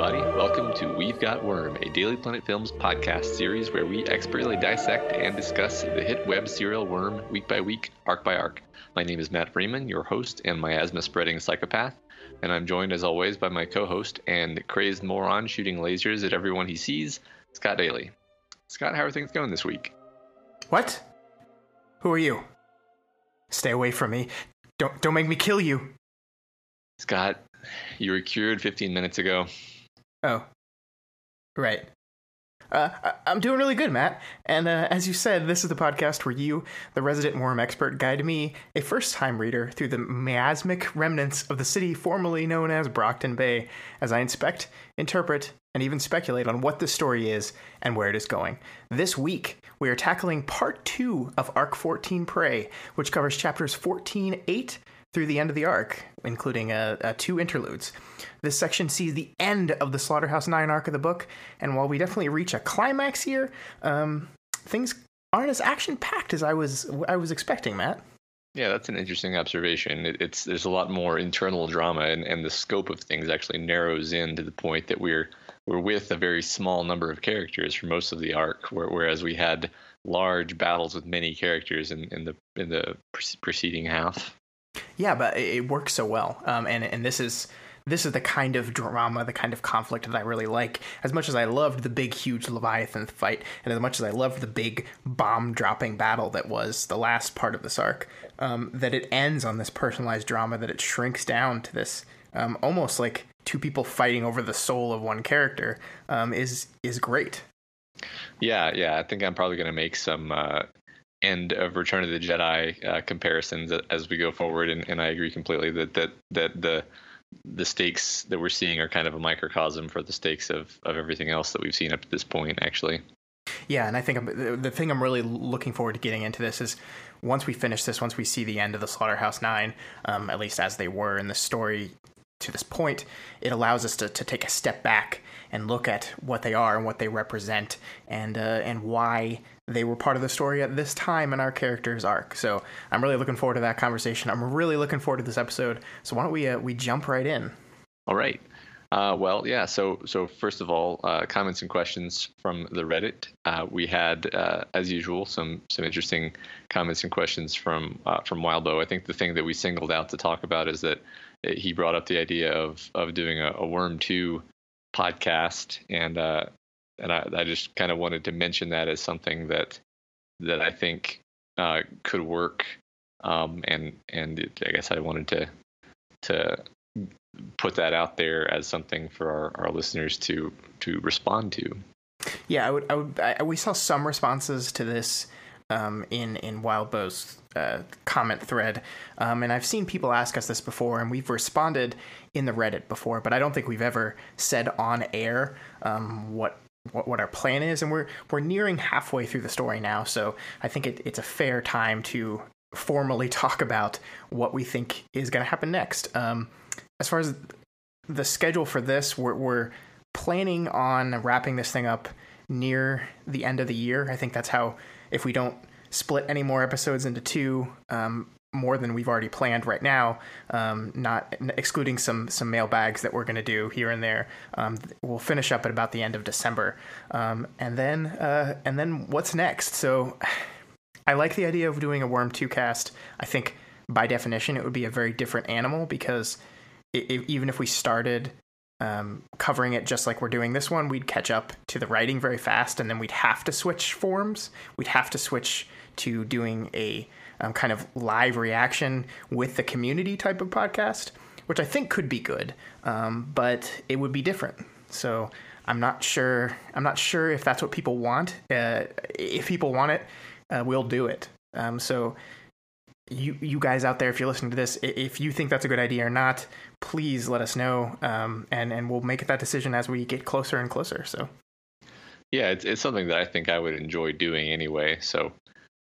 everybody. Welcome to We've Got Worm, a Daily Planet Films podcast series where we expertly dissect and discuss the hit web serial Worm week by week, arc by arc. My name is Matt Freeman, your host and miasma spreading psychopath, and I'm joined as always by my co host and crazed moron shooting lasers at everyone he sees, Scott Daly. Scott, how are things going this week? What? Who are you? Stay away from me. Don't don't make me kill you. Scott, you were cured 15 minutes ago. Oh. Right. Uh, I- am doing really good, Matt. And uh, as you said, this is the podcast where you, the resident worm expert, guide me, a first time reader, through the miasmic remnants of the city formerly known as Brockton Bay, as I inspect, interpret, and even speculate on what this story is and where it is going. This week, we are tackling part two of Arc 14 Prey, which covers chapters 14 8 through the end of the arc, including uh, uh, two interludes. This section sees the end of the Slaughterhouse 9 arc of the book, and while we definitely reach a climax here, um, things aren't as action packed as I was I was expecting, Matt. Yeah, that's an interesting observation. It, it's there's a lot more internal drama, and, and the scope of things actually narrows in to the point that we're we're with a very small number of characters for most of the arc, whereas we had large battles with many characters in, in the in the preceding half. Yeah, but it works so well, um, and and this is this is the kind of drama, the kind of conflict that I really like. As much as I loved the big, huge Leviathan fight, and as much as I loved the big bomb dropping battle that was the last part of this arc, um, that it ends on this personalized drama, that it shrinks down to this um, almost like two people fighting over the soul of one character, um, is is great. Yeah, yeah. I think I'm probably going to make some uh, end of Return of the Jedi uh, comparisons as we go forward, and, and I agree completely that that that the the stakes that we're seeing are kind of a microcosm for the stakes of of everything else that we've seen up to this point, actually. Yeah, and I think the thing I'm really looking forward to getting into this is once we finish this, once we see the end of the Slaughterhouse Nine, um, at least as they were in the story to this point, it allows us to, to take a step back and look at what they are and what they represent and uh, and why they were part of the story at this time in our character's arc. So I'm really looking forward to that conversation. I'm really looking forward to this episode. So why don't we uh, we jump right in? All right. Uh, well, yeah. So, so first of all, uh, comments and questions from the Reddit. Uh, we had, uh, as usual, some some interesting comments and questions from uh, from Wildbow. I think the thing that we singled out to talk about is that he brought up the idea of of doing a, a Worm Two podcast, and and I, I just kind of wanted to mention that as something that that I think uh, could work. Um, and and it, I guess I wanted to to put that out there as something for our, our listeners to to respond to. Yeah, I would. I would. I, we saw some responses to this um, in in Wildbow's uh, comment thread, um, and I've seen people ask us this before, and we've responded in the Reddit before, but I don't think we've ever said on air um, what what, what our plan is, and we're we're nearing halfway through the story now. So I think it, it's a fair time to formally talk about what we think is going to happen next. Um, as far as the schedule for this, we're, we're planning on wrapping this thing up near the end of the year. I think that's how if we don't split any more episodes into two, um, more than we've already planned right now, um, not excluding some some mailbags that we're going to do here and there. Um, we'll finish up at about the end of December, um, and then uh, and then what's next? So, I like the idea of doing a Worm Two cast. I think by definition it would be a very different animal because it, it, even if we started um, covering it just like we're doing this one, we'd catch up to the writing very fast, and then we'd have to switch forms. We'd have to switch to doing a um, kind of live reaction with the community type of podcast, which I think could be good, um, but it would be different. So I'm not sure. I'm not sure if that's what people want. Uh, if people want it, uh, we'll do it. Um, so you you guys out there, if you're listening to this, if you think that's a good idea or not, please let us know, um, and and we'll make that decision as we get closer and closer. So. Yeah, it's it's something that I think I would enjoy doing anyway. So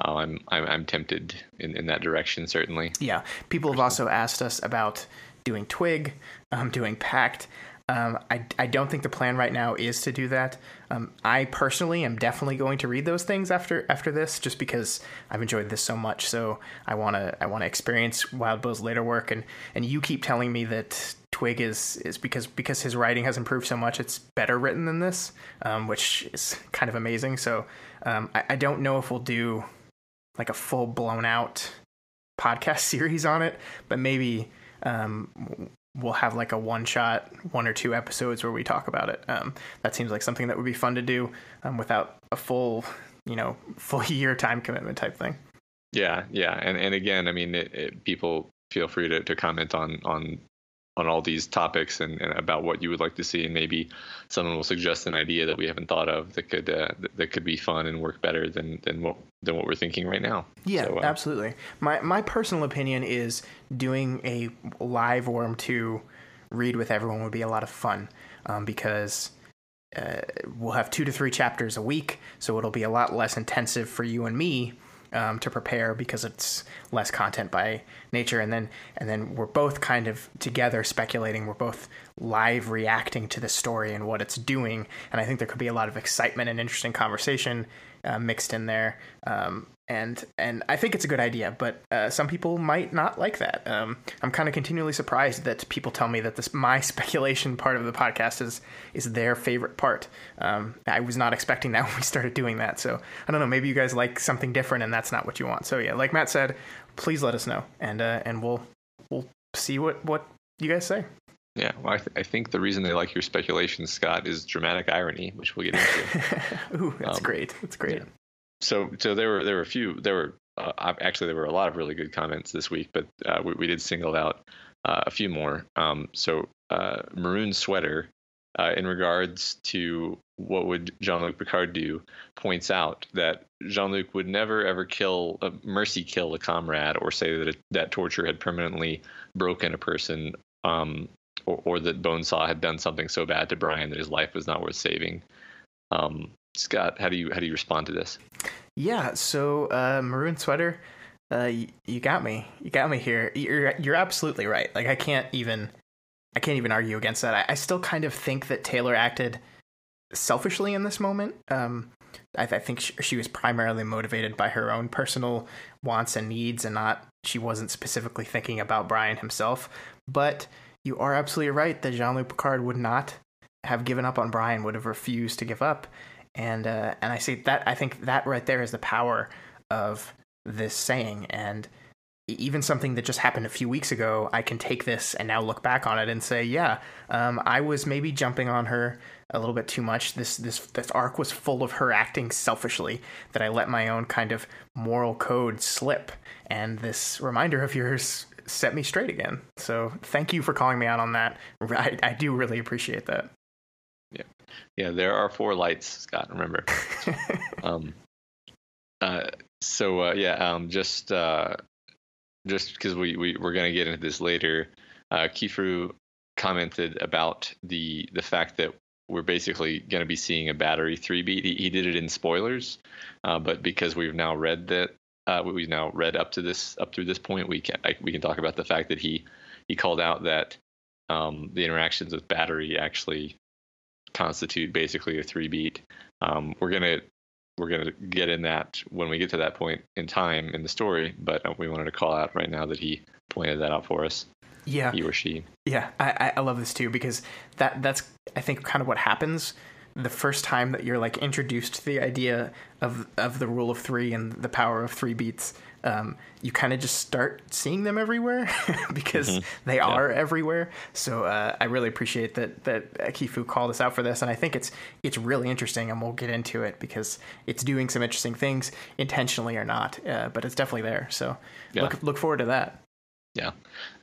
uh, I'm, I'm I'm tempted in, in that direction certainly. Yeah, people have also asked us about doing Twig, um, doing Pact. Um, I, I don't think the plan right now is to do that. Um, I personally am definitely going to read those things after after this, just because I've enjoyed this so much. So I want to I want to experience Wildbow's later work, and and you keep telling me that Twig is is because because his writing has improved so much, it's better written than this, um, which is kind of amazing. So um, I, I don't know if we'll do like a full blown out podcast series on it, but maybe um, we'll have like a one shot, one or two episodes where we talk about it. Um, that seems like something that would be fun to do um, without a full, you know, full year time commitment type thing. Yeah, yeah, and and again, I mean, it, it, people feel free to, to comment on on on all these topics and, and, about what you would like to see, and maybe someone will suggest an idea that we haven't thought of that could uh, that could be fun and work better than than what than what we're thinking right now. Yeah, so, uh, absolutely. My my personal opinion is doing a live Worm two read with everyone would be a lot of fun um, because. Uh, we'll have two to three chapters a week, so it'll be a lot less intensive for you and me um, to prepare because it's less content by nature, and then and then we're both kind of together speculating. We're both live reacting to the story and what it's doing, and I think there could be a lot of excitement and interesting conversation uh, mixed in there. Um, and and I think it's a good idea, but uh, some people might not like that. Um, I'm kind of continually surprised that people tell me that this my speculation part of the podcast is is their favorite part. Um, I was not expecting that when we started doing that, so I don't know. Maybe you guys like something different, and that's not what you want. So yeah, like Matt said, please let us know, and uh, and we'll we'll see what what you guys say. Yeah, well, I, th- I, think the reason they like your speculation, Scott, is dramatic irony, which we'll get into. Ooh, that's um, great. That's great. Yeah. So, so there were there were a few there were uh, actually there were a lot of really good comments this week, but uh, we, we, did single out uh, a few more. Um, so, uh, maroon sweater, uh, in regards to what would Jean-Luc Picard do, points out that Jean-Luc would never ever kill a mercy kill a comrade or say that it, that torture had permanently broken a person um, or, or that Bonesaw had done something so bad to Brian that his life was not worth saving. Um, Scott, how do you how do you respond to this? Yeah, so uh, maroon sweater, uh, you, you got me. You got me here. You're you're absolutely right. Like I can't even I can't even argue against that. I, I still kind of think that Taylor acted selfishly in this moment. Um, I, I, think she, she was primarily motivated by her own personal wants and needs, and not she wasn't specifically thinking about Brian himself. But you are absolutely right that Jean Luc Picard would not have given up on Brian, would have refused to give up. And uh, and I see that I think that right there is the power of this saying. And even something that just happened a few weeks ago, I can take this and now look back on it and say, yeah, um, I was maybe jumping on her a little bit too much. This this this arc was full of her acting selfishly that I let my own kind of moral code slip. And this reminder of yours set me straight again. So thank you for calling me out on that. I, I do really appreciate that. Yeah, yeah. There are four lights, Scott. Remember. um, uh, so uh, yeah, um, just uh, just because we, we we're gonna get into this later. Uh, Kifru commented about the the fact that we're basically going to be seeing a battery three beat. He, he did it in spoilers, uh, but because we've now read that uh, we've now read up to this up through this point, we can I, we can talk about the fact that he he called out that um, the interactions with battery actually constitute basically a three beat. Um, we're gonna we're gonna get in that when we get to that point in time in the story, but uh, we wanted to call out right now that he pointed that out for us. Yeah, he or she. Yeah, I I love this too because that that's I think kind of what happens the first time that you're like introduced to the idea of of the rule of three and the power of three beats, um, you kind of just start seeing them everywhere because mm-hmm. they yeah. are everywhere. So uh, I really appreciate that that Kifu called us out for this, and I think it's it's really interesting, and we'll get into it because it's doing some interesting things intentionally or not, uh, but it's definitely there. So yeah. look look forward to that. Yeah,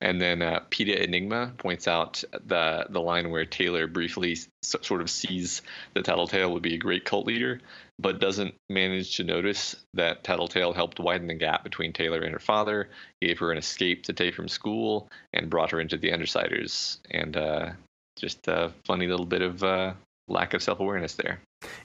and then uh, Peta Enigma points out the the line where Taylor briefly s- sort of sees the Tattletale would be a great cult leader, but doesn't manage to notice that Tattletale helped widen the gap between Taylor and her father, gave her an escape to take from school, and brought her into the Undersiders. And uh, just a funny little bit of uh, lack of self awareness there.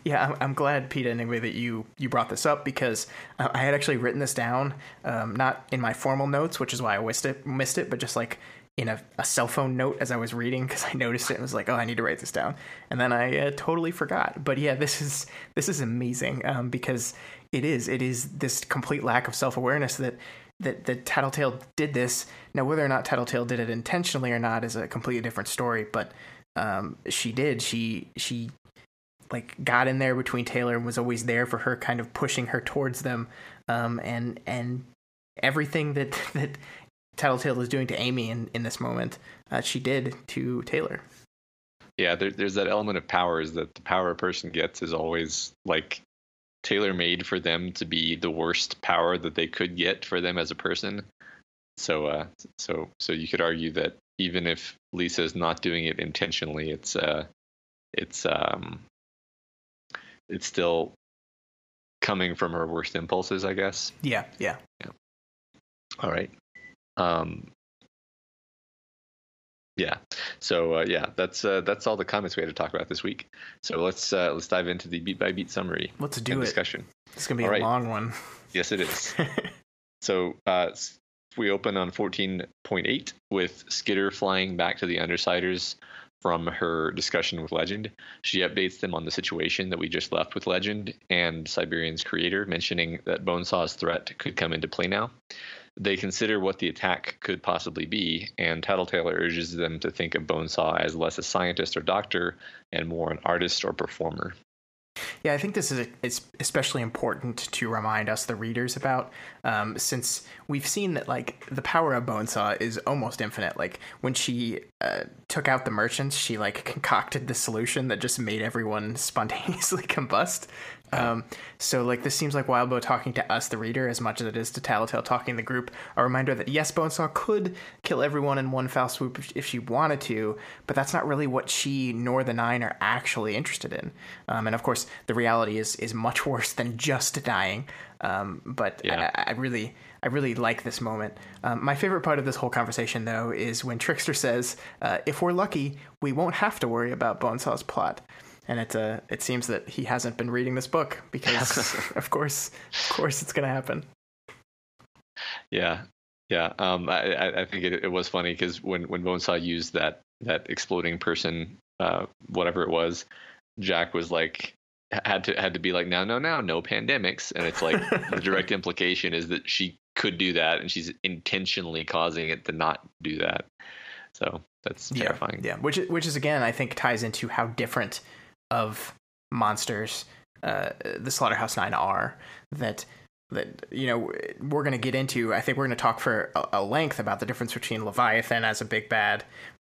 Yeah, I'm, I'm glad, Peta, anyway, that you you brought this up because uh, I had actually written this down, um, not in my formal notes, which is why I missed it, missed it, but just like in a, a cell phone note as I was reading because I noticed it and was like, oh, I need to write this down, and then I uh, totally forgot. But yeah, this is this is amazing um, because it is it is this complete lack of self awareness that that that Tattletale did this. Now, whether or not Tattletale did it intentionally or not is a completely different story. But um, she did. She she like got in there between Taylor and was always there for her, kind of pushing her towards them. Um, and and everything that that Tattletale is doing to Amy in in this moment, uh, she did to Taylor. Yeah, there, there's that element of power is that the power a person gets is always like tailor made for them to be the worst power that they could get for them as a person. So, uh, so, so you could argue that even if Lisa is not doing it intentionally, it's, uh, it's, um, it's still coming from her worst impulses, I guess. Yeah, yeah, yeah. All right. Um, yeah. So uh, yeah, that's uh, that's all the comments we had to talk about this week. So let's uh, let's dive into the beat by beat summary. Let's do it. Discussion. It's gonna be all a right. long one. Yes, it is. so uh, we open on 14.8 with Skitter flying back to the Undersiders from her discussion with Legend. She updates them on the situation that we just left with Legend and Siberian's creator, mentioning that Bonesaw's threat could come into play now. They consider what the attack could possibly be, and Tattletale urges them to think of Bonesaw as less a scientist or doctor and more an artist or performer. Yeah, I think this is, especially important to remind us, the readers, about, um, since we've seen that like the power of Bonesaw is almost infinite. Like when she uh, took out the merchants, she like concocted the solution that just made everyone spontaneously combust. Um, so like this seems like Wildbow talking to us, the reader, as much as it is to Tattletale talking the group. A reminder that yes, Bonesaw could kill everyone in one foul swoop if she wanted to, but that's not really what she nor the Nine are actually interested in. Um, and of course, the reality is is much worse than just dying. Um, but yeah. I, I, really, I really like this moment. Um, my favorite part of this whole conversation, though, is when Trickster says, uh, "If we're lucky, we won't have to worry about Bonesaw's plot." And it uh, it seems that he hasn't been reading this book because of course of course it's going to happen. Yeah, yeah. Um, I I think it, it was funny because when when Bonesaw used that that exploding person, uh, whatever it was, Jack was like had to had to be like, no, no, no, no pandemics, and it's like the direct implication is that she could do that, and she's intentionally causing it to not do that. So that's terrifying. Yeah, yeah. which which is again, I think ties into how different of monsters uh, the Slaughterhouse Nine are that that you know we're going to get into. I think we're going to talk for a, a, length about the difference between Leviathan as a big bad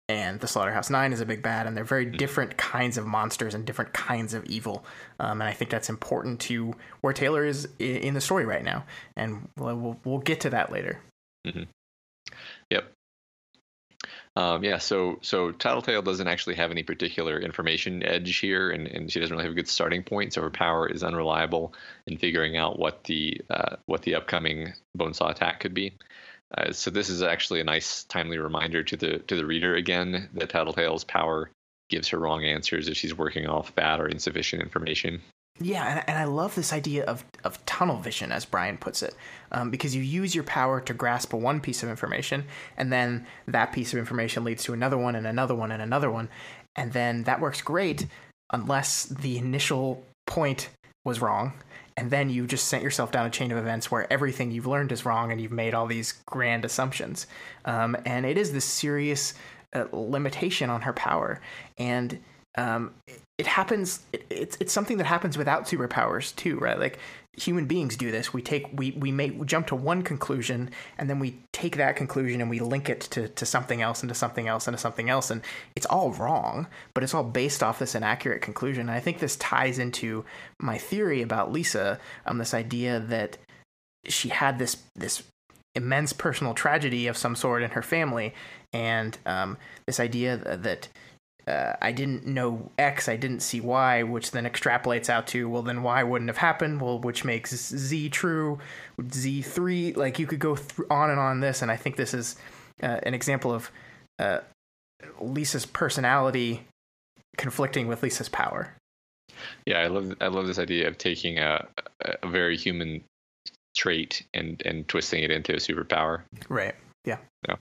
and the Slaughterhouse Nine as a big bad, and they're very mm-hmm. different kinds of monsters and different kinds of evil. Um, and I think that's important to where Taylor is in the story right now, and we'll we'll, we'll get to that later. Mm-hmm. Yep. Um, yeah, so so Tattletale doesn't actually have any particular information edge here, and, and she doesn't really have a good starting point. So her power is unreliable in figuring out what the uh, what the upcoming Bonesaw attack could be. Uh, so this is actually a nice, timely reminder to the to the reader again that Tattletale's power gives her wrong answers if she's working off bad or insufficient information. Yeah, and, and I love this idea of, of tunnel vision, as Brian puts it, um, because you use your power to grasp one piece of information, and then that piece of information leads to another one, and another one, and another one. And then that works great unless the initial point was wrong. And then you just sent yourself down a chain of events where everything you've learned is wrong and you've made all these grand assumptions. Um, and it is this serious uh, limitation on her power. And um, it happens it, it's it's something that happens without superpowers too right? Like human beings do this. We take we we may jump to one conclusion and then we take that conclusion and we link it to to something else and to something else and to something else. And it's all wrong but it's all based off this inaccurate conclusion. And i think this ties into my theory about lisa um this idea that she had this this immense personal tragedy of some sort in her family. And um this idea that uh, I didn't know X, I didn't see Y, which then extrapolates out to, well, then Y wouldn't have happened, well, which makes Z true, Z3, like you could go th- on and on this, and I think this is uh, an example of uh, Lisa's personality conflicting with Lisa's power. Yeah, I love I love this idea of taking a, a very human trait and and twisting it into a superpower. Right. Yeah. Yeah.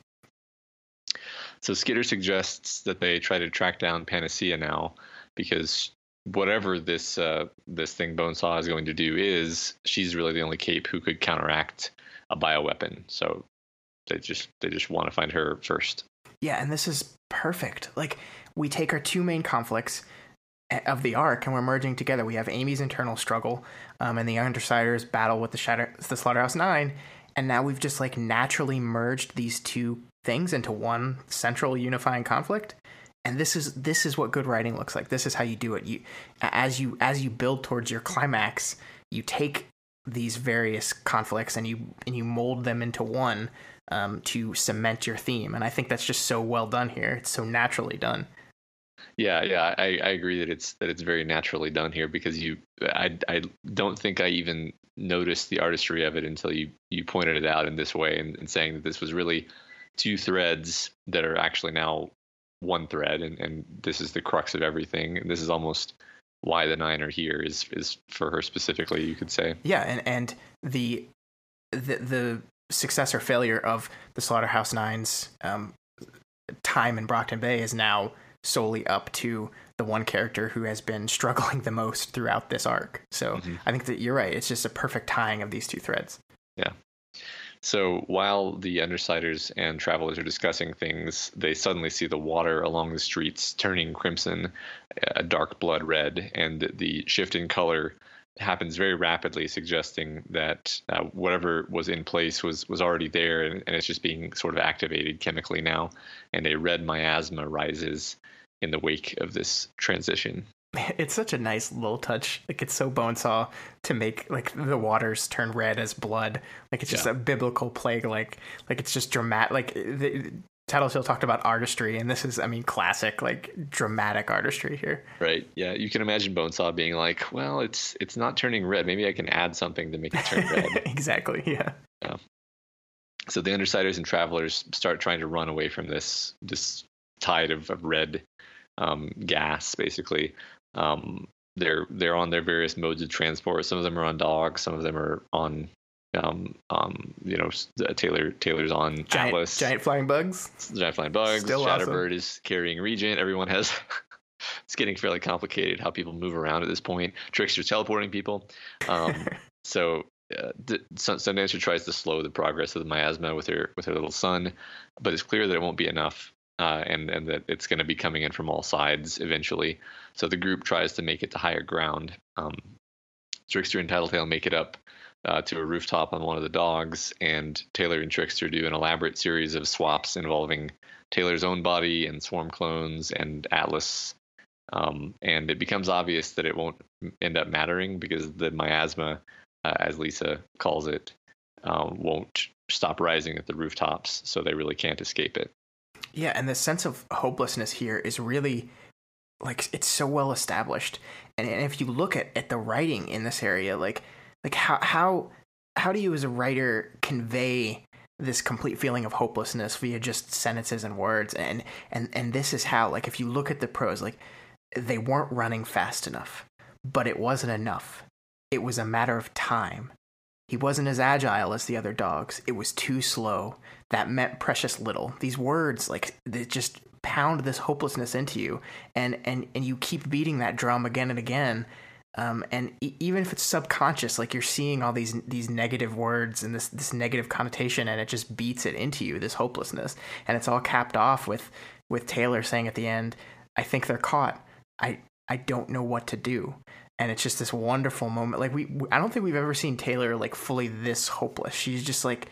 So Skitter suggests that they try to track down Panacea now because whatever this uh, this thing Bonesaw is going to do is she's really the only cape who could counteract a bioweapon. So they just they just want to find her first. Yeah, and this is perfect. Like we take our two main conflicts eh, of the arc and we're merging together. We have Amy's internal struggle um, and the Undersiders battle with the Shatter the Slaughterhouse Nine, and now we've just like naturally merged these two things into one central unifying conflict. And this is this is what good writing looks like. This is how you do it. You as you as you build towards your climax you take these various conflicts and you and you mold them into one um, to cement your theme. And i think that's just so well done here. It's so naturally done. Yeah yeah i, I agree that it's that it's very naturally done here because you i i don't think i even noticed the artistry of it until you you pointed it out in this way and, and saying that this was really two threads that are actually now one thread and, and this is the crux of everything. And this is almost why the nine are here is is for her specifically you could say. Yeah and and the the, the success or failure of the slaughterhouse nines um, time in brockton bay is now solely up to the one character who has been struggling the most throughout this arc. So mm-hmm. i think that you're right. It's just a perfect tying of these two threads. Yeah so while the Undersiders and travelers are discussing things, they suddenly see the water along the streets turning crimson, a dark blood red, and the shift in color happens very rapidly, suggesting that uh, whatever was in place was was already there, and, and, it's just being sort of activated chemically now. And a red miasma rises in the wake of this transition. it's such a nice little touch. Like it's so bonesaw to make like the waters turn red as blood. Like it's just yeah. a biblical plague. Like like it's just dramatic. Like the, Tattletale talked about artistry, and this is, I mean, classic like dramatic artistry here. Right. Yeah. You can imagine Bonesaw being like, "Well, it's it's not turning red. Maybe I can add something to make it turn red." exactly. Yeah. Yeah. So the Undersiders and Travelers start trying to run away from this this tide of, of red um, gas, basically. Um, they're they're on their various modes of transport. Some of them are on dogs. Some of them are on um, um, you know, Taylor Taylor's on giant, Atlas. Giant flying bugs. Giant flying bugs. Still Shatterbird awesome. is carrying Regent. Everyone has. it's getting fairly complicated how people move around at this point. Trickster's teleporting people. Um, so uh, Sundancer tries to slow the progress of the miasma with her with her little sun, but it's clear that it won't be enough uh, and and that it's going to be coming in from all sides eventually. So the group tries to make it to higher ground. Um, Trickster and Tattletale make it up uh, to a rooftop on one of the dogs, and Taylor and Trickster do an elaborate series of swaps involving Taylor's own body and swarm clones and Atlas. Um, and it becomes obvious that it won't end up mattering because the miasma, uh, as Lisa calls it, uh, won't stop rising at the rooftops, so they really can't escape it. Yeah, and the sense of hopelessness here is really like it's so well established. And, and if you look at, at the writing in this area, like like how how how do you as a writer convey this complete feeling of hopelessness via just sentences and words and and and this is how like if you look at the prose like they weren't running fast enough but it wasn't enough it was a matter of time he wasn't as agile as the other dogs. It was too slow. That meant precious little. These words, like, they just pound this hopelessness into you, and and and you keep beating that drum again and again. Um, and e- even if it's subconscious, like you're seeing all these these negative words and this this negative connotation, and it just beats it into you. This hopelessness, and it's all capped off with with Taylor saying at the end, "I think they're caught. I I don't know what to do." and it's just this wonderful moment. Like we, I don't think we've ever seen Taylor like fully this hopeless. She's just like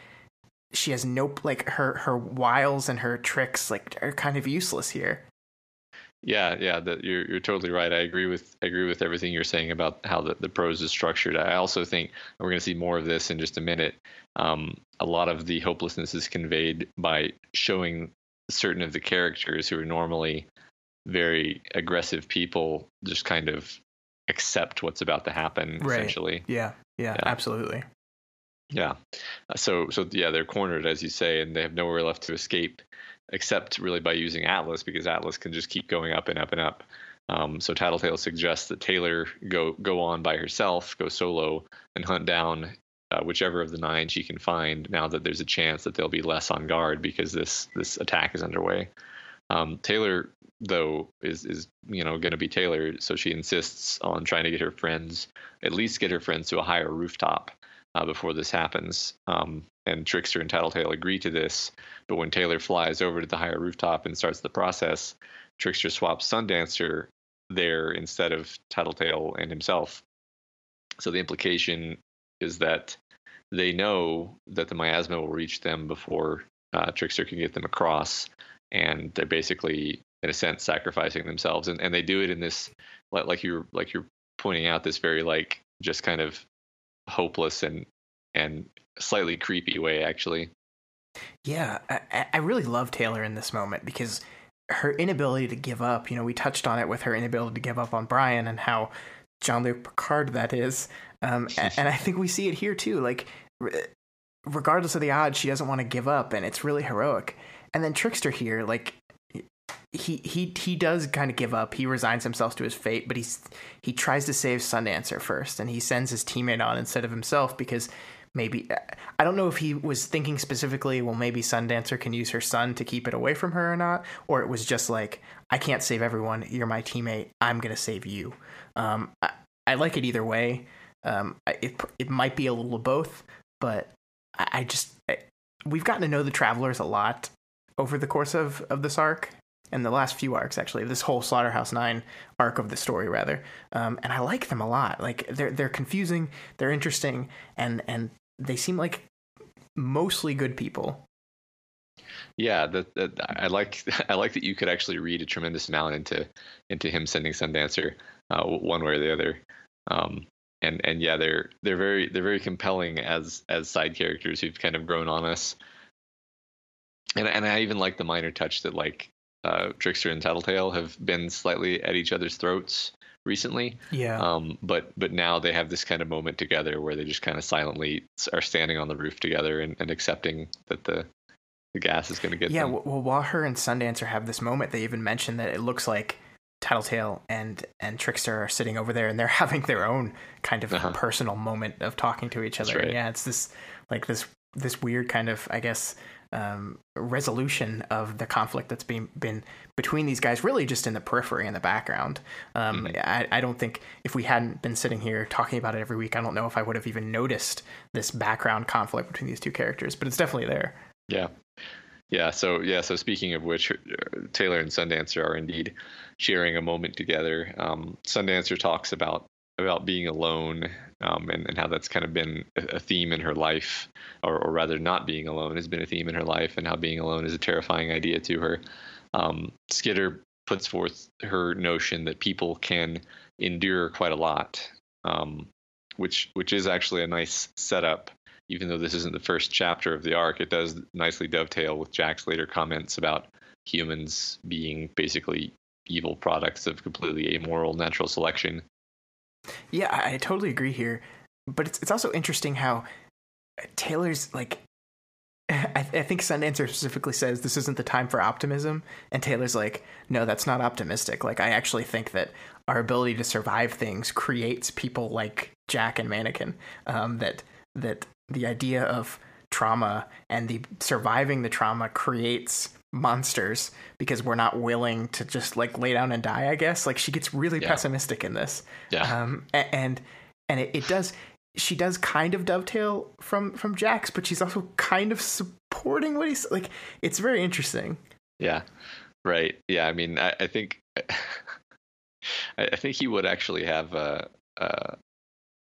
she has no like her her wiles and her tricks like are kind of useless here. Yeah, yeah, that you're you're totally right. I agree with I agree with everything you're saying about how the, the prose is structured. I also think we're going to see more of this in just a minute. Um, a lot of the hopelessness is conveyed by showing certain of the characters who are normally very aggressive people just kind of accept what's about to happen right. essentially yeah, yeah yeah absolutely yeah. So so yeah they're cornered as you say and they have nowhere left to escape except really by using atlas because atlas can just keep going up and up and up. Um, so tattletale suggests that taylor go go on by herself go solo and hunt down uh, whichever of the nine she can find now that there's a chance that they'll be less on guard because this this attack is underway. Um, Taylor, though, is is you know going to be Taylor, so she insists on trying to get her friends, at least get her friends to a higher rooftop uh, before this happens. Um, and Trickster and Tattletale agree to this, but when Taylor flies over to the higher rooftop and starts the process, Trickster swaps Sundancer there instead of Tattletale and himself. So the implication is that they know that the miasma will reach them before uh, Trickster can get them across, and they're basically, in a sense, sacrificing themselves. And and they do it in this, like, like you're like you're pointing out, this very like just kind of hopeless and and slightly creepy way, actually. Yeah, I, I really love Taylor in this moment because her inability to give up. You know, we touched on it with her inability to give up on Brian and how Jean-Luc Picard that is. Um, and I think we see it here too. Like, regardless of the odds, she doesn't want to give up, and it's really heroic. And then Trickster here, like, he he he does kind of give up. He resigns himself to his fate, but he's he tries to save Sundancer first, and he sends his teammate on instead of himself because maybe I don't know if he was thinking specifically, well, maybe Sundancer can use her sun to keep it away from her or not, or it was just like, I can't save everyone. You're my teammate. I'm gonna save you. Um, I, I, like it either way. Um, it it might be a little of both, but I, I just I, we've gotten to know the travelers a lot over the course of of this arc and the last few arcs actually this whole slaughterhouse nine arc of the story rather um, and i like them a lot like they're they're confusing they're interesting and and they seem like mostly good people. Yeah, that, that, I like. I like that you could actually read a tremendous amount into into him sending Sundancer, uh, one way or the other. Um, and and yeah, they're they're very they're very compelling as as side characters who've kind of grown on us. And and I even like the minor touch that like uh, Trickster and Tattletale have been slightly at each other's throats recently. Yeah. Um, but but now they have this kind of moment together where they just kind of silently are standing on the roof together and, and accepting that the the gas is going to get yeah, them. Yeah. Well, while her and Sundancer have this moment, they even mention that it looks like Tattletale and and Trickster are sitting over there and they're having their own kind of uh-huh. personal moment of talking to each other. Right. Yeah, it's this like this this weird kind of I guess um, resolution of the conflict that's been been between these guys, really just in the periphery in the background. Um, mm-hmm. I, I, don't think if we hadn't been sitting here talking about it every week, I don't know if I would have even noticed this background conflict between these two characters. But it's definitely there. Yeah, yeah. So yeah. So speaking of which, uh, Taylor and Sundancer are indeed sharing a moment together. Um, Sundancer talks about about being alone um, and, and how that's kind of been a, theme in her life, or, or rather, not being alone has been a theme in her life, and how being alone is a terrifying idea to her. Um, Skitter puts forth her notion that people can endure quite a lot, um, which which is actually a nice setup. Even though this isn't the first chapter of the arc, it does nicely dovetail with Jack's later comments about humans being basically evil products of completely amoral natural selection yeah, I totally agree here. But it's it's also interesting how Taylor's like I, I, think Sundancer specifically says this isn't the time for optimism, and Taylor's like, no, that's not optimistic. Like, I actually think that our ability to survive things creates people like Jack and Mannequin. Um, that that the idea of trauma and the surviving the trauma creates monsters because we're not willing to just like lay down and die. I guess like she gets really yeah. pessimistic in this. Yeah. Um, and and it, it does. She does kind of dovetail from from Jack's, but she's also kind of supporting what he's like. It's very interesting. Yeah. Right. Yeah. I mean, I, I think I think he would actually have a, a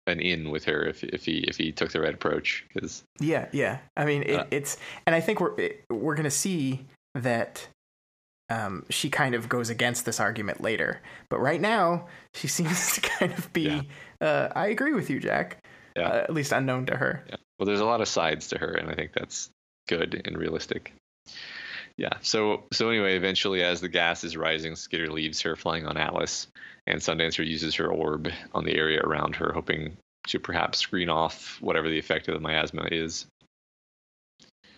an in with her if if he if he took the right approach because yeah yeah I mean it, uh, it's and I think we're we're gonna see that um, she kind of goes against this argument later. But right now, she seems to kind of be. Yeah. Uh, I agree with you, Jack. Yeah. Uh, at least unknown to her. Yeah. Well, there's a lot of sides to her, and I think that's good and realistic. Yeah. So so anyway, eventually, as the gas is rising, Skitter leaves her flying on Atlas, and Sundancer uses her orb on the area around her, hoping to perhaps screen off whatever the effect of the miasma is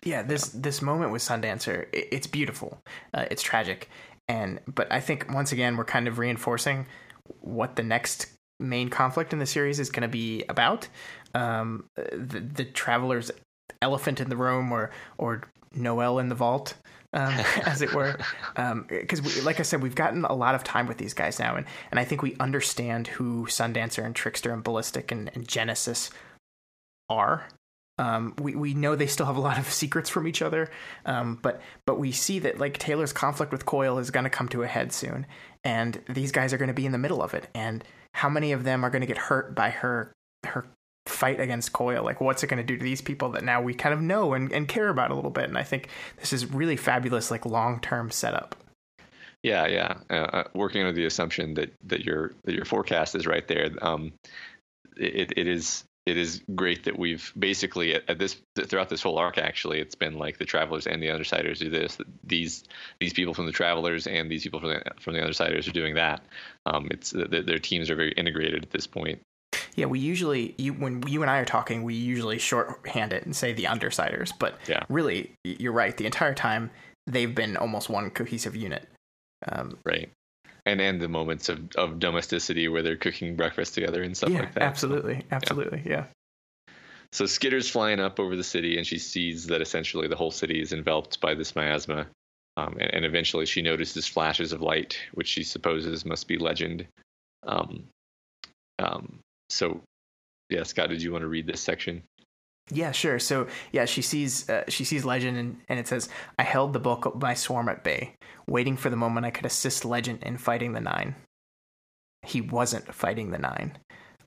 yeah, this this moment with Sundancer, it, it's beautiful. Uh, it's tragic, and but I think once again we're kind of reinforcing what the next main conflict in the series is going to be about. Um, the, the traveler's elephant in the room, or or Noelle in the vault. um, as it were. Because, um, like I said, we've gotten a lot of time with these guys now, and, and I think we understand who Sundancer and Trickster and Ballistic and, and Genesis are. Um, we we know they still have a lot of secrets from each other, um, but but we see that like Taylor's conflict with Coil is going to come to a head soon, and these guys are going to be in the middle of it. And how many of them are going to get hurt by her her fight against Coil? Like, what's it going to do to these people that now we kind of know and, and care about a little bit? And I think this is really fabulous, like long term setup. Yeah, yeah. Uh, uh, working under the assumption that that your that your forecast is right there. Um, it it is it is great that we've basically at, this throughout this whole arc actually it's been like the travelers and the undersiders do this these these people from the travelers and these people from the from the undersiders are doing that. Um, it's their teams are very integrated at this point. Yeah we usually you when you and i are talking we usually shorthand it and say the undersiders but yeah. really you're right. The entire time they've been almost one cohesive unit. Um, right and and the moments of, of domesticity where they're cooking breakfast together and stuff yeah, like that. Absolutely, absolutely, yeah. yeah. So Skitter's flying up over the city, and she sees that essentially the whole city is enveloped by this miasma. Um, and, and, eventually, she notices flashes of light, which she supposes must be legend. Um, um, so, yeah, Scott, did you want to read this section? Yeah, sure. So yeah, she sees uh, she sees Legend, and, and it says, "I held the bulk of my swarm at bay, waiting for the moment I could assist Legend in fighting the Nine." He wasn't fighting the Nine.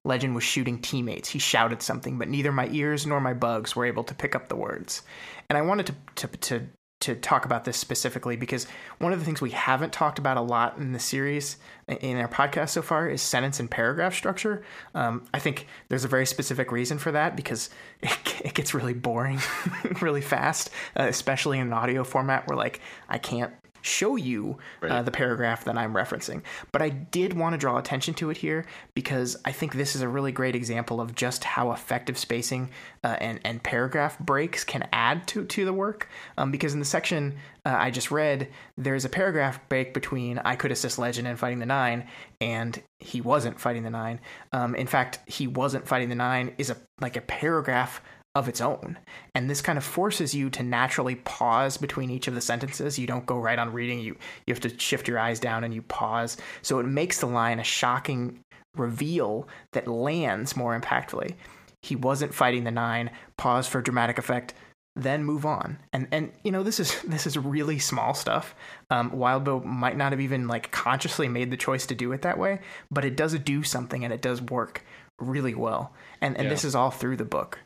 Legend was shooting teammates. He shouted something, but neither my ears nor my bugs were able to pick up the words. And I wanted to to, to to talk about this specifically because one of the things we haven't talked about a lot in the series in our podcast so far is sentence and paragraph structure. Um, I think there's a very specific reason for that because it, it gets really boring really fast, uh, especially in an audio format where like I can't show you uh, right. uh, the paragraph that I'm referencing. But I did want to draw attention to it here because I think this is a really great example of just how effective spacing uh, and, and paragraph breaks can add to, to the work. Um, because in the section uh, I just read, there's a paragraph break between I could assist Legend in fighting the Nine and he wasn't fighting the Nine. Um, in fact, he wasn't fighting the Nine is a like a paragraph of its own. And this kind of forces you to naturally pause between each of the sentences. You don't go right on reading, you, you have to shift your eyes down and you pause. So it makes the line a shocking reveal that lands more impactfully. He wasn't fighting the nine, pause for dramatic effect, then move on. And and you know this is this is really small stuff. Um, Wildbow might not have even like consciously made the choice to do it that way, but it does do something and it does work really well. And and yeah. this is all through the book.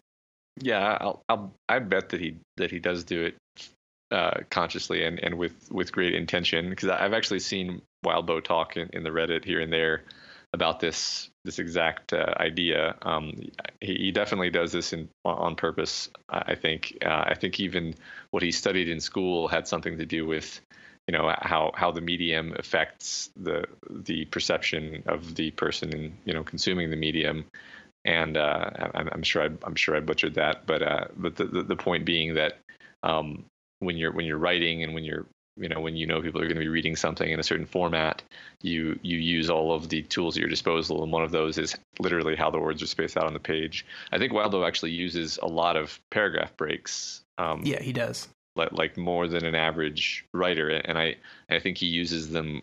Yeah, I'll, I'll I bet that he that he does do it uh, consciously and, and with with great intention because I've actually seen Wildbow talk in, in the Reddit here and there about this this exact uh, idea. Um, he, he, definitely does this in, on purpose. I think. Uh, I think even what he studied in school had something to do with, you know, how how the medium affects the the perception of the person in you know consuming the medium and uh, I'm, I'm, sure I, am sure I butchered that, but uh, but the, the, the point being that um, when you're when you're writing and when you're you know when you know people are going to be reading something in a certain format, you you use all of the tools at your disposal, and one of those is literally how the words are spaced out on the page. I think Wildbow actually uses a lot of paragraph breaks. Um, yeah, he does. Like, like more than an average writer, and I I think he uses them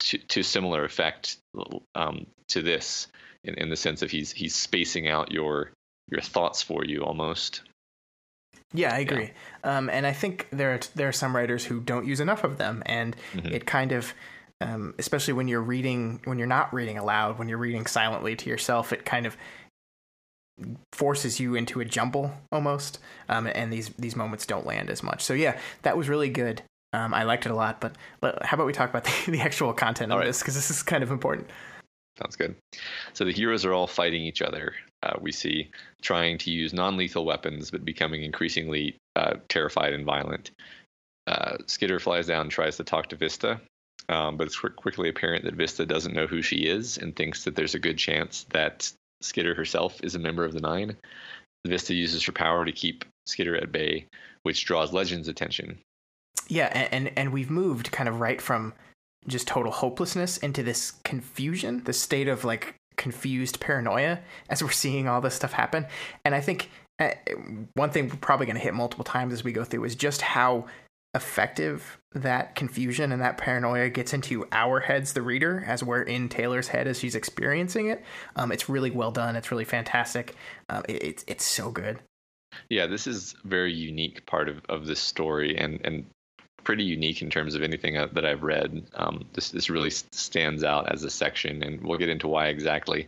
to to similar effect um, to this in, in the sense of he's he's spacing out your your thoughts for you almost. Yeah, I agree. Yeah. Um, and I think there are, there are some writers who don't use enough of them, and mm-hmm. it kind of, um, especially when you're reading when you're not reading aloud, when you're reading silently to yourself, it kind of forces you into a jumble almost, um, and these these moments don't land as much. So yeah, that was really good. Um, I liked it a lot. But, but how about we talk about the, the actual content of right. this because this is kind of important. Sounds good. So the heroes are all fighting each other. Uh, we see trying to use non-lethal weapons, but becoming increasingly uh, terrified and violent. Uh, Skitter flies down and tries to talk to Vista, um, but it's qu- quickly apparent that Vista doesn't know who she is and thinks that there's a good chance that Skitter herself is a member of the Nine. Vista uses her power to keep Skitter at bay, which draws Legend's attention. Yeah, and, and, and we've moved kind of right from just total hopelessness into this confusion, this state of like confused paranoia as we're seeing all this stuff happen. And I think uh, one thing we're probably going to hit multiple times as we go through is just how effective that confusion and that paranoia gets into our heads, the reader, as we're in Taylor's head as she's experiencing it. Um, it's really well done. It's really fantastic. Um, it, it's it's so good. Yeah, this is a very unique part of, of this story, and and pretty unique in terms of anything uh, that I've read. Um, this this really stands out as a section, and we'll get into why exactly.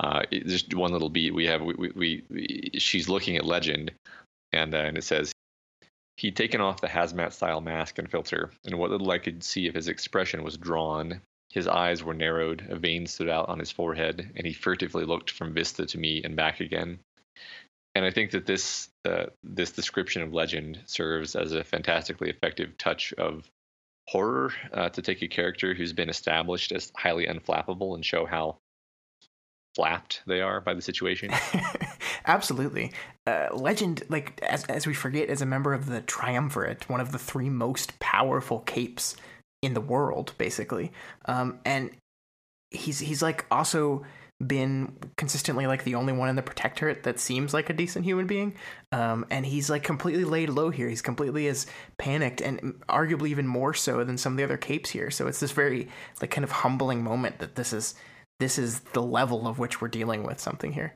Uh, just one little beat we have. We, we, we she's looking at Legend, and uh, and it says He'd taken off the hazmat style mask and filter, and what little I could see of his expression was drawn. His eyes were narrowed, a vein stood out on his forehead, and he furtively looked from Vista to me and back again. And I think that this uh, this description of legend serves as a fantastically effective touch of horror uh, to take a character who's been established as highly unflappable and show how flapped they are by the situation. Absolutely. Uh, legend, like as as we forget, is a member of the Triumvirate, one of the three most powerful capes in the world, basically. Um, and he's he's like also been consistently like the only one in the protectorate that seems like a decent human being um, and he's like completely laid low here he's completely as panicked and arguably even more so than some of the other capes here so it's this very like kind of humbling moment that this is this is the level of which we're dealing with something here.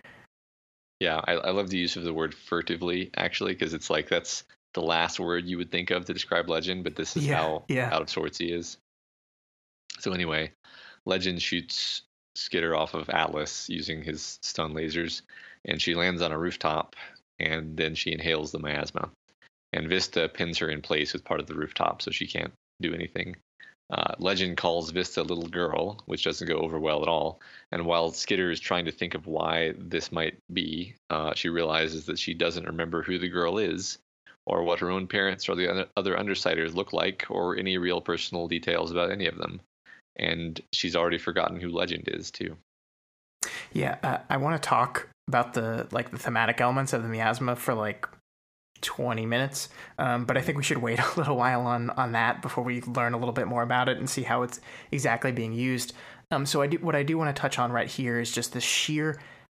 Yeah, I, I love the use of the word furtively actually because it's like that's the last word you would think of to describe Legend, but this is yeah, how yeah. out of sorts he is. So anyway, Legend shoots Skitter off of Atlas using his stun lasers, and she lands on a rooftop, and then she inhales the miasma. And Vista pins her in place with part of the rooftop, so she can't do anything. Uh, Legend calls Vista a little girl, which doesn't go over well at all. And while Skitter is trying to think of why this might be, uh, she realizes that she doesn't remember who the girl is, or what her own parents or the other Undersiders look like, or any real personal details about any of them. And she's already forgotten who Legend is too. Yeah, uh, I want to talk about the like the thematic elements of the miasma for like 20 minutes. Um, but I think we should wait a little while on on that before we learn a little bit more about it and see how it's exactly being used. Um, so I do what I do want to touch on right here is just the sheer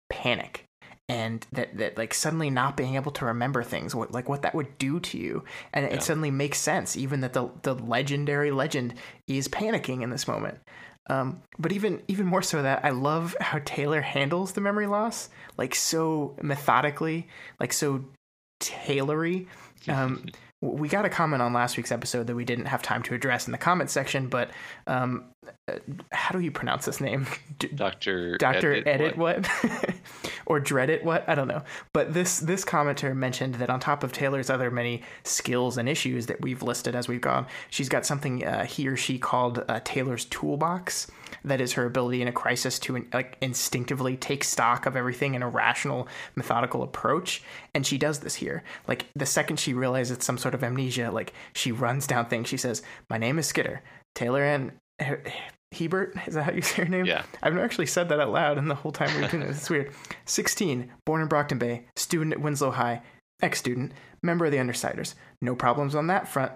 panic and that that like suddenly not being able to remember things what like what that would do to you and yeah. it suddenly makes sense even that the the legendary legend is panicking in this moment um, but even even more so that I love how Taylor handles the memory loss, like so methodically, like so tailory. Um, we got a comment on last week's episode that we didn't have time to address in the comment section, but um, how do you pronounce this name? Doctor Doctor Edit, Edit what, what? or Dread It what? I don't know. But this this commenter mentioned that on top of Taylor's other many skills and issues that we've listed as we've gone, she's got something uh, he or she called uh, Taylor's toolbox that is her ability in a crisis to like instinctively take stock of everything in a rational methodical approach and she does this here like the second she realizes it's some sort of amnesia like she runs down things she says my name is skitter taylor and Hebert, is that how you say your name? Yeah. I've never actually said that out loud, in the whole time we've been doing this, it's weird. 16, born in Brockton Bay, student at Winslow High, ex student, member of the Undersiders. No problems on that front.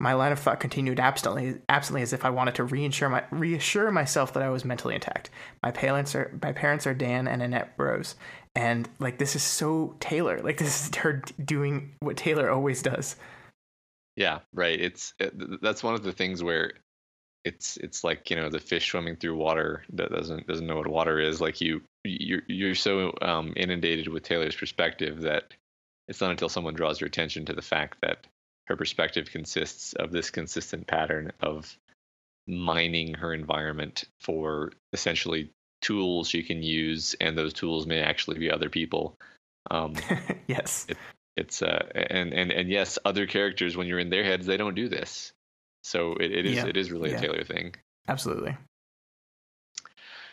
My line of thought continued absently, absently as if I wanted to reassure, my, reassure myself that I was mentally intact. My parents are my parents are Dan and Annette Rose, and like this is so Taylor. Like this is her doing what Taylor always does. Yeah, right. It's it, that's one of the things where it's it's like you know the fish swimming through water that doesn't doesn't know what water is. Like you you're you're so um, inundated with Taylor's perspective that it's not until someone draws your attention to the fact that her perspective consists of this consistent pattern of mining her environment for essentially tools she can use, and those tools may actually be other people. Um, yes, it, it's uh, and and and yes, other characters when you're in their heads, they don't do this. So it, it is yeah. it is really yeah. a Taylor thing. Absolutely.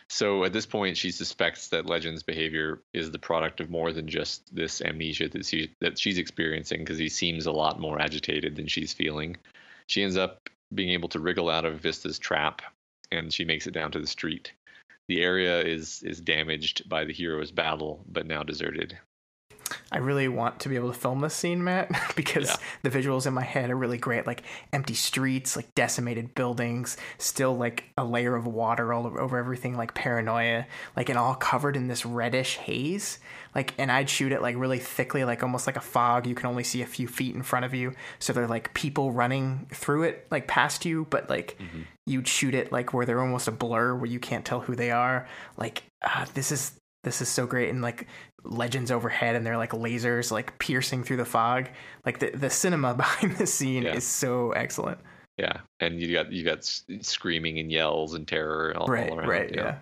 So at this point, she suspects that Legend's behavior is the product of more than just this amnesia that she that she's experiencing, because he seems a lot more agitated than she's feeling. She ends up being able to wriggle out of Vista's trap, and she makes it down to the street. The area is is damaged by the hero's battle, but now deserted. I really want to be able to film this scene, Matt, because Yeah. the visuals in my head are really great. Like empty streets, like decimated buildings, still like a layer of water all over, everything, like paranoia, like and all covered in this reddish haze. Like, and I'd shoot it like really thickly, like almost like a fog. You can only see a few feet in front of you, so they're like people running through it, like past you, but like you'd shoot it like where they're almost a blur, where you can't tell who they are. Like, uh, this is this is so great and like legends overhead and they're like lasers like piercing through the fog like the, the cinema behind the scene Yeah. is so excellent Yeah, and you got you got screaming and yells and terror all, right all around. right know? yeah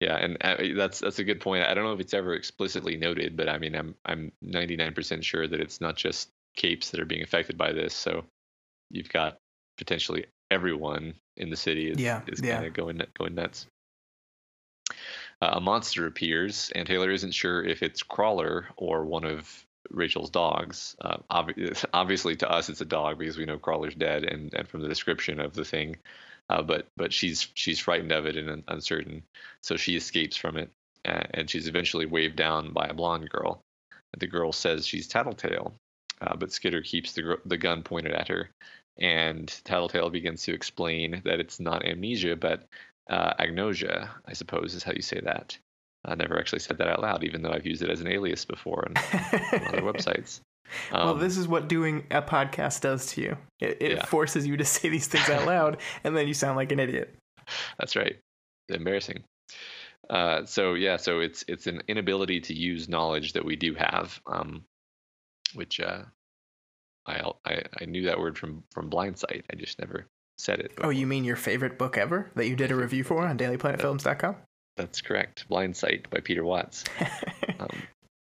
Yeah, and uh, that's that's a good point. I don't know if it's ever explicitly noted, but I mean, I'm I'm 99% sure that it's not just capes that are being affected by this. So you've got potentially everyone in the city is Yeah, is yeah. kind of going going nuts. Uh, a monster appears, and Taylor isn't sure if it's Crawler or one of Rachel's dogs. Uh, obvi- obviously, to us, it's a dog because we know Crawler's dead, and, and from the description of the thing, uh, but but she's she's frightened of it and uncertain, so she escapes from it, and she's eventually waved down by a blonde girl. The girl says she's Tattletale, uh, but Skitter keeps the the gun pointed at her, and Tattletale begins to explain that it's not amnesia but uh, agnosia, I suppose is how you say that. I never actually said that out loud, even though I've used it as an alias before on, on other websites. well Um, this is what doing a podcast does to you it, it Yeah. forces you to say these things out loud and then you sound like an idiot That's right. Embarrassing. Uh, so yeah, so it's it's an inability to use knowledge that we do have, um, which uh, I, I I knew that word from from Blindsight. I just never said it. oh you mean your favorite book ever that you did a review for on dailyplanetfilms.com That's correct. Blindsight by Peter Watts. Um,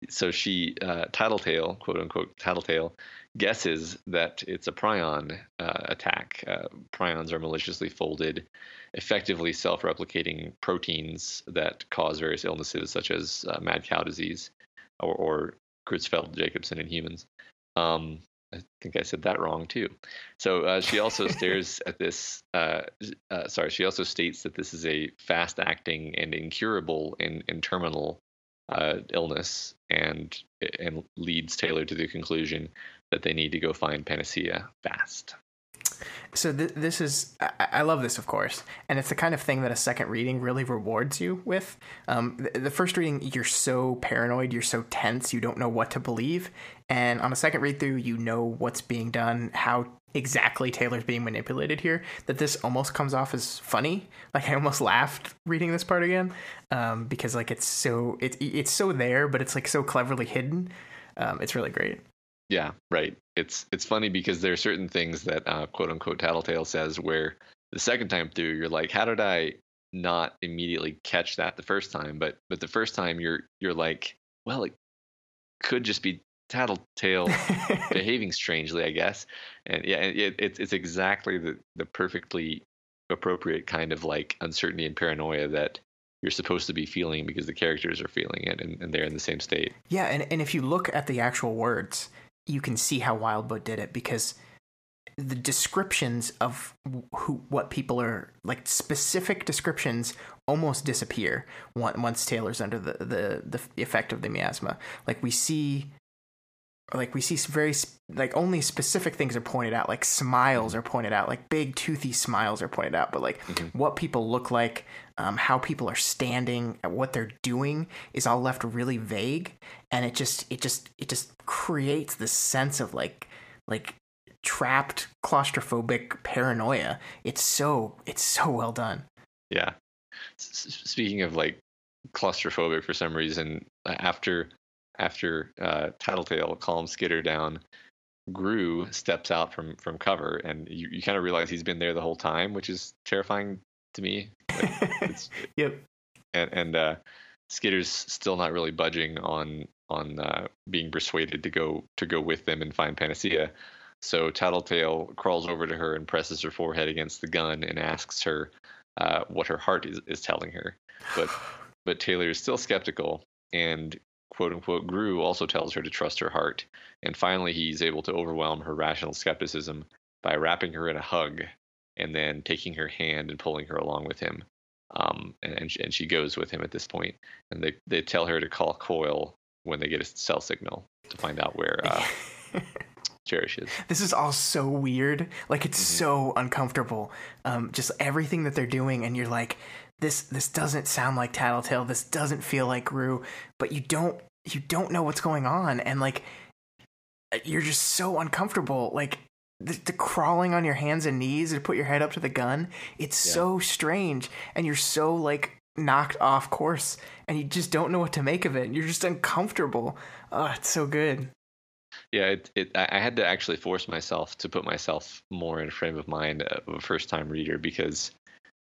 so she, uh, Tattletale, quote unquote, Tattletale, guesses that it's a prion uh, attack. Uh, prions are maliciously folded, effectively self replicating proteins that cause various illnesses such as uh, mad cow disease or, or Creutzfeldt Jacobson in humans. Um, I think I said that wrong too. So uh, she also stares at this. Uh, uh, sorry, she also states that this is a fast-acting and incurable and, and terminal uh, illness, and and leads Taylor to the conclusion that they need to go find panacea fast. So th- this is I-, I love this, of course, and it's the kind of thing that a second reading really rewards you with. Um, the, the first reading, you're so paranoid, you're so tense, you don't know what to believe, and on a second read through, you know what's being done, how exactly Taylor's being manipulated here. That this almost comes off as funny. Like I almost laughed reading this part again um, because like it's so it's it's so there, but it's like so cleverly hidden. Um, it's really great. Yeah, right. It's it's funny because there are certain things that uh, quote unquote Tattletale says where the second time through you're like, how did I not immediately catch that the first time? But but the first time you're you're like, well, it could just be Tattletale behaving strangely, I guess. And yeah, it, it's it's exactly the the perfectly appropriate kind of like uncertainty and paranoia that you're supposed to be feeling because the characters are feeling it and, and they're in the same state. Yeah, and, and if you look at the actual words, you can see how Wildbow did it because the descriptions of who what people are like specific descriptions almost disappear once Taylor's under the the, the effect of the miasma. Like we see like we see very like only specific things are pointed out like smiles are pointed out like big toothy smiles are pointed out but like Mhm. what people look like um, how people are standing what they're doing is all left really vague. And it just it just it just creates this sense of like like trapped claustrophobic paranoia. It's so it's so well done. Yeah. Speaking of like claustrophobic for some reason, uh, after after uh, Tattletale calms Skitter down, Grue steps out from from cover, and you, you kind of realize he's been there the whole time, which is terrifying to me. Like, yep and and uh, Skitter's still not really budging on on uh, being persuaded to go to go with them and find Panacea. So Tattletale crawls over to her and presses her forehead against the gun and asks her uh, what her heart is, is telling her. But but Taylor is still skeptical, and quote unquote Grue also tells her to trust her heart. And finally, he's able to overwhelm her rational skepticism by wrapping her in a hug and then taking her hand and pulling her along with him. Um, and and she, and she goes with him at this point, and they they tell her to call Coil when they get a cell signal to find out where uh, Cherish is. This is all so weird. Like it's mm-hmm. so uncomfortable. Um, just everything that they're doing, and you're like, this this doesn't sound like Tattletale. This doesn't feel like Grue. But you don't you don't know what's going on, and like you're just so uncomfortable. Like the, the, crawling on your hands and knees to put your head up to the gun. It's yeah. so strange, and you're so like knocked off course, and you just don't know what to make of it. You're just uncomfortable. Oh, it's so good. Yeah, it, it, I had to actually force myself to put myself more in a frame of mind of a first time reader because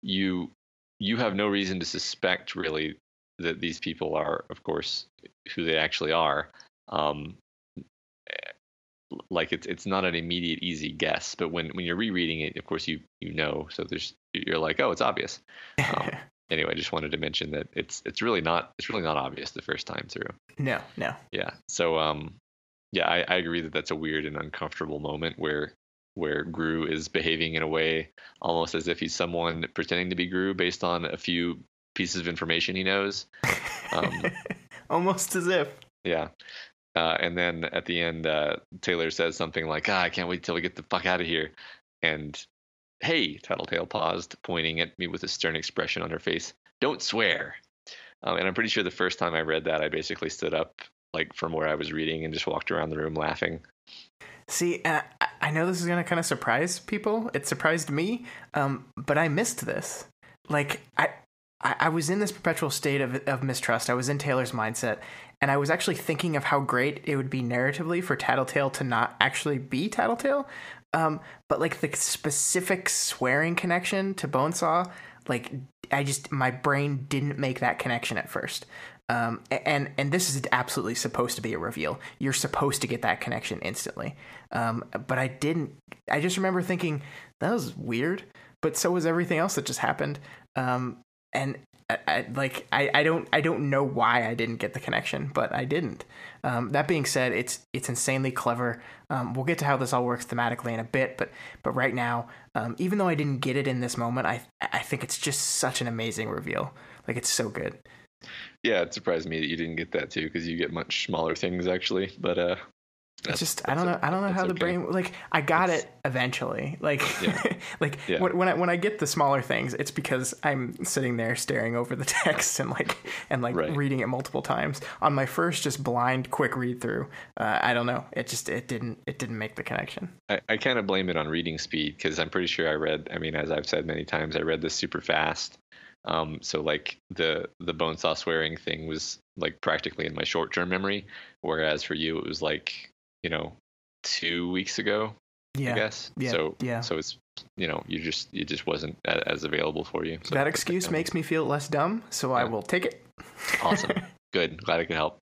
you you have no reason to suspect really that these people are, of course, who they actually are. Um, like it's it's not an immediate easy guess, but when when you're rereading it, of course you you know. So there's you're like, oh, it's obvious. Um, anyway, I just wanted to mention that it's it's really not it's really not obvious the first time through. No, no. Yeah. So um, yeah, I, I agree that that's a weird and uncomfortable moment where where Grue is behaving in a way almost as if he's someone pretending to be Grue based on a few pieces of information he knows. Um, almost as if. Yeah. Uh, and then at the end, uh, Taylor says something like, ah, I can't wait till we get the fuck out of here. And hey, Tattletale paused, pointing at me with a stern expression on her face. Don't swear. Um, and I'm pretty sure the first time I read that, I basically stood up like from where I was reading and just walked around the room laughing. See, uh, I know this is going to kind of surprise people. It surprised me, um, but I missed this. Like I, I, was in this perpetual state of, of mistrust. I was in Taylor's mindset, and I was actually thinking of how great it would be narratively for Tattletale to not actually be Tattletale. Um, but like the specific swearing connection to Bonesaw, like I just my brain didn't make that connection at first. Um, and and this is absolutely supposed to be a reveal. You're supposed to get that connection instantly. Um, but I didn't. I just remember thinking that was weird. But so was everything else that just happened. Um, and I, I, like I, I don't I don't know why I didn't get the connection, but I didn't. Um, that being said, it's it's insanely clever. Um, we'll get to how this all works thematically in a bit, but but right now, um, even though I didn't get it in this moment, I I think it's just such an amazing reveal. Like it's so good. Yeah, it surprised me that you didn't get that too, because you get much smaller things actually. But uh, it's just I don't know I don't know how the okay. brain like I got it's, it eventually like yeah. like yeah. When, I when I get the smaller things it's because I'm sitting there staring over the text and like and like right. reading it multiple times on my first just blind quick read through uh, I don't know it just it didn't it didn't make the connection I, I kind of blame it on reading speed because I'm pretty sure I read I mean as I've said many times I read this super fast um, so like the the Bonesaw swearing thing was like practically in my short term memory, whereas for you it was like you know, two weeks ago. Yeah. I guess. Yeah. So yeah. So it's you know you just it just wasn't as available for you. So that excuse makes me feel less dumb, so yeah. I will take it. awesome. Good. Glad I could help.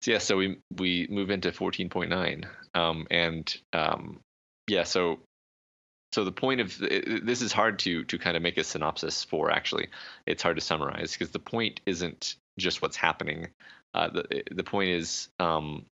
So yeah, so we we move into 14.9, um, and um, yeah, so so the point of this is hard to to kind of make a synopsis for. Actually, it's hard to summarize because the point isn't just what's happening. Uh, the the point is um,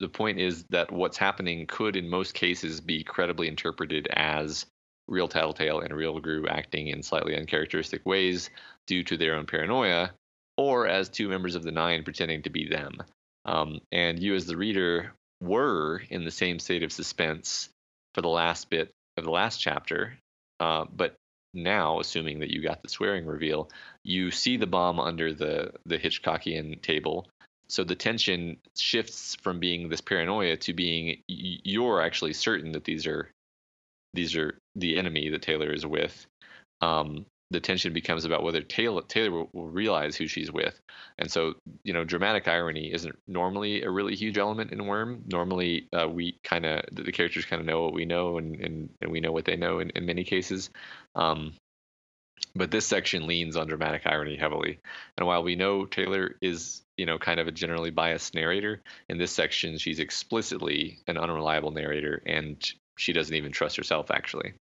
the point is that what's happening could, in most cases, be credibly interpreted as real Tattletale and real Grue acting in slightly uncharacteristic ways due to their own paranoia, or as two members of the Nine pretending to be them. Um, and you, as the reader, were in the same state of suspense for the last bit of the last chapter, uh, but now, assuming that you got the swearing reveal, you see the bomb under the the Hitchcockian table, so the tension shifts from being this paranoia to being you're actually certain that these are these are the enemy that Taylor is with. Um, the tension becomes about whether Taylor Taylor will, will, realize who she's with, and so you know dramatic irony isn't normally a really huge element in Worm. Normally, uh, we kind of the characters kind of know what we know, and, and and we know what they know in, in many cases. Um, but this section leans on dramatic irony heavily. And while we know Taylor is, you know, kind of a generally biased narrator, in this section she's explicitly an unreliable narrator and she doesn't even trust herself actually.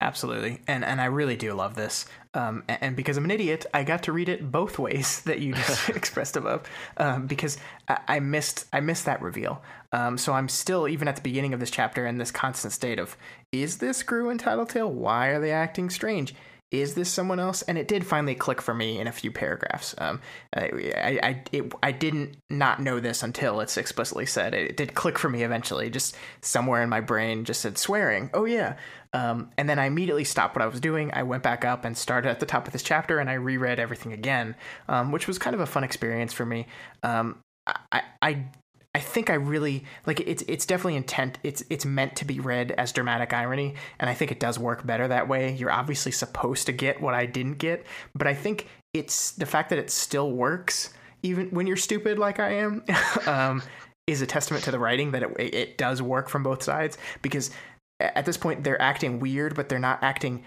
Absolutely, and and I really do love this. Um, and, and, because I'm an idiot, I got to read it both ways that you just expressed above. Um, because I, I, missed I missed that reveal. Um, so I'm still even at the beginning of this chapter in this constant state of: Is this Grue and Tattletale? Why are they acting strange? Is this someone else? And it did finally click for me in a few paragraphs. Um, I I it, I didn't not know this until it's explicitly said. It, it, did click for me eventually. Just somewhere in my brain just said swearing. Oh yeah. Um, and then I immediately stopped what I was doing. I went back up and started at the top of this chapter, and I reread everything again, um, which was kind of a fun experience for me. Um, I, I I think I really like it's it's definitely intent it's it's meant to be read as dramatic irony and I think it does work better that way. You're obviously supposed to get what I didn't get, but I think it's the fact that it still works even when you're stupid like I am um, is a testament to the writing that it it does work from both sides because at this point they're acting weird but they're not acting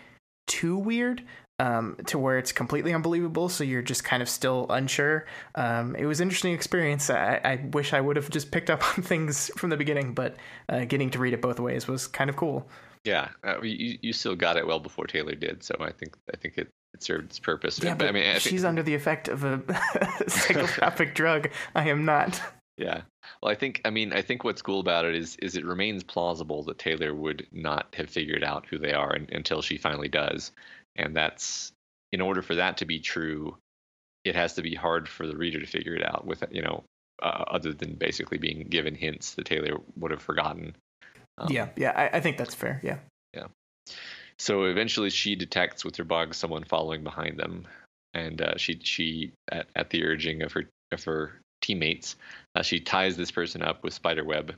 too weird um, to where it's completely unbelievable. So you're just kind of still unsure. Um, it was an interesting experience. I, I, wish I would have just picked up on things from the beginning, but uh, getting to read it both ways was kind of cool. Yeah, uh, you you still got it well before Taylor did, so I think I think it, it served its purpose. Yeah, but, I mean, I she's under the effect of a psychotropic drug. I am not. Yeah. Well, I think I mean I think what's cool about it is is it remains plausible that Taylor would not have figured out who they are until she finally does and that's in order for that to be true it has to be hard for the reader to figure it out with you know uh, other than basically being given hints that taylor would have forgotten. Um, yeah yeah I, I, think that's fair yeah. Yeah. So eventually she detects with her bug someone following behind them. And uh, she she at, at the urging of her of her teammates uh, she ties this person up with spider web.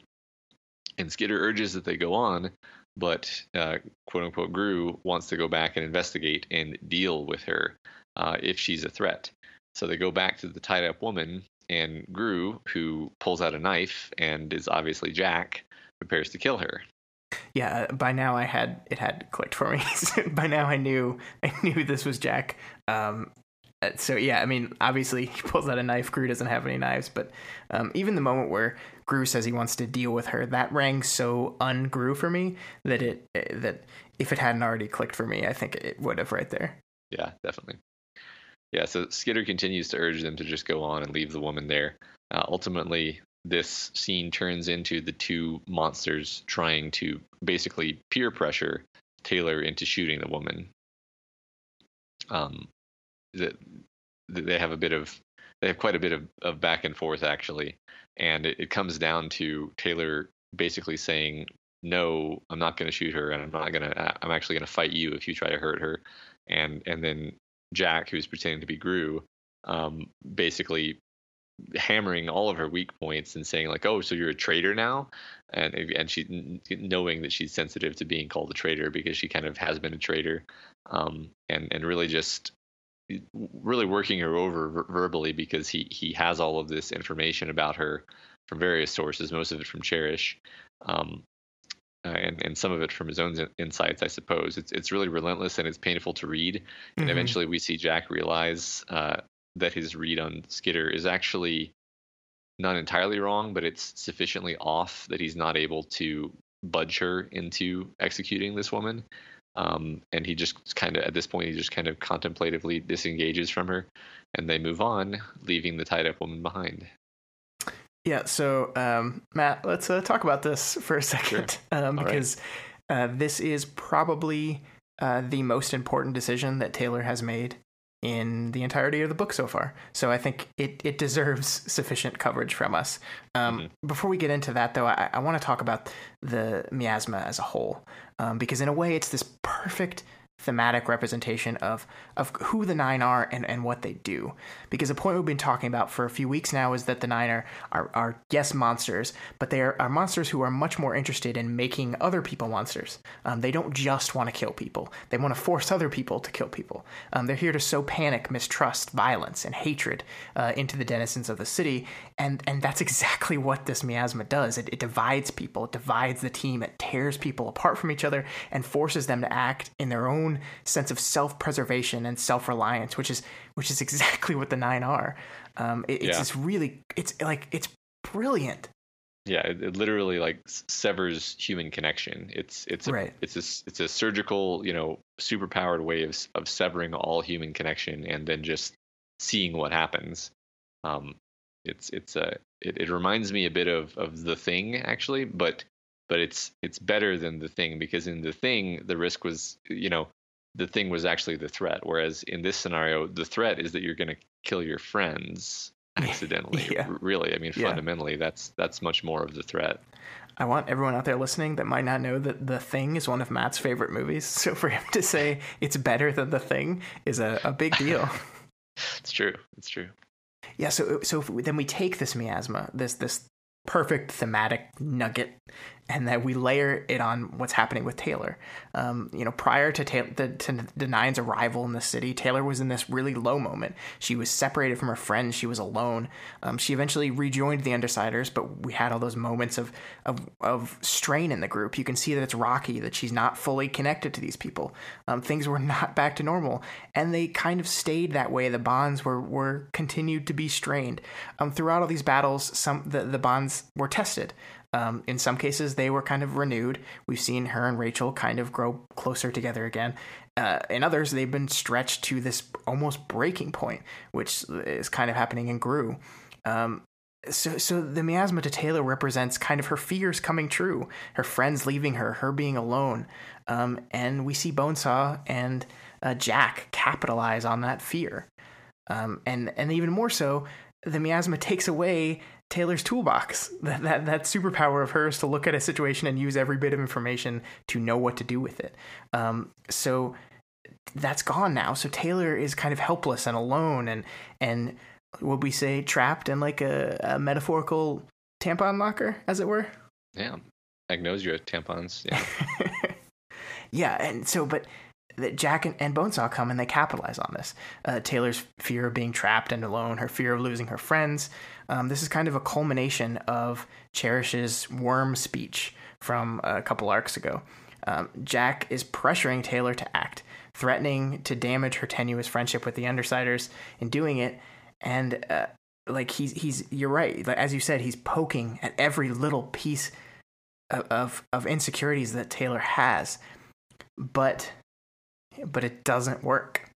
And skitter urges that they go on but uh, quote unquote Grue wants to go back and investigate and deal with her uh, if she's a threat. So they go back to the tied up woman, and Grue, who pulls out a knife and is obviously Jack, prepares to kill her. Yeah, uh, by now I had it had clicked for me. by now I knew I knew this was Jack. Um, so yeah, I mean, obviously he pulls out a knife. Grue doesn't have any knives, but um, even the moment where Grue says he wants to deal with her, that rang so ungrew for me that it eh, that if it hadn't already clicked for me, I think it would have right there. Yeah, definitely. Yeah, so Skitter continues to urge them to just go on and leave the woman there. Uh, ultimately, this scene turns into the two monsters trying to basically peer pressure Taylor into shooting the woman. Um, that they have a bit of they have quite a bit of, of back and forth actually, and it, it comes down to Taylor basically saying, "No, I'm not going to shoot her, and I'm not going to. I'm actually going to fight you if you try to hurt her." And and then Jack, who's pretending to be Grue, um, basically hammering all of her weak points and saying like, "Oh, so you're a traitor now," and and she knowing that she's sensitive to being called a traitor because she kind of has been a traitor, um, and and really just really working her over ver- verbally because he he has all of this information about her from various sources, most of it from Cherish, um, uh, and and some of it from his own insights, I suppose. It's it's really relentless and it's painful to read. Mm-hmm. And eventually, we see Jack realize uh, that his read on Skitter is actually not entirely wrong, but it's sufficiently off that he's not able to budge her into executing this woman. Um, and he just kind of, at this point, he just kind of contemplatively disengages from her, and they move on, leaving the tied up woman behind. Yeah. So, um, Matt, let's uh, talk about this for a second, sure. um, because right. uh, this is probably uh, the most important decision that Taylor has made in the entirety of the book so far. So I think it, it deserves sufficient coverage from us. Um, mm-hmm. Before we get into that, though, I, I want to talk about the miasma as a whole, um, because in a way, it's this perfect thematic representation of of who the nine are and, and what they do. Because the point we've been talking about for a few weeks now is that the nine are are, are yes monsters, but they are, are monsters who are much more interested in making other people monsters. Um, they don't just want to kill people; they want to force other people to kill people. Um, they're here to sow panic, mistrust, violence, and hatred uh, into the denizens of the city, and and that's exactly what this miasma does. It, it divides people, it divides the team, it tears people apart from each other, and forces them to act in their own own sense of self-preservation and self-reliance, which is which is exactly what the nine are. Um, it, it's yeah. just really, it's like it's brilliant. Yeah, it, it, literally like severs human connection. It's it's a, right. it's a it's a surgical, you know, superpowered way of of severing all human connection and then just seeing what happens. Um, it's it's a it, it reminds me a bit of of the thing actually, but but it's it's better than the thing because in the thing the risk was you know the thing was actually the threat. Whereas in this scenario, the threat is that you're going to kill your friends accidentally. Yeah. Really, I mean, Yeah. fundamentally, that's that's much more of the threat. I want everyone out there listening that might not know that The Thing is one of Matt's favorite movies. So for him to say it's better than The Thing is a, a big deal. It's true. It's true. yeah. So so we, then we take this miasma, this this perfect thematic nugget, and that we layer it on what's happening with Taylor. Um, you know, prior to, Ta- the, to the Nine's arrival in the city, Taylor was in this really low moment. She was separated from her friends. She was alone. Um, she eventually rejoined the Undersiders, but we had all those moments of, of of strain in the group. You can see that it's rocky, that she's not fully connected to these people. Um, things were not back to normal, and they kind of stayed that way. The bonds were were continued to be strained. Um, throughout all these battles, some the, the bonds were tested. Um, in some cases, they were kind of renewed. We've seen her and Rachel kind of grow closer together again. Uh, in others, they've been stretched to this almost breaking point, which is kind of happening in Grue. Um, so, so the miasma to Taylor represents kind of her fears coming true, her friends leaving her, her being alone, um, and we see Bonesaw and uh, Jack capitalize on that fear, um, and and even more so, the miasma takes away Taylor's toolbox, that, that that superpower of hers to look at a situation and use every bit of information to know what to do with it. Um, so that's gone now. So Taylor is kind of helpless and alone, and and would we say trapped in like a, a metaphorical tampon locker, as it were? Yeah. Agnosia tampons. Yeah. yeah, and so but that Jack and, and Bonesaw come and they capitalize on this. Uh, Taylor's fear of being trapped and alone, her fear of losing her friends. Um, this is kind of a culmination of Cherish's worm speech from a couple arcs ago. Um, Jack is pressuring Taylor to act, threatening to damage her tenuous friendship with the Undersiders in doing it, and uh, like he's he's you're right. Like, as you said, he's poking at every little piece of, of of insecurities that Taylor has, but but it doesn't work.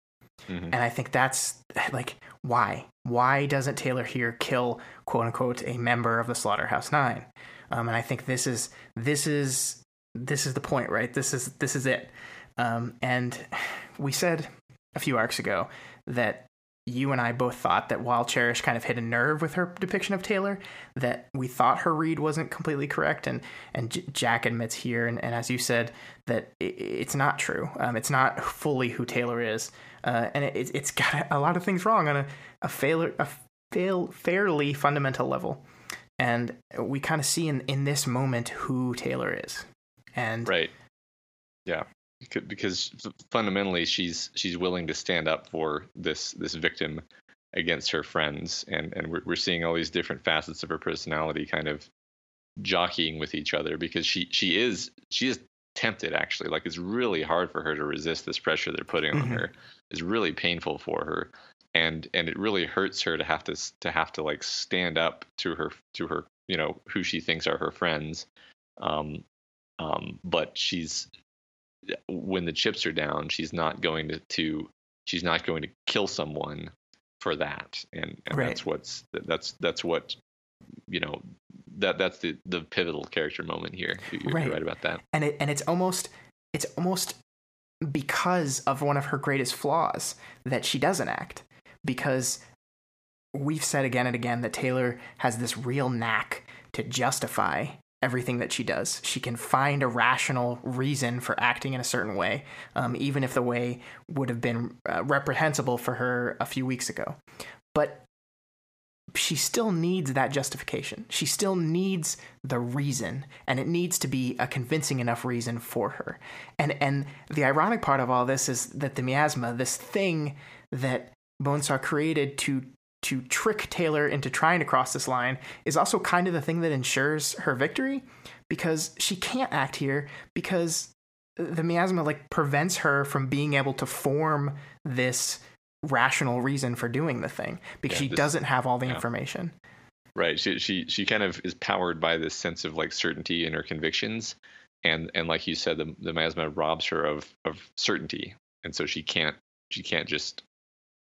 Mhm. And I think that's like why why doesn't Taylor here kill quote unquote a member of the Slaughterhouse Nine? Um, and I think this is this is this is the point, right? This is this is it. Um, and we said a few arcs ago that you and I both thought that while Cherish kind of hit a nerve with her depiction of Taylor, that we thought her read wasn't completely correct, and and J- Jack admits here, and, and as you said, that i it's not true. Um, it's not fully who Taylor is, uh, and it, it's got a lot of things wrong on a a failure a fail fairly fundamental level, and we kind of see in in this moment who Taylor is, and Right. Yeah. Becau- Because fundamentally, she's she's willing to stand up for this this victim against her friends, and and we're we're seeing all these different facets of her personality kind of jockeying with each other because she she is she is tempted actually. Like it's really hard for her to resist this pressure they're putting on Mhm. her. It's really painful for her. And and it really hurts her to have to to have to like stand up to her to her you know who she thinks are her friends. Um um but she's when the chips are down she's not going to, to she's not going to kill someone for that and, and Right. that's what's that's that's what you know that that's the the pivotal character moment here you're Right. right about that and it and it's almost it's almost because of one of her greatest flaws that she doesn't act because we've said again and again that Taylor has this real knack to justify everything that she does. She can find a rational reason for acting in a certain way, um, even if the way would have been uh, reprehensible for her a few weeks ago. But she still needs that justification. She still needs the reason, and it needs to be a convincing enough reason for her. And and the ironic part of all this is that the miasma, this thing that Bonesaw created to to trick Taylor into trying to cross this line, is also kind of the thing that ensures her victory, because she can't act here because the miasma like prevents her from being able to form this rational reason for doing the thing because Yeah, she this- doesn't have all the yeah. information. right she she she kind of is powered by this sense of like certainty in her convictions and and like you said the the miasma robs her of of certainty and so she can't she can't just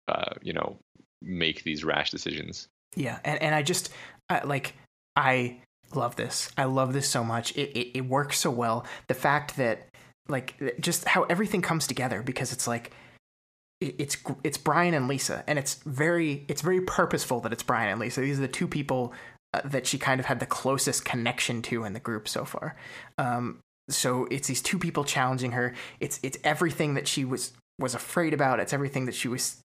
uh you know make these rash decisions Yeah, and and I just I, like I love this. I love this so much. It, it it works so well. The fact that like just how everything comes together because it's like it's it's Brian and Lisa, and it's very it's very purposeful that it's Brian and Lisa. These are the two people uh, that she kind of had the closest connection to in the group so far. Um, so it's these two people challenging her. It's it's everything that she was was afraid about. It's everything that she was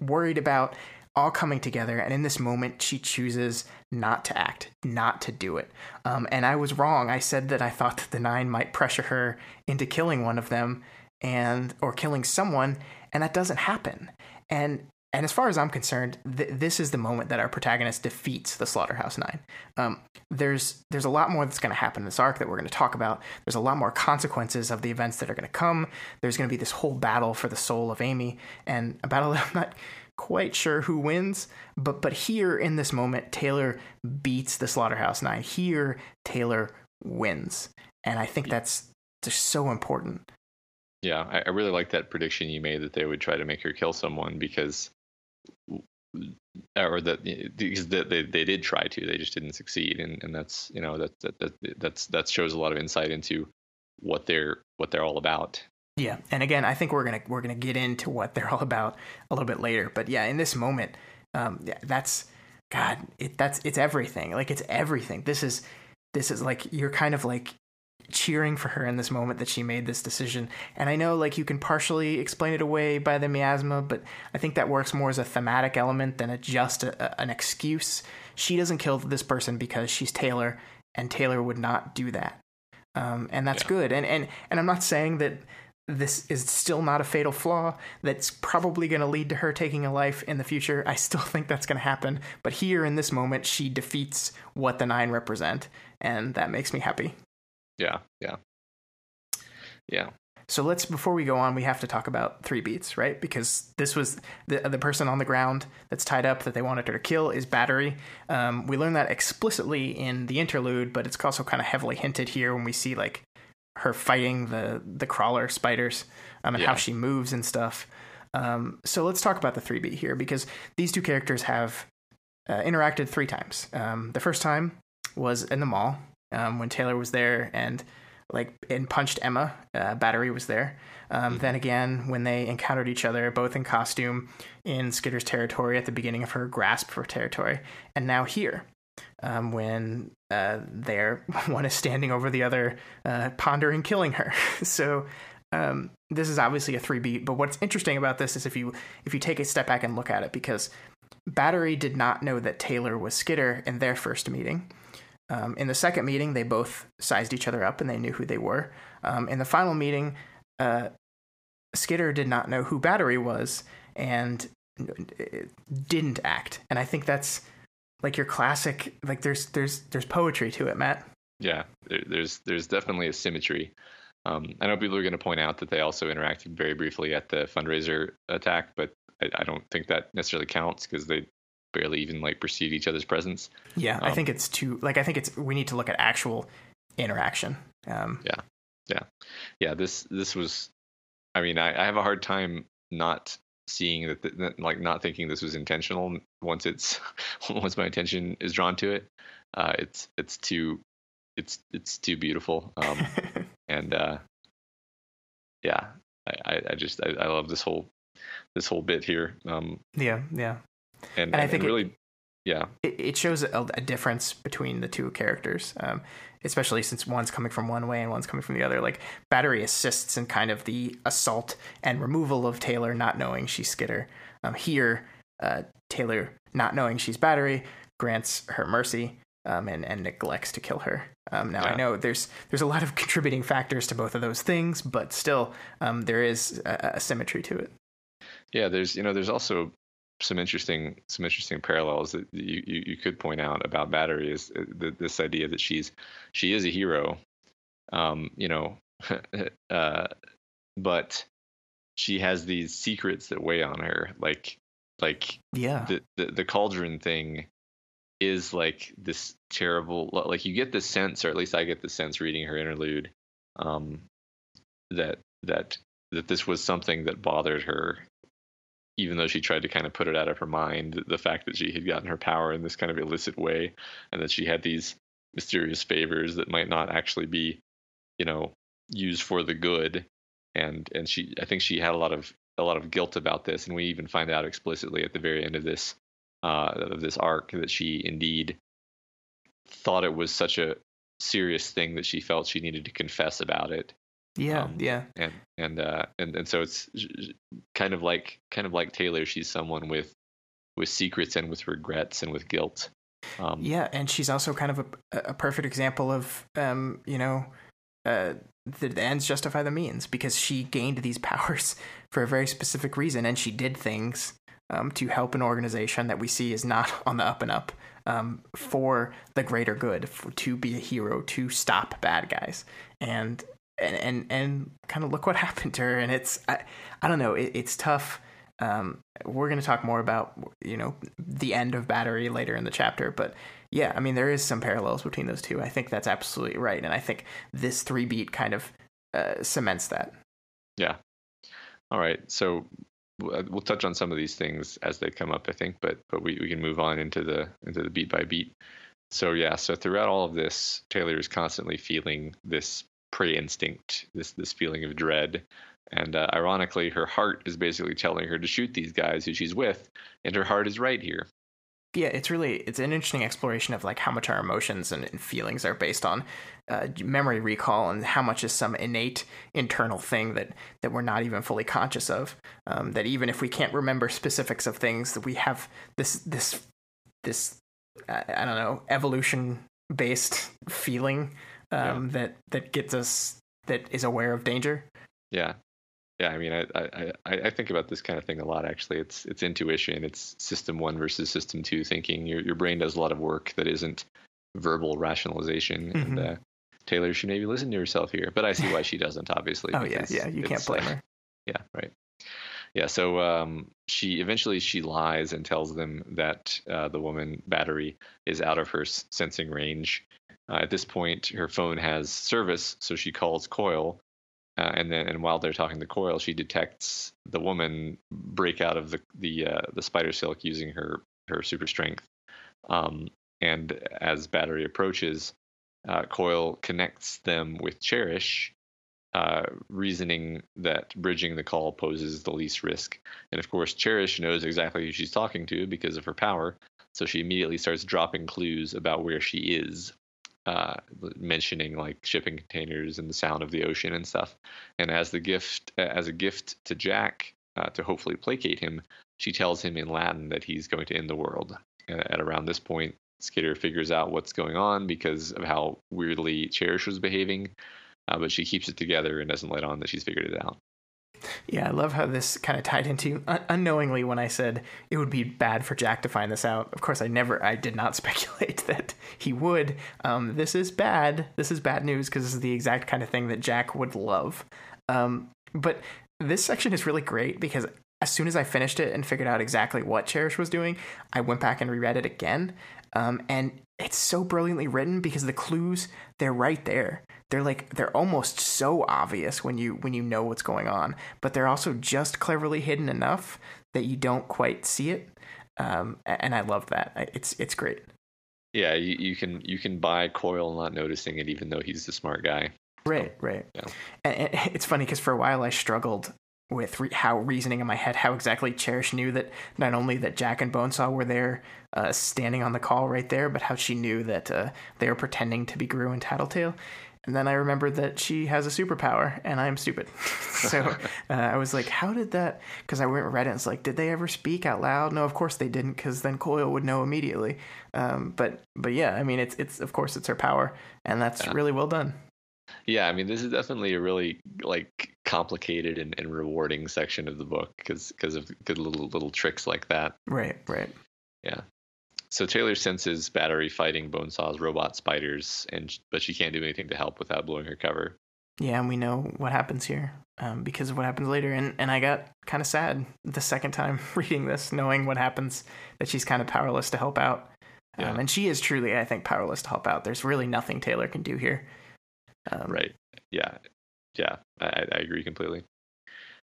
worried about, all coming together. And in this moment, she chooses not to act, not to do it. Um, and I was wrong. I said that I thought that the nine might pressure her into killing one of them, and or killing someone and that doesn't happen. And and as far as I'm concerned, th- this is the moment that our protagonist defeats the Slaughterhouse Nine. Um, there's there's a lot more that's going to happen in this arc that we're going to talk about. There's a lot more consequences of the events that are going to come. There's going to be this whole battle for the soul of Amy, and a battle that I'm not quite sure who wins. But but here in this moment, Taylor beats the Slaughterhouse Nine. Here, Taylor wins, and I think that's just so important. Yeah, I, I really like that prediction you made that they would try to make her kill someone because, or that because they, they, they did try to, they just didn't succeed, and, and that's you know that, that that that's that shows a lot of insight into what they're what they're all about. Yeah, and again, I think we're gonna we're gonna get into what they're all about a little bit later, but yeah, in this moment, um, yeah, that's God, it that's it's everything. Like it's everything. This is this is like you're kind of like cheering for her in this moment that she made this decision. And I know like you can partially explain it away by the miasma, but I think that works more as a thematic element than a, just a, an excuse. She doesn't kill this person because she's Taylor, and Taylor would not do that. Um, and that's yeah. good. And and and I'm not saying that this is still not a fatal flaw that's probably going to lead to her taking a life in the future. I still think that's going to happen. But here in this moment, she defeats what the nine represent, and that makes me happy. Yeah, yeah, yeah. So let's before we go on, we have to talk about three beats, right? Because this was the the person on the ground that's tied up that they wanted her to kill is Battery. Um, we learn that explicitly in the interlude, but it's also kind of heavily hinted here when we see like her fighting the the crawler spiders um, and yeah. how she moves and stuff. Um, so let's talk about the three B here because these two characters have uh, interacted three times. Um, the first time was in the mall um, when Taylor was there and like and punched Emma. Uh, Battery was there. Um, mm-hmm. Then again, when they encountered each other, both in costume in Skitter's territory at the beginning of her grasp for territory, and now here. Um, when uh, one is standing over the other, uh, pondering killing her. so um, this is obviously a three beat. But what's interesting about this is if you if you take a step back and look at it, because Battery did not know that Taylor was Skitter in their first meeting. Um, in the second meeting, they both sized each other up and they knew who they were. Um, in the final meeting, uh, Skitter did not know who Battery was and didn't act. And I think that's like your classic. Like there's there's there's poetry to it, Matt. Yeah, there's there's definitely a symmetry. Um, I know people are going to point out that they also interacted very briefly at the fundraiser attack, but I, I don't think that necessarily counts because they barely even like perceive each other's presence. Yeah, um, I think it's too like I think it's we need to look at actual interaction. Um, yeah, yeah, yeah. This this was, I mean, I, I have a hard time not seeing that, that, like not thinking this was intentional once it's once my attention is drawn to it. Uh, it's it's too it's it's too beautiful. Um, and uh, yeah, I, I just I, I love this whole this whole bit here. Um, yeah, yeah and, and, I think and really, it, yeah, it, it shows a, a, difference between the two characters, um, especially since one's coming from one way and one's coming from the other. Like Battery assists in kind of the assault and removal of Taylor, not knowing she's Skitter. Um, here, uh, Taylor, not knowing she's Battery, grants her mercy. Um, and, and neglects to kill her. Um, now yeah. I know there's there's a lot of contributing factors to both of those things, but still um, there is a, a, symmetry to it. Yeah, there's you know there's also some interesting some interesting parallels that you, you, you could point out about battery is uh, the, this idea that she's she is a hero um you know uh but she has these secrets that weigh on her like like yeah. the, the the cauldron thing is like this terrible like you get the sense or at least i get the sense reading her interlude um that that that this was something that bothered her even though she tried to kind of put it out of her mind, the fact that she had gotten her power in this kind of illicit way and that she had these mysterious favors that might not actually be, you know, used for the good, and and she I think she had a lot of a lot of guilt about this, and we even find out explicitly at the very end of this uh, of this arc that she indeed thought it was such a serious thing that she felt she needed to confess about it. Yeah, um, yeah, and and uh, and and so it's kind of like kind of like Taylor. She's someone with with secrets and with regrets and with guilt. Um, yeah, and she's also kind of a, a perfect example of um, you know uh, the, the ends justify the means because she gained these powers for a very specific reason, and she did things um, to help an organization that we see is not on the up and up um, for the greater good, for, to be a hero, to stop bad guys, and and and, and kind of look what happened to her. And it's I, I don't know, it, it's tough. Um, we're going to talk more about you know the end of Battery later in the chapter, but yeah, I mean there is some parallels between those two. I think that's absolutely right, and I think this three beat kind of uh, cements that. Yeah. All right. So uh, we'll touch on some of these things as they come up, I think, but but we, we can move on into the into the beat by beat. So yeah, so throughout all of this, Taylor is constantly feeling this prey instinct, this this feeling of dread, and uh, ironically, her heart is basically telling her to shoot these guys who she's with, and her heart is right here yeah, it's really it's an interesting exploration of like how much our emotions and, and feelings are based on uh, memory recall and how much is some innate internal thing that that we're not even fully conscious of. Um, that even if we can't remember specifics of things, that we have this this this I, I don't know evolution based feeling um, yeah. that that gets us that is aware of danger. Yeah, yeah, I mean, I, I, I think about this kind of thing a lot. Actually, it's it's intuition. It's system one versus system two thinking. Your your brain does a lot of work that isn't verbal rationalization. Mm-hmm. And uh, Taylor should maybe listen to herself here, but I see why she doesn't. Obviously. oh yeah, yeah. You can't blame her. yeah, right. Yeah, so um, she eventually she lies and tells them that uh, the woman battery is out of her sensing range. Uh, at this point, her phone has service, so she calls Coil, uh, and then, and while they're talking to Coil, she detects the woman break out of the the uh, the spider silk using her her super strength. Um, and as Battery approaches, uh, Coil connects them with Cherish, uh, reasoning that bridging the call poses the least risk. And of course, Cherish knows exactly who she's talking to because of her power, so she immediately starts dropping clues about where she is uh, mentioning like shipping containers and the sound of the ocean and stuff. And as the gift, as a gift to Jack uh, to hopefully placate him, she tells him in Latin that he's going to end the world. at around this point, Skitter figures out what's going on because of how weirdly Cherish was behaving, uh, but she keeps it together and doesn't let on that she's figured it out. Yeah, I love how this kind of tied into un- unknowingly when I said it would be bad for Jack to find this out. Of course, I never, I did not speculate that he would. Um, this is bad. This is bad news because this is the exact kind of thing that Jack would love. Um, but this section is really great because as soon as I finished it and figured out exactly what Cherish was doing, I went back and reread it again. Um, and it's so brilliantly written because the clues they're right there they're like they're almost so obvious when you when you know what's going on but they're also just cleverly hidden enough that you don't quite see it. Um, and i love that. It's it's great. Yeah you, you can you can buy coil not noticing it even though he's the smart guy. Right right. yeah. and, it's funny because for a while i struggled with re- how reasoning in my head how exactly Cherish knew that not only that Jack and Bonesaw were there uh, standing on the call right there, but how she knew that uh, they were pretending to be Grue and Tattletale. And then I remembered that she has a superpower, and I'm stupid. so uh, I was like, "How did that?" Because I went and read it. And it's like, did they ever speak out loud? No, of course they didn't, because then Coil would know immediately. Um, but but yeah, I mean, it's it's of course it's her power, and that's yeah. really well done. Yeah, I mean, this is definitely a really like complicated and, and rewarding section of the book because because of good little little tricks like that. Right, right. Yeah. So Taylor senses Battery fighting Bonesaw's, robot spiders, and but she can't do anything to help without blowing her cover. Yeah, and we know what happens here um, because of what happens later. And and I got kind of sad the second time reading this, knowing what happens that she's kind of powerless to help out. Um, and she is truly, I think, powerless to help out. There's really nothing Taylor can do here. Um, right. Yeah. Yeah. I, I agree completely.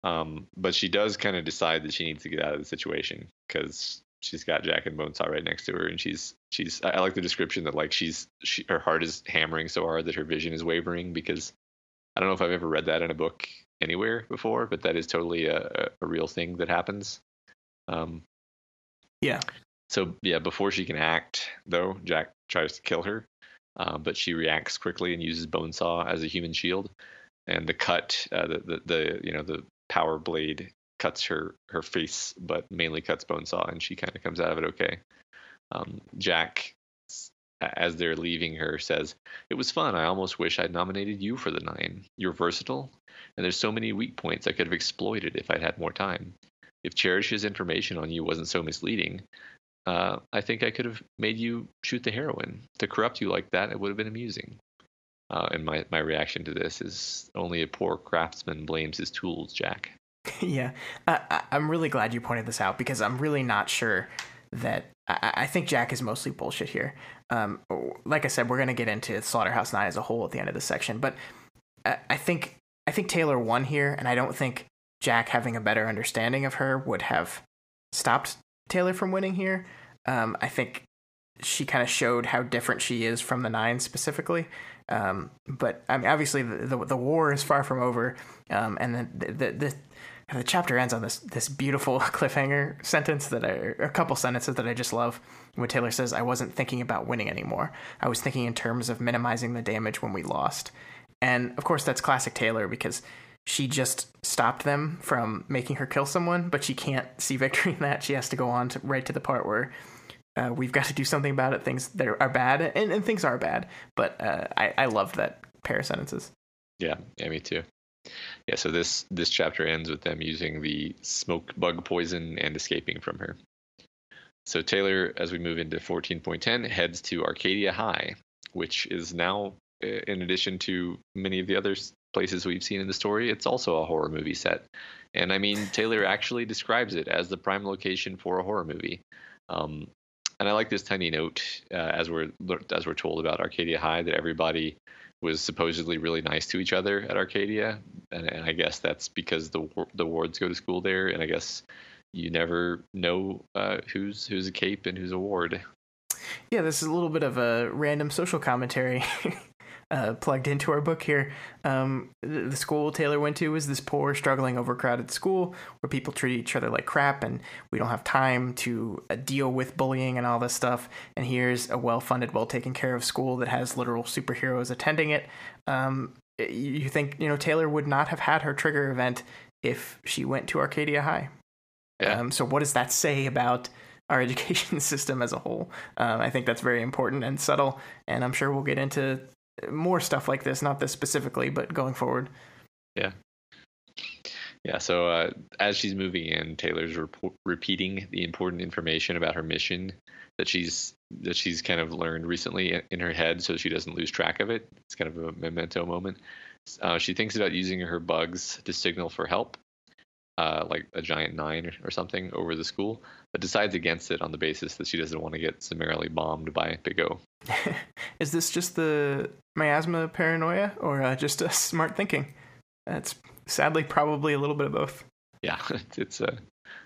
Um, but she does kind of decide that she needs to get out of the situation because she's got Jack and Bonesaw right next to her, and she's she's. I like the description that like she's she, her heart is hammering so hard that her vision is wavering because I don't know if I've ever read that in a book anywhere before, but that is totally a, a real thing that happens. Um, yeah. So yeah, before she can act, though, Jack tries to kill her, uh, but she reacts quickly and uses Bonesaw as a human shield. And the cut, uh, the, the the you know the power blade cuts her her face, but mainly cuts Bonesaw, and she kind of comes out of it okay. Um, Jack, as they're leaving her, says, "It was fun. I almost wish I'd nominated you for the nine. You're versatile, and there's so many weak points I could have exploited if I'd had more time. If Cherish's information on you wasn't so misleading, uh, I think I could have made you shoot the heroine. To corrupt you like that, it would have been amusing. Uh, and my, my reaction to this is only a poor craftsman blames his tools, Jack. yeah, I, I'm really glad you pointed this out because I'm really not sure that I, I think Jack is mostly bullshit here. Um, like I said, we're gonna get into Slaughterhouse Nine as a whole at the end of the section, but I, I think I think Taylor won here, and I don't think Jack having a better understanding of her would have stopped Taylor from winning here. Um, I think she kind of showed how different she is from the nine specifically. Um, but I mean, obviously, the, the, the war is far from over, um, and the, the, the the chapter ends on this this beautiful cliffhanger sentence that I, a couple sentences that I just love. When Taylor says, "I wasn't thinking about winning anymore. I was thinking in terms of minimizing the damage when we lost." And of course, that's classic Taylor because she just stopped them from making her kill someone, but she can't see victory in that. She has to go on to right to the part where uh, we've got to do something about it. Things that are bad, and, and things are bad. But uh, I, I loved that pair of sentences. Yeah, yeah, me too. Yeah, so this this chapter ends with them using the smoke bug poison and escaping from her. So Taylor, as we move into 14.10, heads to Arcadia High, which is now, uh, in addition to many of the other places we've seen in the story, it's also a horror movie set. And I mean, Taylor actually describes it as the prime location for a horror movie. Um, and I like this tiny note uh, as we're as we're told about Arcadia High that everybody was supposedly really nice to each other at Arcadia, and, and I guess that's because the the wards go to school there, and I guess you never know uh, who's who's a cape and who's a ward. Yeah, this is a little bit of a random social commentary uh, plugged into our book here. Um, the school Taylor went to was this poor, struggling, overcrowded school where people treat each other like crap, and we don't have time to uh, deal with bullying and all this stuff. And here's a well-funded, well-taken care of school that has literal superheroes attending it. Um, you think you know Taylor would not have had her trigger event if she went to Arcadia High. Yeah. Um, so what does that say about our education system as a whole? Um, I think that's very important and subtle, and I'm sure we'll get into more stuff like this, not this specifically, but going forward. Yeah. Yeah, so uh, as she's moving in, Taylor's rep- repeating the important information about her mission that she's that she's kind of learned recently in her head, so she doesn't lose track of it. It's kind of a memento moment. Uh, she thinks about using her bugs to signal for help, uh, like a giant nine or something over the school, but decides against it on the basis that she doesn't want to get summarily bombed by Big O. Is this just the miasma paranoia or uh, just a smart thinking? That's sadly probably a little bit of both. Yeah, it's uh,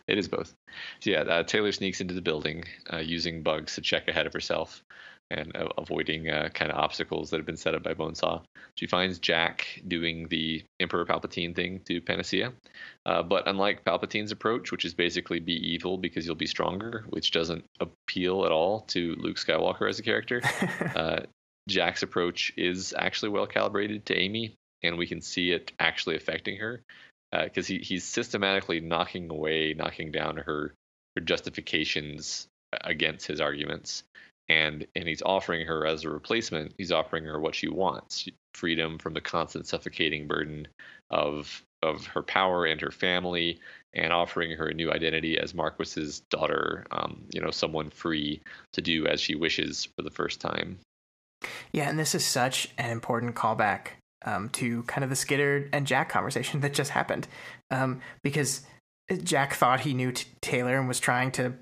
it is both. So yeah, uh, Taylor sneaks into the building uh, using bugs to check ahead of herself and uh, avoiding uh, kind of obstacles that have been set up by Bonesaw. She finds Jack doing the Emperor Palpatine thing to Panacea, uh, but unlike Palpatine's approach, which is basically be evil because you'll be stronger, which doesn't appeal at all to Luke Skywalker as a character, uh, Jack's approach is actually well calibrated to Amy, and we can see it actually affecting her because uh, he, he's systematically knocking away, knocking down her her justifications against his arguments and and he's offering her as a replacement he's offering her what she wants freedom from the constant suffocating burden of of her power and her family and offering her a new identity as Marquis's daughter um, you know someone free to do as she wishes for the first time. Yeah and this is such an important callback um, to kind of the Skitter and Jack conversation that just happened. Um, because Jack thought he knew t- Taylor and was trying to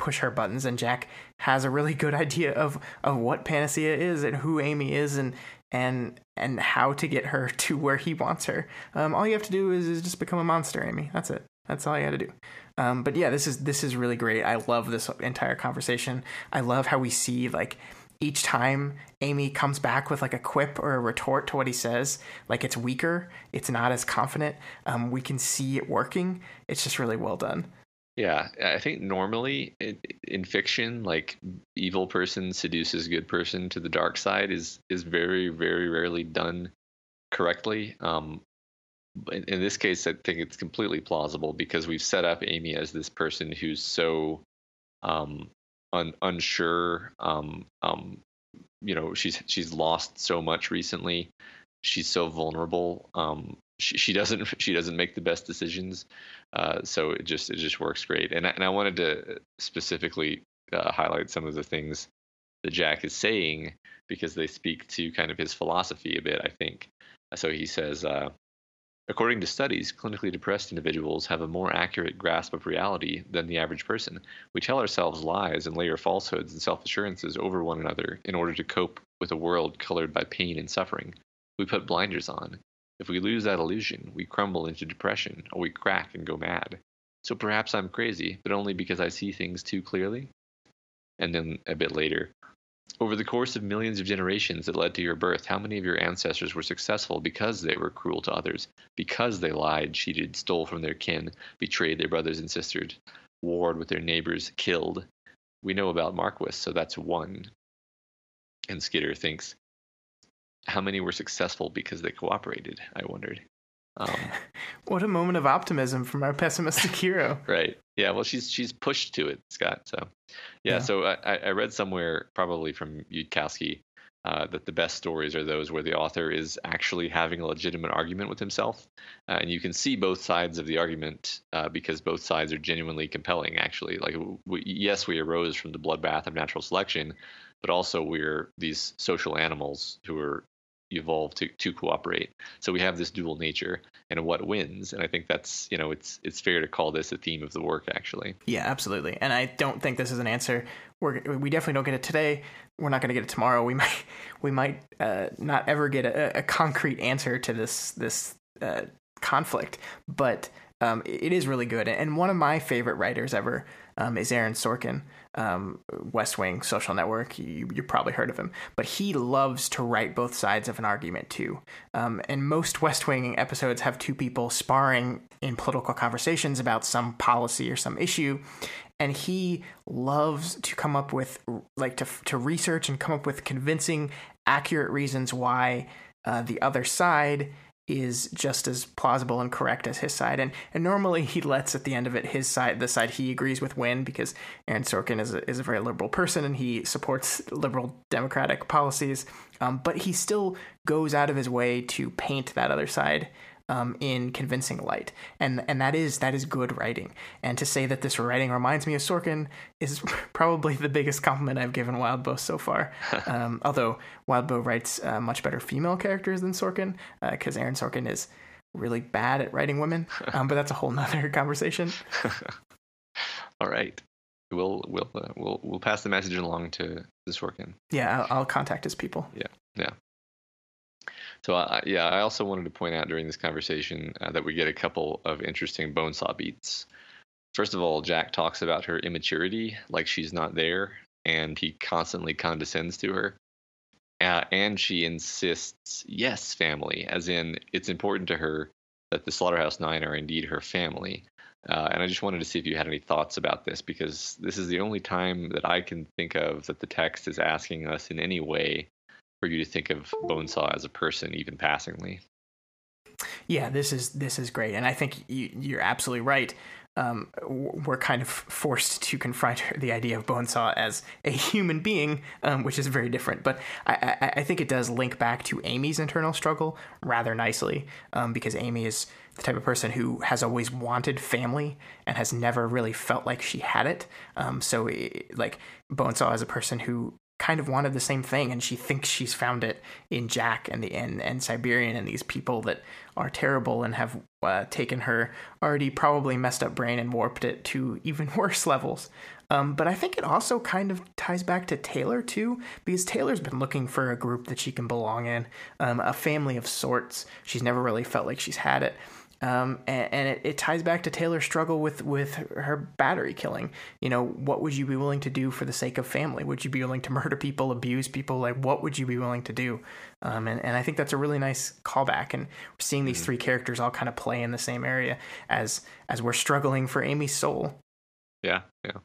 push her buttons and Jack has a really good idea of of what Panacea is and who Amy is and and and how to get her to where he wants her. Um, all you have to do is, is just become a monster, Amy. That's it. That's all you got to do. Um, but yeah, this is this is really great. I love this entire conversation. I love how we see like each time Amy comes back with like a quip or a retort to what he says, like it's weaker, it's not as confident. Um, we can see it working. It's just really well done. Yeah, I think normally in, in fiction, like evil person seduces good person to the dark side is is very very rarely done correctly. Um, in, in this case, I think it's completely plausible because we've set up Amy as this person who's so um, un, unsure. Um, um, you know, she's she's lost so much recently. She's so vulnerable. Um, she, she doesn't she doesn't make the best decisions. Uh, so it just it just works great. And I, and I wanted to specifically uh, highlight some of the things that Jack is saying because they speak to kind of his philosophy a bit. I think. So he says. Uh, According to studies, clinically depressed individuals have a more accurate grasp of reality than the average person. We tell ourselves lies and layer falsehoods and self assurances over one another in order to cope with a world colored by pain and suffering. We put blinders on. If we lose that illusion, we crumble into depression or we crack and go mad. So perhaps I'm crazy, but only because I see things too clearly? And then a bit later, over the course of millions of generations that led to your birth, how many of your ancestors were successful because they were cruel to others, because they lied, cheated, stole from their kin, betrayed their brothers and sisters, warred with their neighbors, killed? We know about Marquis, so that's one. And Skitter thinks, how many were successful because they cooperated? I wondered. Um, what a moment of optimism from our pessimistic hero. right. Yeah. Well, she's she's pushed to it, Scott. So, yeah. yeah. So I, I read somewhere, probably from Yudkowsky, uh, that the best stories are those where the author is actually having a legitimate argument with himself, uh, and you can see both sides of the argument uh, because both sides are genuinely compelling. Actually, like we, yes, we arose from the bloodbath of natural selection, but also we're these social animals who are evolve to, to cooperate. So we have this dual nature and what wins. And I think that's, you know, it's it's fair to call this a theme of the work actually. Yeah, absolutely. And I don't think this is an answer. We're, we definitely don't get it today. We're not going to get it tomorrow. We might we might uh, not ever get a, a, concrete answer to this this uh, conflict, but um, it is really good. And one of my favorite writers ever um, is Aaron Sorkin, um, West Wing, Social Network. You, you probably heard of him, but he loves to write both sides of an argument too. Um, and most West Wing episodes have two people sparring in political conversations about some policy or some issue, and he loves to come up with like to to research and come up with convincing, accurate reasons why uh, the other side is just as plausible and correct as his side. And and normally he lets at the end of it his side, the side he agrees with, win because Aaron Sorkin is a, is a very liberal person and he supports liberal democratic policies. Um, but he still goes out of his way to paint that other side um, in convincing light, and and that is that is good writing. And to say that this writing reminds me of Sorkin is probably the biggest compliment I've given Wildbow so far. um, although Wildbow writes uh, much better female characters than Sorkin, because uh, Aaron Sorkin is really bad at writing women. Um, but that's a whole nother conversation. All right. We'll we'll uh, we'll we'll pass the message along to Sorkin. Yeah, I'll, I'll contact his people. Yeah, yeah. So uh, yeah, I also wanted to point out during this conversation uh, that we get a couple of interesting bonesaw beats. First of all, Jack talks about her immaturity, like she's not there, and he constantly condescends to her. Uh, and she insists, yes, family, as in it's important to her that the Slaughterhouse Nine are indeed her family. Uh, and I just wanted to see if you had any thoughts about this because this is the only time that I can think of that the text is asking us in any way for you to think of Bonesaw as a person, even passingly. Yeah, this is this is great, and I think you, you're absolutely right. Um, we're kind of forced to confront the idea of Bonesaw as a human being, um, which is very different. But I, I, I, think it does link back to Amy's internal struggle rather nicely, um, because Amy is the type of person who has always wanted family and has never really felt like she had it. Um, so, it, like Bonesaw is a person who kind of wanted the same thing and she thinks she's found it in Jack and the and, and Siberian and these people that are terrible and have uh, taken her already probably messed up brain and warped it to even worse levels. Um, but I think it also kind of ties back to Taylor too, because Taylor's been looking for a group that she can belong in, um, a family of sorts. She's never really felt like she's had it. Um, and, and it, it, ties back to Taylor's struggle with, with her battery killing. You know, what would you be willing to do for the sake of family? Would you be willing to murder people, abuse people? Like, what would you be willing to do? Um, and, and I think that's a really nice callback. And we're seeing these mm-hmm. three characters all kind of play in the same area as as we're struggling for Amy's soul. Yeah, yeah.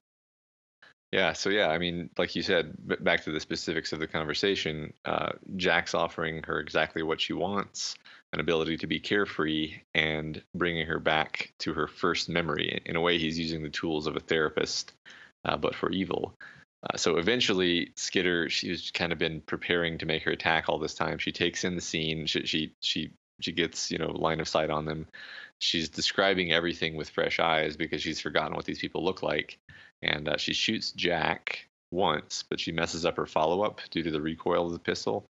Yeah, so yeah, I mean, like you said, back to the specifics of the conversation, uh, Jack's offering her exactly what she wants an ability to be carefree and bringing her back to her first memory. In a way, he's using the tools of a therapist, uh, but for evil. Uh, so eventually, Skitter, she's kind of been preparing to make her attack all this time. She takes in the scene. She she she, she gets you know line of sight on them. She's describing everything with fresh eyes because she's forgotten what these people look like and uh, she shoots Jack once, but she messes up her follow up due to the recoil of the pistol,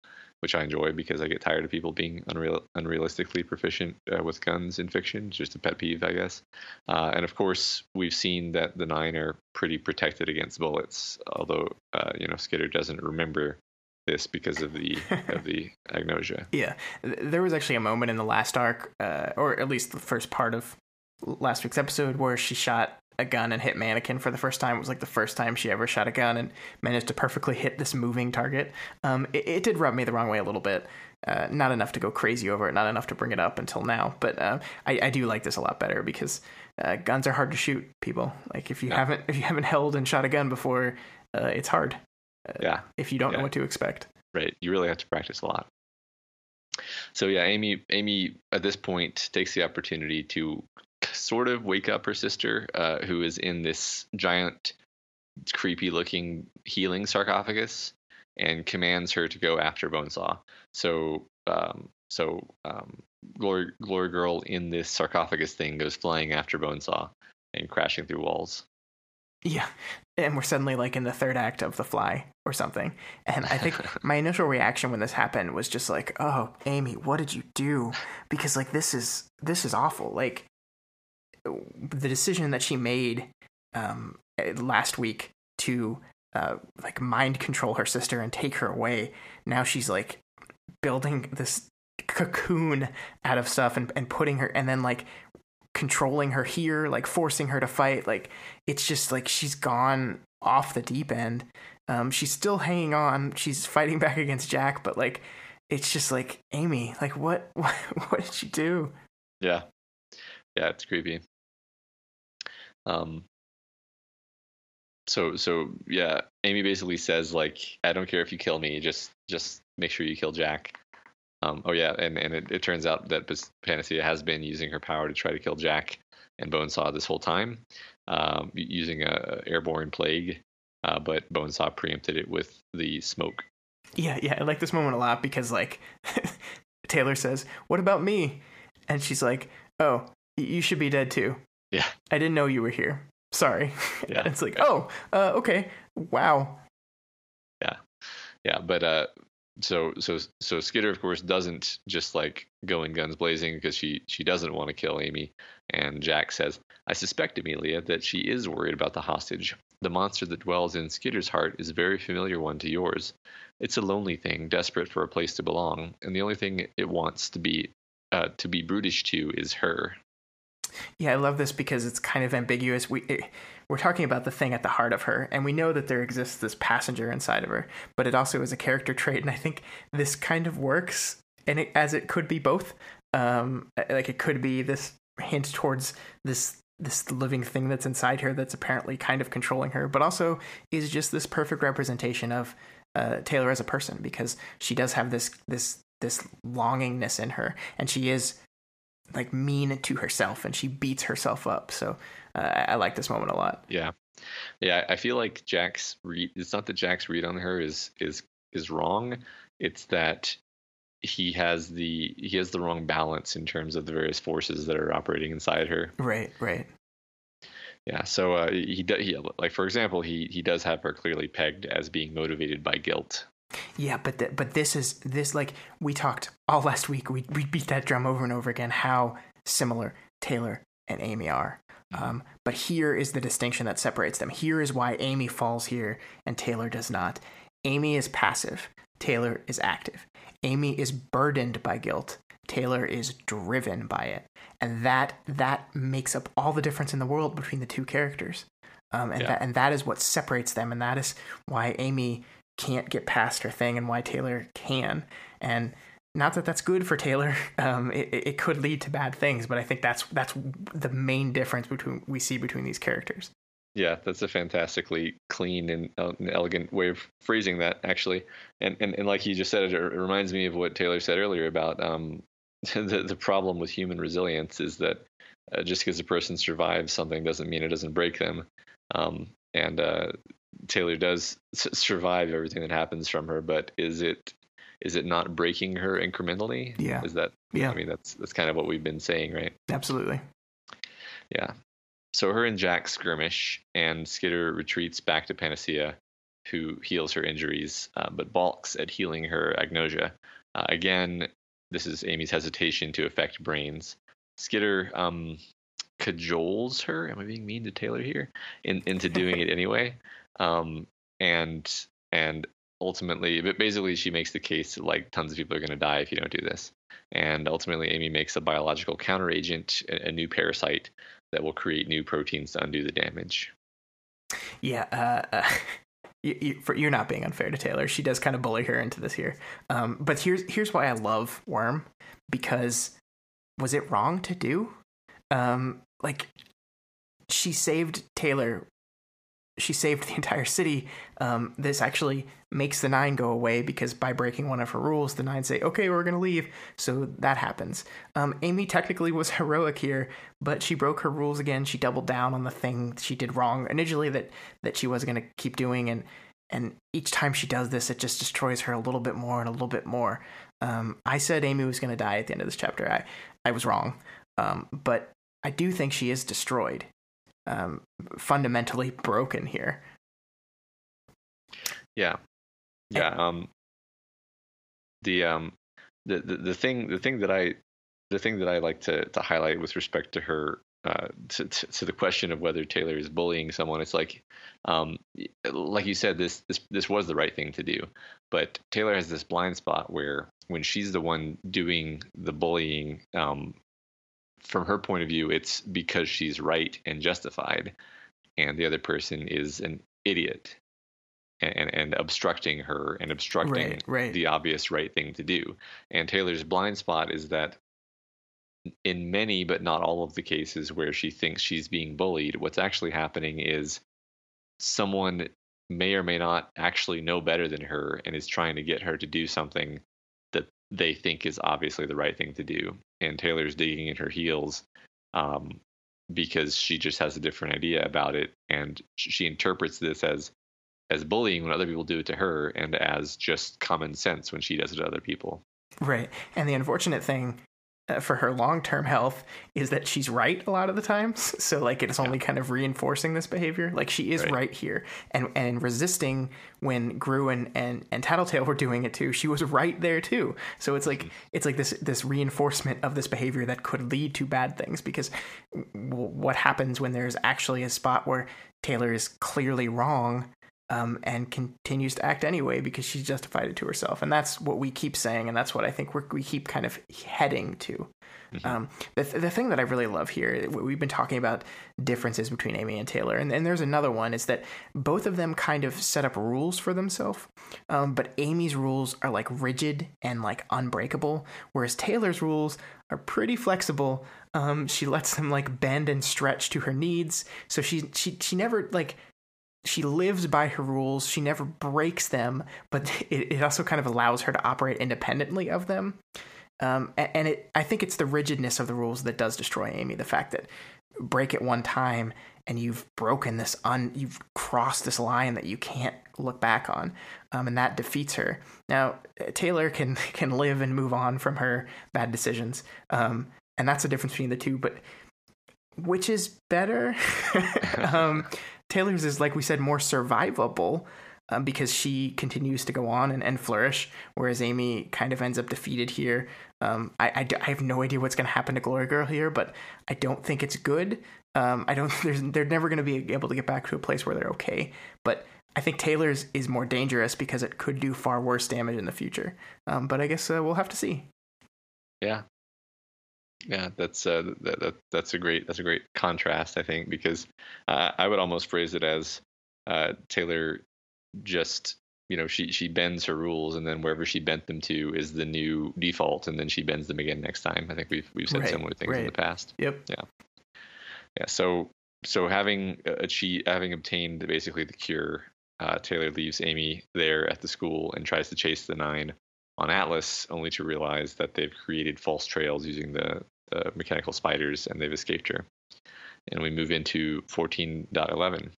which I enjoy because I get tired of people being unreal, unrealistically proficient uh, with guns in fiction. It's just a pet peeve, I guess. Uh, and of course, we've seen that the nine are pretty protected against bullets, although uh, you know Skitter doesn't remember this because of the of the agnosia. Yeah, there was actually a moment in the last arc, uh, or at least the first part of last week's episode, where she shot a gun and hit mannequin for the first time. It was like the first time she ever shot a gun and managed to perfectly hit this moving target. Um, it, it, did rub me the wrong way a little bit. Uh, not enough to go crazy over it, not enough to bring it up until now. But uh, I, I, do like this a lot better because uh, guns are hard to shoot. People like if you yeah. haven't if you haven't held and shot a gun before, uh, it's hard. Uh, yeah. If you don't yeah. know what to expect. Right. You really have to practice a lot. So yeah, Amy Amy at this point takes the opportunity to sort of wake up her sister, uh, who is in this giant, creepy looking healing sarcophagus, and commands her to go after Bonesaw. So, um, so um, Glory Glory Girl in this sarcophagus thing goes flying after Bonesaw and crashing through walls. Yeah, and we're suddenly like in the third act of The Fly or something. And I think my initial reaction when this happened was just like, "Oh, Amy, what did you do?" Because like this is this is awful. Like the decision that she made um, last week to uh, like mind control her sister and take her away. Now she's like building this cocoon out of stuff and, and putting her and then like controlling her here, like forcing her to fight. Like it's just like she's gone off the deep end. Um, she's still hanging on. She's fighting back against Jack, but like it's just like Amy, like what what, what did she do? Yeah. Yeah, it's creepy. Um, so so yeah, Amy basically says like, I don't care if you kill me, just just make sure you kill Jack. Um, oh yeah, and and it, it turns out that Panacea has been using her power to try to kill Jack and Bonesaw this whole time, um, using a airborne plague, uh, but Bonesaw preempted it with the smoke. Yeah, yeah, I like this moment a lot because like Taylor says, "What about me?" and she's like, "Oh, you should be dead too." Yeah. I didn't know you were here. Sorry. Yeah. it's like, oh, uh, okay. Wow. Yeah. Yeah. But, uh, so so so Skitter of course doesn't just like go in guns blazing because she she doesn't want to kill Amy and Jack says I suspect Amelia that she is worried about the hostage the monster that dwells in Skitter's heart is a very familiar one to yours it's a lonely thing desperate for a place to belong and the only thing it wants to be uh, to be brutish to is her yeah, I love this because it's kind of ambiguous. We we're talking about the thing at the heart of her, and we know that there exists this passenger inside of her, but it also is a character trait, and I think this kind of works, and it, as it could be both. Um, like it could be this hint towards this this living thing that's inside her that's apparently kind of controlling her, but also is just this perfect representation of uh, Taylor as a person because she does have this this this longingness in her, and she is like mean to herself and she beats herself up. So uh, I like this moment a lot. Yeah, yeah. I feel like Jack's read. It's not that Jack's read on her is is is wrong. It's that he has the he has the wrong balance in terms of the various forces that are operating inside her. Right. Right. Yeah. So uh, he, he like for example he he does have her clearly pegged as being motivated by guilt yeah, but the, but this is this like we talked all last week. We we beat that drum over and over again. How similar Taylor and Amy are. Um, but here is the distinction that separates them. Here is why Amy falls here and Taylor does not. Amy is passive. Taylor is active. Amy is burdened by guilt. Taylor is driven by it, and that that makes up all the difference in the world between the two characters. Um, and Yeah. that and that is what separates them, and that is why Amy can't get past her thing, and why Taylor can. And not that that's good for Taylor. Um, it, it could lead to bad things, but I think that's that's the main difference between we see between these characters. Yeah, that's a fantastically clean and, and elegant way of phrasing that, actually. And, and and like you just said, it, it reminds me of what Taylor said earlier about um, the the problem with human resilience is that uh, just because a person survives something doesn't mean it doesn't break them. Um, and uh, Taylor does survive everything that happens from her, but is it is it not breaking her incrementally? Yeah. Is that? Yeah. I mean, that's that's kind of what we've been saying, right? Absolutely. Yeah. So her and Jack skirmish, and Skitter retreats back to Panacea, who heals her injuries, uh, but balks at healing her agnosia. Uh, again, this is Amy's hesitation to affect brains. Skitter um, cajoles her. Am I being mean to Taylor here? In, into doing it anyway, um, and and ultimately, but basically, she makes the case that like tons of people are going to die if you don't do this. And ultimately, Amy makes a biological counteragent, a, a new parasite that will create new proteins to undo the damage. Yeah, uh, uh, you, you, for, you're not being unfair to Taylor. She does kind of bully her into this here. Um, but here's here's why I love Worm because was it wrong to do? Um, like she saved Taylor. She saved the entire city. Um, this actually makes the nine go away because by breaking one of her rules, the nine say, "Okay, we're gonna leave." So that happens. Um, Amy technically was heroic here, but she broke her rules again. She doubled down on the thing she did wrong initially that that she was gonna keep doing, and and each time she does this, it just destroys her a little bit more and a little bit more. Um, I said Amy was gonna die at the end of this chapter. I I was wrong, um, but I do think she is destroyed, um, fundamentally broken here. Yeah, yeah. Um, the um, the, the the thing the thing that I the thing that I like to to highlight with respect to her uh, to, to to the question of whether Taylor is bullying someone, it's like, um, like you said, this this this was the right thing to do, but Taylor has this blind spot where when she's the one doing the bullying, um, from her point of view, it's because she's right and justified, and the other person is an idiot and, and obstructing her and obstructing Right, right. the obvious right thing to do. And Taylor's blind spot is that in many, but not all of the cases where she thinks she's being bullied, what's actually happening is someone may or may not actually know better than her and is trying to get her to do something they think is obviously the right thing to do. And Taylor's digging in her heels um, because she just has a different idea about it, and she interprets this as as bullying when other people do it to her, and as just common sense when she does it to other people. Right. And the unfortunate thing Uh, for her long term health is that she's right a lot of the times. So, like, it's only kind of reinforcing this behavior. Like, she is Right. right, here. And and resisting when Grue and, and, and Tattletale were doing it too, she was right there too. So, it's like, mm-hmm. it's like this, this reinforcement of this behavior that could lead to bad things because what happens when there's actually a spot where Taylor is clearly wrong um, and continues to act anyway because she's justified it to herself. And that's what we keep saying, and that's what I think we're, we keep kind of heading to. Um, the, th- the thing that I really love here, we've been talking about differences between Amy and Taylor, and, and there's another one is that both of them kind of set up rules for themselves, um, but Amy's rules are like rigid and like unbreakable, whereas Taylor's rules are pretty flexible. Um, she lets them like bend and stretch to her needs, so she she she never like she lives by her rules. She never breaks them, but it, it also kind of allows her to operate independently of them. Um, a- and it, I think it's the rigidness of the rules that does destroy Amy. The fact that break it one time and you've broken this un, you've crossed this line that you can't look back on, um, and that defeats her. Now Taylor can can live and move on from her bad decisions, um, and that's the difference between the two. But which is better? um, Taylor's is, like we said, more survivable um, because she continues to go on and, and flourish, whereas Amy kind of ends up defeated here. Um, I, I, I have no idea what's going to happen to Glory Girl here, but I don't think it's good. Um, I don't. They're never going to be able to get back to a place where they're okay. But I think Taylor's is more dangerous because it could do far worse damage in the future. Um, but I guess uh, we'll have to see. Yeah, Yeah, that's uh, that, that, that's a great that's a great contrast, I think, because uh, I would almost phrase it as uh, Taylor just you know she she bends her rules and then wherever she bent them to is the new default and then she bends them again next time. I think we've we've said Right, similar things in the past. Yep. Yeah. Yeah. So so having achieved having obtained basically the cure, uh, Taylor leaves Amy there at the school and tries to chase the nine on Atlas, only to realize that they've created false trails using the, the mechanical spiders and they've escaped her. And we move into 14.11.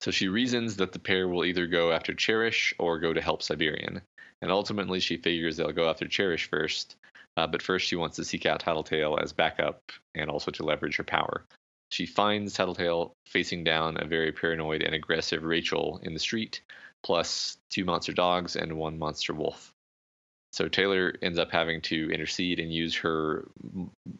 So she reasons that the pair will either go after Cherish or go to help Siberian. And ultimately, she figures they'll go after Cherish first. Uh, but first, she wants to seek out Tattletale as backup and also to leverage her power. She finds Tattletale facing down a very paranoid and aggressive Rachel in the street, plus two monster dogs and one monster wolf. So Taylor ends up having to intercede and use her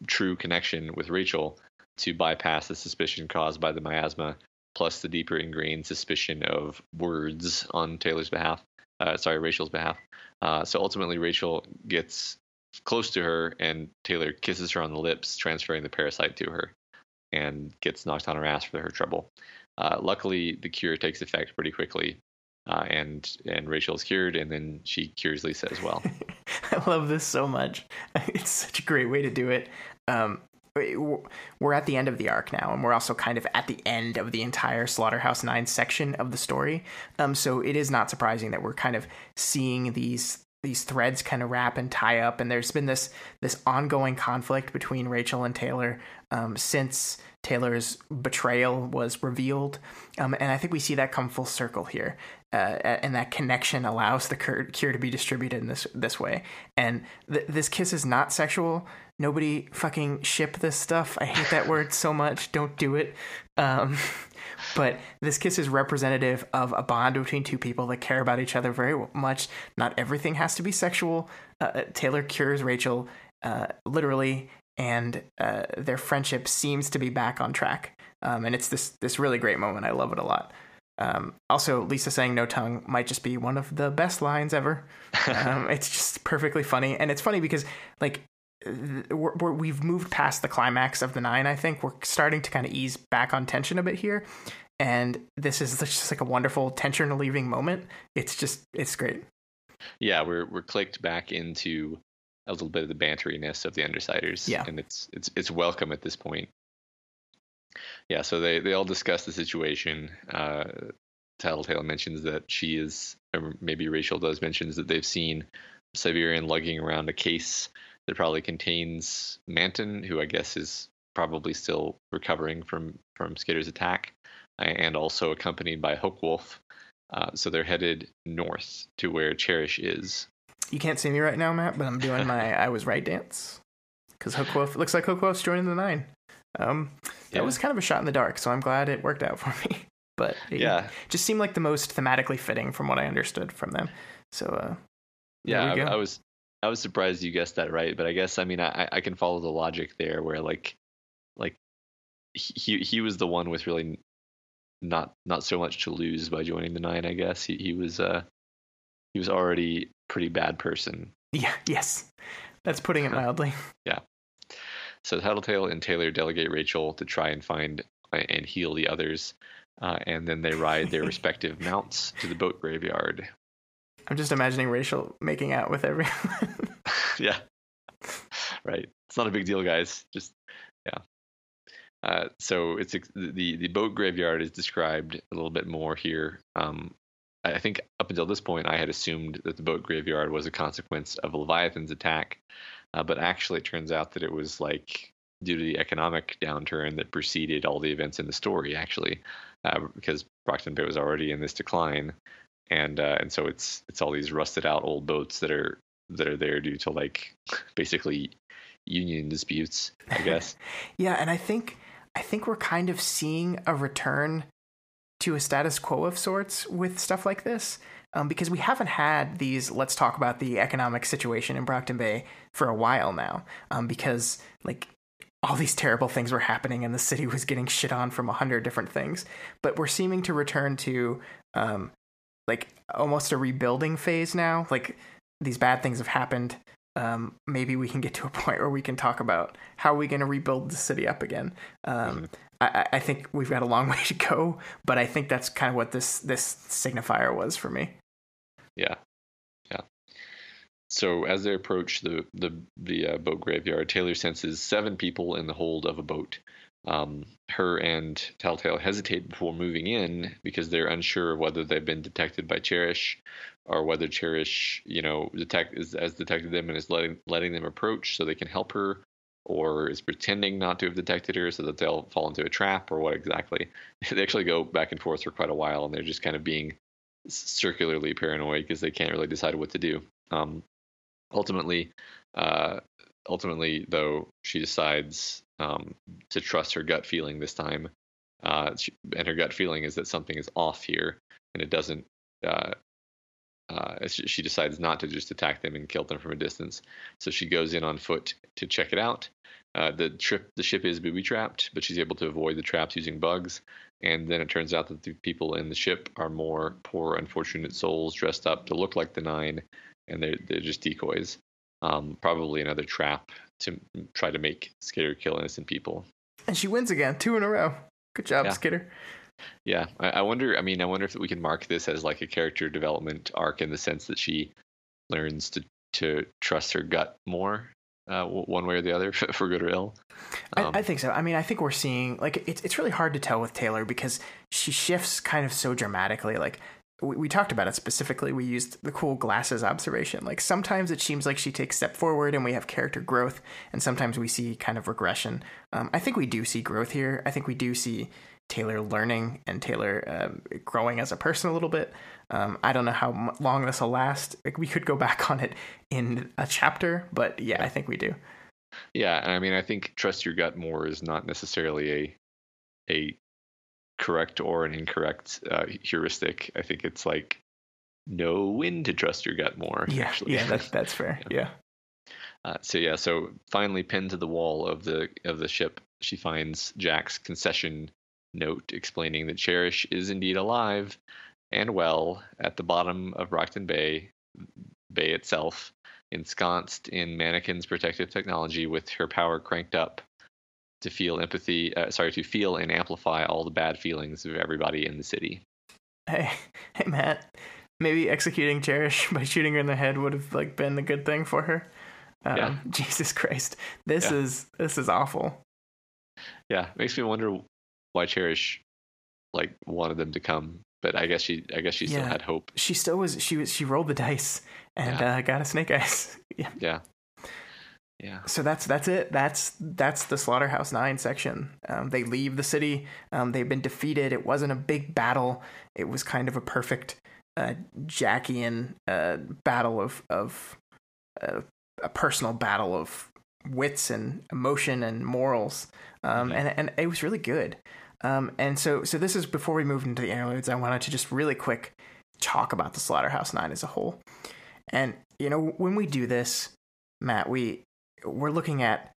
true connection with Rachel to bypass the suspicion caused by the miasma, plus the deeper ingrained suspicion of words on Taylor's behalf. Uh, sorry, Rachel's behalf. Uh, so ultimately, Rachel gets close to her, and Taylor kisses her on the lips, transferring the parasite to her, and gets knocked on her ass for her trouble. Uh, luckily, the cure takes effect pretty quickly, uh, and and Rachel is cured, and then she cures Lisa as well. I love this so much. It's such a great way to do it. Um, we're at the end of the arc now, and we're also kind of at the end of the entire Slaughterhouse Nine section of the story. Um, so it is not surprising that we're kind of seeing these these threads kind of wrap and tie up, and there's been this this ongoing conflict between Rachel and Taylor um, since Taylor's betrayal was revealed, um, and I think we see that come full circle here. Uh, and that connection allows the cure, to be distributed in this this way. And th- this kiss is not sexual. Nobody fucking ship this stuff. I hate that word so much. Don't do it. Um, but this kiss is representative of a bond between two people that care about each other very much. Not everything has to be sexual. Uh, Taylor cures Rachel uh, literally, and uh, their friendship seems to be back on track. Um, and it's this this really great moment. I love it a lot. Um, also, Lisa saying "no tongue" might just be one of the best lines ever. Um, it's just perfectly funny, and it's funny because like we're, we're, we've moved past the climax of the nine. I think we're starting to kind of ease back on tension a bit here, and this is just like a wonderful tension relieving moment. It's just it's great. Yeah, we're we're clicked back into a little bit of the banteriness of the Undersiders. Yeah. and it's it's it's welcome at this point. Yeah, so they they all discuss the situation. Uh, Tattletale mentions that she is, or maybe Rachel does mentions that they've seen Siberian lugging around a case that probably contains Manton, who I guess is probably still recovering from from Skitter's attack, and also accompanied by Hookwolf. Uh, so they're headed north to where Cherish is. You can't see me right now, Matt, but I'm doing my I was right dance because Hookwolf looks like Hookwolf's joining the nine. Um, that Yeah. was kind of a shot in the dark, so I'm glad it worked out for me. But Yeah, just seemed like the most thematically fitting from what I understood from them. So uh, yeah. I. I was I was surprised you guessed that right, but I guess I mean I I can follow the logic there, where like like he he was the one with really not not so much to lose by joining the nine. I guess he he was uh he was already pretty bad person. yeah, yes, that's putting it mildly. So Tattletale and Taylor delegate Rachel to try and find uh, and heal the others, uh, and then they ride their respective mounts to the boat graveyard. I'm just imagining Rachel making out with everyone. yeah, right. It's not a big deal, guys. Just yeah. Uh, so it's the the boat graveyard is described a little bit more here. Um, I I think up until this point, I had assumed that the boat graveyard was a consequence of Leviathan's attack, uh, but actually, it turns out that it was like due to the economic downturn that preceded all the events in the story. Actually, uh, because Brockton Bay was already in this decline, and uh, and so it's it's all these rusted out old boats that are that are there due to like basically union disputes, I guess. yeah, and I think I think we're kind of seeing a return to a status quo of sorts with stuff like this. Um, because we haven't had these let's talk about the economic situation in Brockton Bay for a while now. Um, because like all these terrible things were happening and the city was getting shit on from a hundred different things. But we're seeming to return to um, like almost a rebuilding phase now. Like these bad things have happened. um, maybe we can get to a point where we can talk about how are we going to rebuild the city up again. Um, mm-hmm. I, I, think we've got a long way to go, but I think that's kind of what this this signifier was for me. Yeah, yeah. So as they approach the the the uh, boat graveyard, Taylor senses seven people in the hold of a boat. Um, her and Telltale hesitate before moving in because they're unsure whether they've been detected by Cherish or whether Cherish, you know, detect is, has detected them and is letting letting them approach so they can help her, or is pretending not to have detected her so that they'll fall into a trap, or what exactly. they actually go back and forth for quite a while, and they're just kind of being circularly paranoid because they can't really decide what to do. Um, ultimately, uh, ultimately, though, she decides um, to trust her gut feeling this time, uh, she, and her gut feeling is that something is off here, and it doesn't uh, uh, she decides not to just attack them and kill them from a distance. So she goes in on foot to check it out. Uh, the trip, the ship is booby trapped, but she's able to avoid the traps using bugs. And then it turns out that the people in the ship are more poor, unfortunate souls dressed up to look like the Nine, and they're they're just decoys. Um, probably another trap to try to make Skitter kill innocent people. And she wins again, two in a row. Good job, yeah. Skitter. Yeah, I, I, wonder. I mean, I wonder if we can mark this as like a character development arc in the sense that she learns to to trust her gut more, uh, one way or the other, for good or ill. Um, I, I, think so. I mean, I think we're seeing like it's it's really hard to tell with Taylor because she shifts kind of so dramatically. Like we, we talked about it specifically. We used the cool glasses observation. Like sometimes it seems like she takes step forward and we have character growth, and sometimes we see kind of regression. Um, I think we do see growth here. I think we do see Taylor learning and Taylor um, growing as a person a little bit. Um, I don't know how long this will last. We could go back on it in a chapter, but yeah, I think we do. Yeah, I mean, I think trust your gut more is not necessarily a a correct or an incorrect uh, heuristic. I think it's like know when to trust your gut more. Yeah, actually. yeah, that's that's fair. yeah. yeah. Uh, so yeah, so finally pinned to the wall of the of the ship, she finds Jack's concession note explaining that Cherish is indeed alive and well at the bottom of Brockton Bay, Bay itself, ensconced in Mannequin's protective technology with her power cranked up to feel empathy, uh, sorry, to feel and amplify all the bad feelings of everybody in the city. Hey, hey, Matt. Maybe executing Cherish by shooting her in the head would have like been a good thing for her. Um, yeah. Jesus Christ, this yeah. is this is awful. Yeah, makes me wonder why Cherish like wanted them to come, but I guess she I guess she still had hope. She still was she was she rolled the dice and yeah. uh, got a snake eyes. yeah. Yeah. Yeah. So that's that's it. That's that's the Slaughterhouse Nine section. Um, they leave the city. Um, they've been defeated. It wasn't a big battle. It was kind of a perfect uh, Jackian uh, battle of of uh, a personal battle of wits and emotion and morals. Um, mm-hmm. and and it was really good. Um, and so, so this is before we move into the interludes. I wanted to just really quick talk about the Slaughterhouse Nine as a whole. And you know, when we do this, Matt, we we're looking at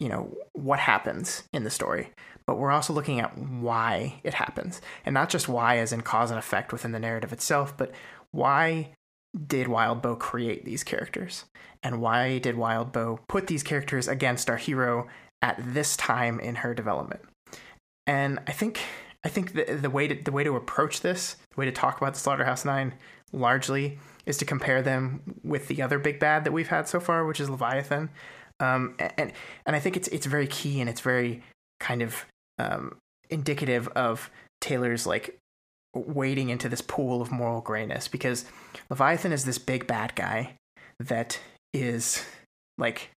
you know what happens in the story, but we're also looking at why it happens, and not just why as in cause and effect within the narrative itself, but why did Wildbow create these characters, and why did Wildbow put these characters against our hero at this time in her development? And I think I think the the way to the way to approach this, the way to talk about the Slaughterhouse Nine, largely is to compare them with the other big bad that we've had so far, which is Leviathan. Um, and and I think it's it's very key and it's very kind of um, indicative of Taylor's like wading into this pool of moral grayness because Leviathan is this big bad guy that is like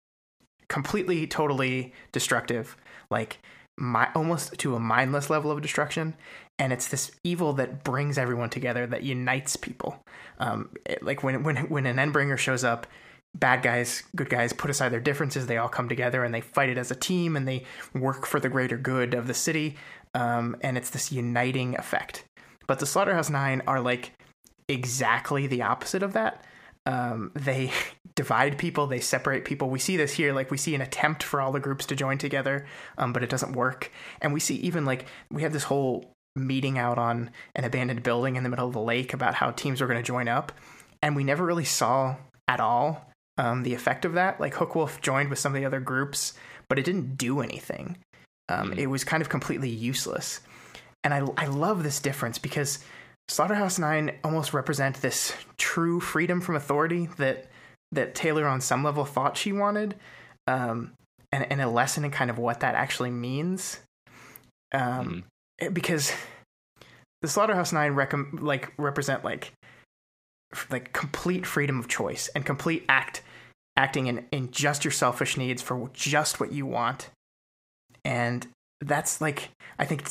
completely totally destructive like my, almost to a mindless level of destruction and it's this evil that brings everyone together that unites people. Um, it, like when when when an endbringer shows up bad guys good guys put aside their differences they all come together and they fight it as a team and they work for the greater good of the city um, and it's this uniting effect. But the slaughterhouse nine are like exactly the opposite of that um, they divide people, they separate people. We see this here, like we see an attempt for all the groups to join together, um, but it doesn't work. And we see even like we have this whole meeting out on an abandoned building in the middle of the lake about how teams are going to join up, and we never really saw at all um, the effect of that. Like Hookwolf joined with some of the other groups, but it didn't do anything. Um, mm-hmm. It was kind of completely useless. And I, I love this difference because Slaughterhouse Nine almost represent this true freedom from authority that that Taylor on some level thought she wanted, um, and, and a lesson in kind of what that actually means. Um, mm. because the Slaughterhouse Nine rec- like represent like like complete freedom of choice and complete act acting in, in just your selfish needs for just what you want and that's like i think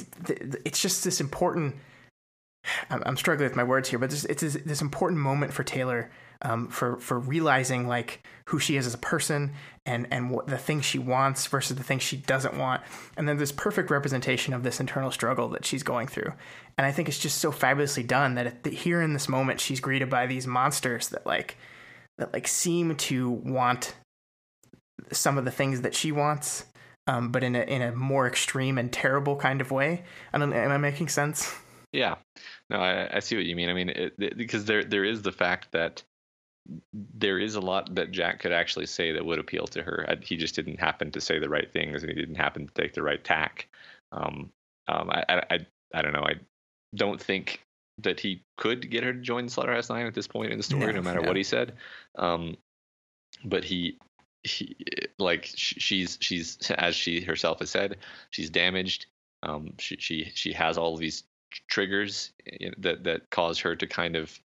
it's just this important i'm struggling with my words here but it's this important moment for taylor um, for for realizing like who she is as a person and and what the things she wants versus the things she doesn't want and then this perfect representation of this internal struggle that she's going through and i think it's just so fabulously done that here in this moment she's greeted by these monsters that like that like seem to want some of the things that she wants um, but in a in a more extreme and terrible kind of way. I don't. Am I making sense? Yeah, no, I, I see what you mean. I mean, it, it, because there there is the fact that there is a lot that Jack could actually say that would appeal to her. He just didn't happen to say the right things, and he didn't happen to take the right tack. Um, um, I, I, I, don't know. I don't think that he could get her to join Slaughterhouse Nine at this point in the story, no, no matter no. what he said. Um, but he, he, like she's she's as she herself has said, she's damaged. Um, she she she has all of these triggers that that cause her to kind of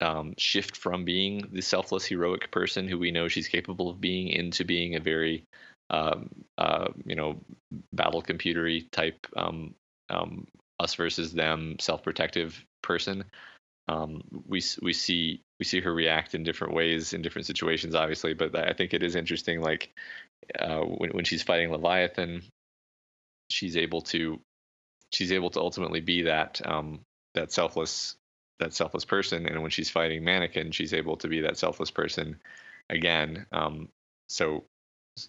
um, shift from being the selfless heroic person who we know she's capable of being into being a very um, uh, you know battle computery type um, um us versus them self protective person. Um, we we see we see her react in different ways in different situations, obviously. But I think it is interesting, like uh, when when she's fighting Leviathan, she's able to she's able to ultimately be that um, that selfless that selfless person, and when she's fighting Mannequin, she's able to be that selfless person again. Um, so,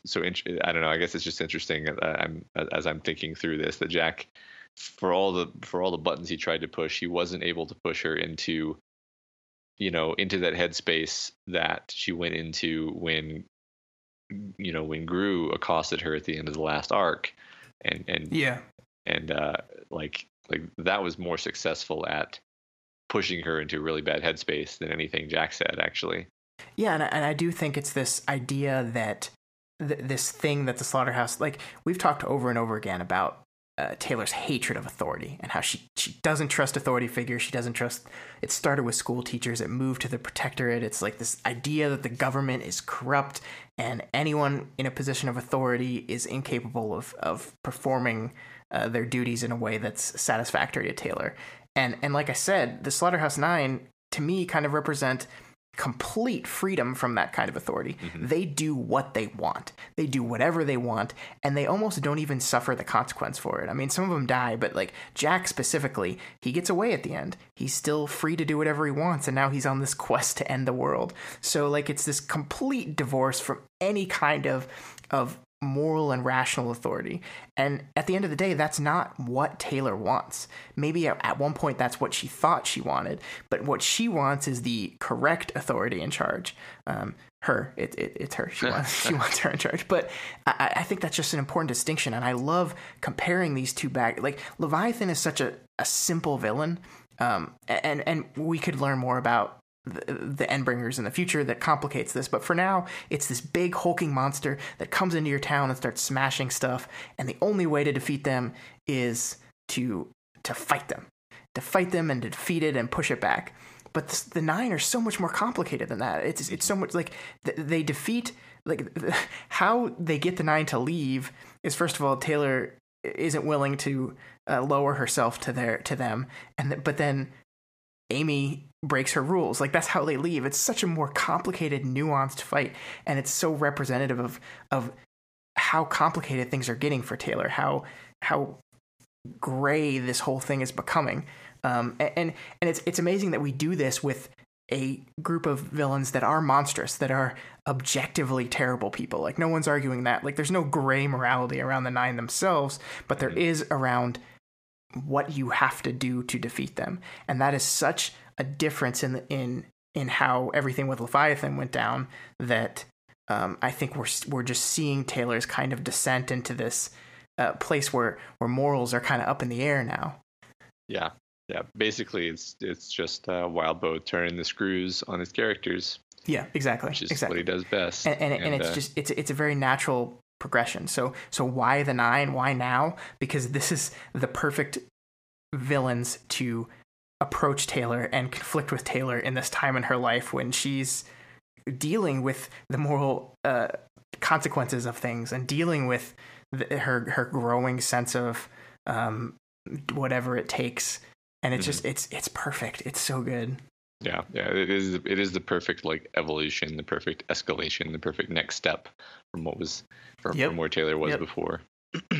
so I don't know. I guess it's just interesting. Uh, I'm as I'm thinking through this that Jack, for all the for all the buttons he tried to push, he wasn't able to push her into, you know, into that headspace that she went into when, you know, when Grue accosted her at the end of the last arc, and and yeah, and uh, like like that was more successful at pushing her into a really bad headspace than anything Jack said, actually. Yeah, and I, and I do think it's this idea that th- this thing that the slaughterhouse, like we've talked over and over again about uh, Taylor's hatred of authority and how she she doesn't trust authority figures. She doesn't trust. It started with school teachers. It moved to the protectorate. It's like this idea that the government is corrupt and anyone in a position of authority is incapable of of performing uh, their duties in a way that's satisfactory to Taylor. And and like I said, the Slaughterhouse Nine to me kind of represent complete freedom from that kind of authority. Mm-hmm. They do what they want. They do whatever they want, and they almost don't even suffer the consequence for it. I mean, some of them die, but like Jack specifically, he gets away at the end. He's still free to do whatever he wants, and now he's on this quest to end the world. So like it's this complete divorce from any kind of of moral and rational authority. And at the end of the day, that's not what Taylor wants. Maybe at one point that's what she thought she wanted, but what she wants is the correct authority in charge. Um, her, it, it, it's her. She wants she wants her in charge. But I, I, think that's just an important distinction, and I love comparing these two back. Like Leviathan is such a, a simple villain. Um, and and we could learn more about the, Endbringers in the future that complicates this. But for now, it's this big hulking monster that comes into your town and starts smashing stuff. And the only way to defeat them is to to fight them, to fight them and to defeat it and push it back. But the, the nine are so much more complicated than that. It's it's so much like they defeat like how they get the nine to leave is first of all Taylor isn't willing to uh, lower herself to their to them, and th- but then Amy breaks her rules. Like that's how they leave. It's such a more complicated, nuanced fight, and it's so representative of of how complicated things are getting for Taylor. How how gray this whole thing is becoming. Um, and and it's it's amazing that we do this with a group of villains that are monstrous, that are objectively terrible people. Like no one's arguing that. Like there's no gray morality around the nine themselves, but there mm-hmm. around what you have to do to defeat them. And that is such a difference in in in how everything with Leviathan went down that um, I think we're we're just seeing Taylor's kind of descent into this uh, place where where morals are kind of up in the air now. Yeah, yeah. Basically, it's it's just uh, Wildbow turning the screws on his characters. Yeah, exactly. Which is exactly. what he does best. And, and, and, and it's uh, just it's it's a very natural progression. So so why the nine? Why now? Because this is the perfect villains to approach Taylor and conflict with Taylor in this time in her life when she's dealing with the moral uh, consequences of things and dealing with the, her her growing sense of um, whatever it takes. And it's mm-hmm. just it's it's perfect. It's so good. Yeah, yeah, it is. It is the perfect like evolution, the perfect escalation, the perfect next step from what was from, yep. from where Taylor was yep. before.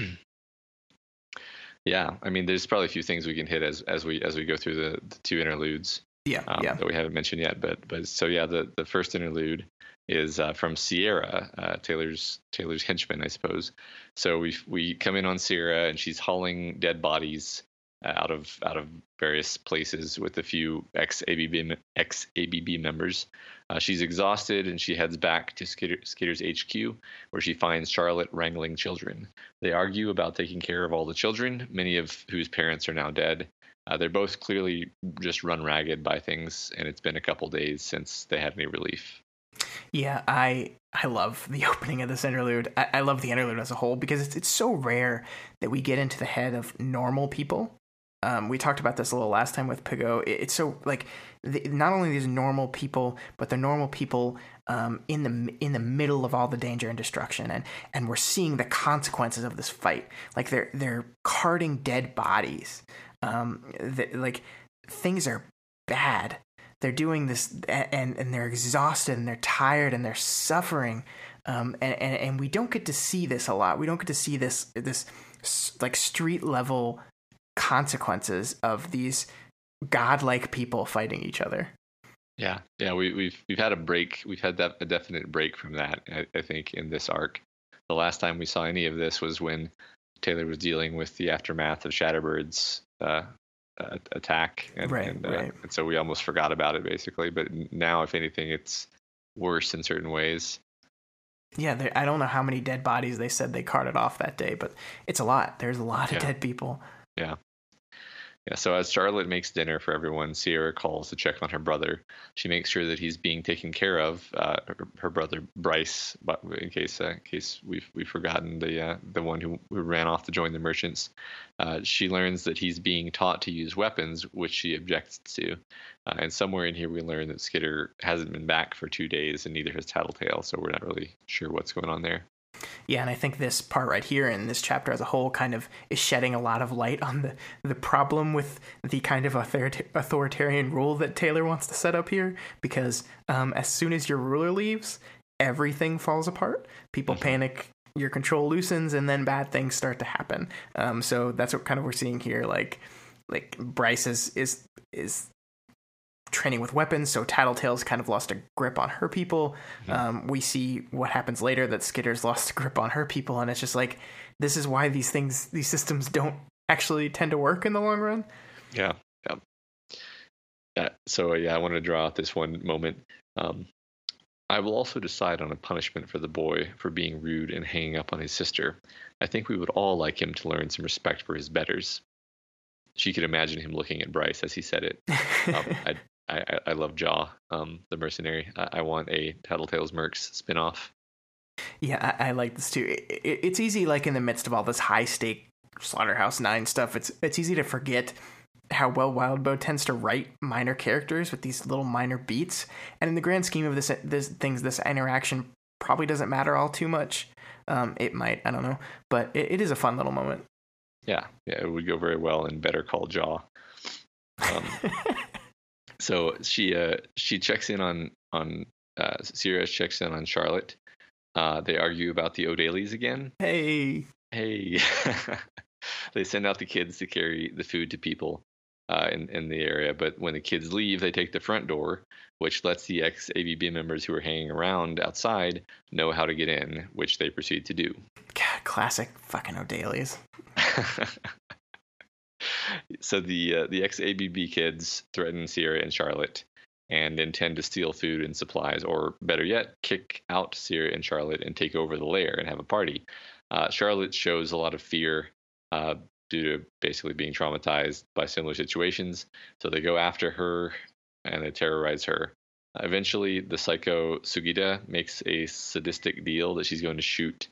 yeah, I mean, there's probably a few things we can hit as as we as we go through the, the two interludes. Yeah, um, yeah. That we haven't mentioned yet, but but so yeah, the the first interlude is uh, from Sierra, uh, Taylor's Taylor's henchman, I suppose. So we we come in on Sierra, and she's hauling dead bodies out of out of various places with a few ex ABB ex ABB members. Uh, she's exhausted and she heads back to Skitter, Skitter's HQ, where she finds Charlotte wrangling children. They argue about taking care of all the children, many of whose parents are now dead. Uh, they're both clearly just run ragged by things, and it's been a couple days since they had any relief. Yeah, I I love the opening of this interlude. I, I love the interlude as a whole because it's it's so rare that we get into the head of normal people um, we talked about this a little last time with Piggot. It's so like the, not only these normal people, but they're normal people um, in the in the middle of all the danger and destruction, and and we're seeing the consequences of this fight. Like they're they're carting dead bodies. Um, like things are bad. They're doing this, and and they're exhausted, and they're tired, and they're suffering. Um, and, and and we don't get to see this a lot. We don't get to see this this like street level consequences of these godlike people fighting each other. Yeah, yeah, we, have we've we've had a break. We've had that a definite break from that. I, I, think in this arc, the last time we saw any of this was when Taylor was dealing with the aftermath of Shatterbird's uh, uh, attack, and, right, and, uh, right. and so we almost forgot about it basically. But now, if anything, it's worse in certain ways. Yeah, I don't know how many dead bodies they said they carted off that day, but it's a lot. There's a lot of yeah. dead people. Yeah. Yeah, so as Charlotte makes dinner for everyone, Sierra calls to check on her brother. She makes sure that he's being taken care of. Uh, her, her, brother Bryce, but in case uh, in case we've we've forgotten the uh, the one who, who, ran off to join the merchants. Uh, she learns that he's being taught to use weapons, which she objects to. Uh, and somewhere in here, we learn that Skitter hasn't been back for two days, and neither has Tattletale. So we're not really sure what's going on there. Yeah, and I think this part right here in this chapter as a whole kind of is shedding a lot of light on the, the problem with the kind of authoritarian rule that Taylor wants to set up here. Because um, as soon as your ruler leaves, everything falls apart. People mm-hmm. panic, your control loosens, and then bad things start to happen. Um, so that's what kind of we're seeing here. Like, like Bryce is is is training with weapons, so Tattletale's kind of lost a grip on her people. Um, we see what happens later that Skitter's lost a grip on her people, and it's just like this is why these things, these systems don't actually tend to work in the long run. Yeah, yeah. yeah so yeah, I want to draw out this one moment. Um, I will also decide on a punishment for the boy for being rude and hanging up on his sister. I think we would all like him to learn some respect for his betters she could imagine him looking at Bryce as he said it. Um, I, I, I love Jaw, um, the mercenary. I, I want a Tattletales Mercs spinoff. Yeah, I, I like this too. It, it, it's easy, like in the midst of all this high stake Slaughterhouse Nine stuff, it's it's easy to forget how well Wildbow tends to write minor characters with these little minor beats. And in the grand scheme of this, this things, this interaction probably doesn't matter all too much. Um, it might, I don't know, but it, it is a fun little moment. Yeah, yeah, it would go very well in Better Call Jaw. Um, so she uh, she checks in on on uh, Sierra checks in on Charlotte. Uh, they argue about the O'Dailies again. Hey, hey. they send out the kids to carry the food to people uh, in in the area, but when the kids leave, they take the front door, which lets the ex ABB members who are hanging around outside know how to get in, which they proceed to do. God, classic fucking O'Dailies. so the uh, the ex ABB kids threaten Sierra and Charlotte. and intend to steal food and supplies, or better yet, kick out Sierra and Charlotte and take over the lair and have a party. Uh, Charlotte shows a lot of fear uh, due to basically being traumatized by similar situations. So they go after her and they terrorize her. Eventually, the psycho Sugita makes a sadistic deal that she's going to shoot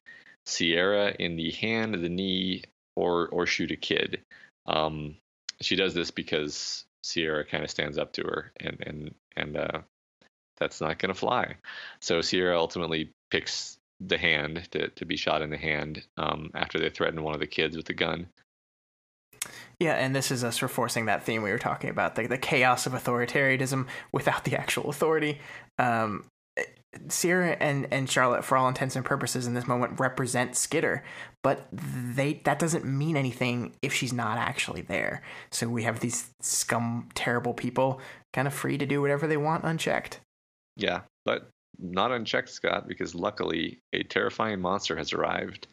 Sierra in the hand, the knee, or or shoot a kid. Um, she does this because Sierra kind of stands up to her, and and and uh, that's not going to fly. So Sierra ultimately picks the hand to, to be shot in the hand um, after they threaten one of the kids with a gun. Yeah, and this is us reinforcing that theme we were talking about the, the chaos of authoritarianism without the actual authority. Um, Sierra and, and Charlotte, for all intents and purposes, in this moment, represent Skitter, but they that doesn't mean anything if she's not actually there. So we have these scum, terrible people, kind of free to do whatever they want, unchecked. Yeah, but not unchecked, Scott, because luckily a terrifying monster has arrived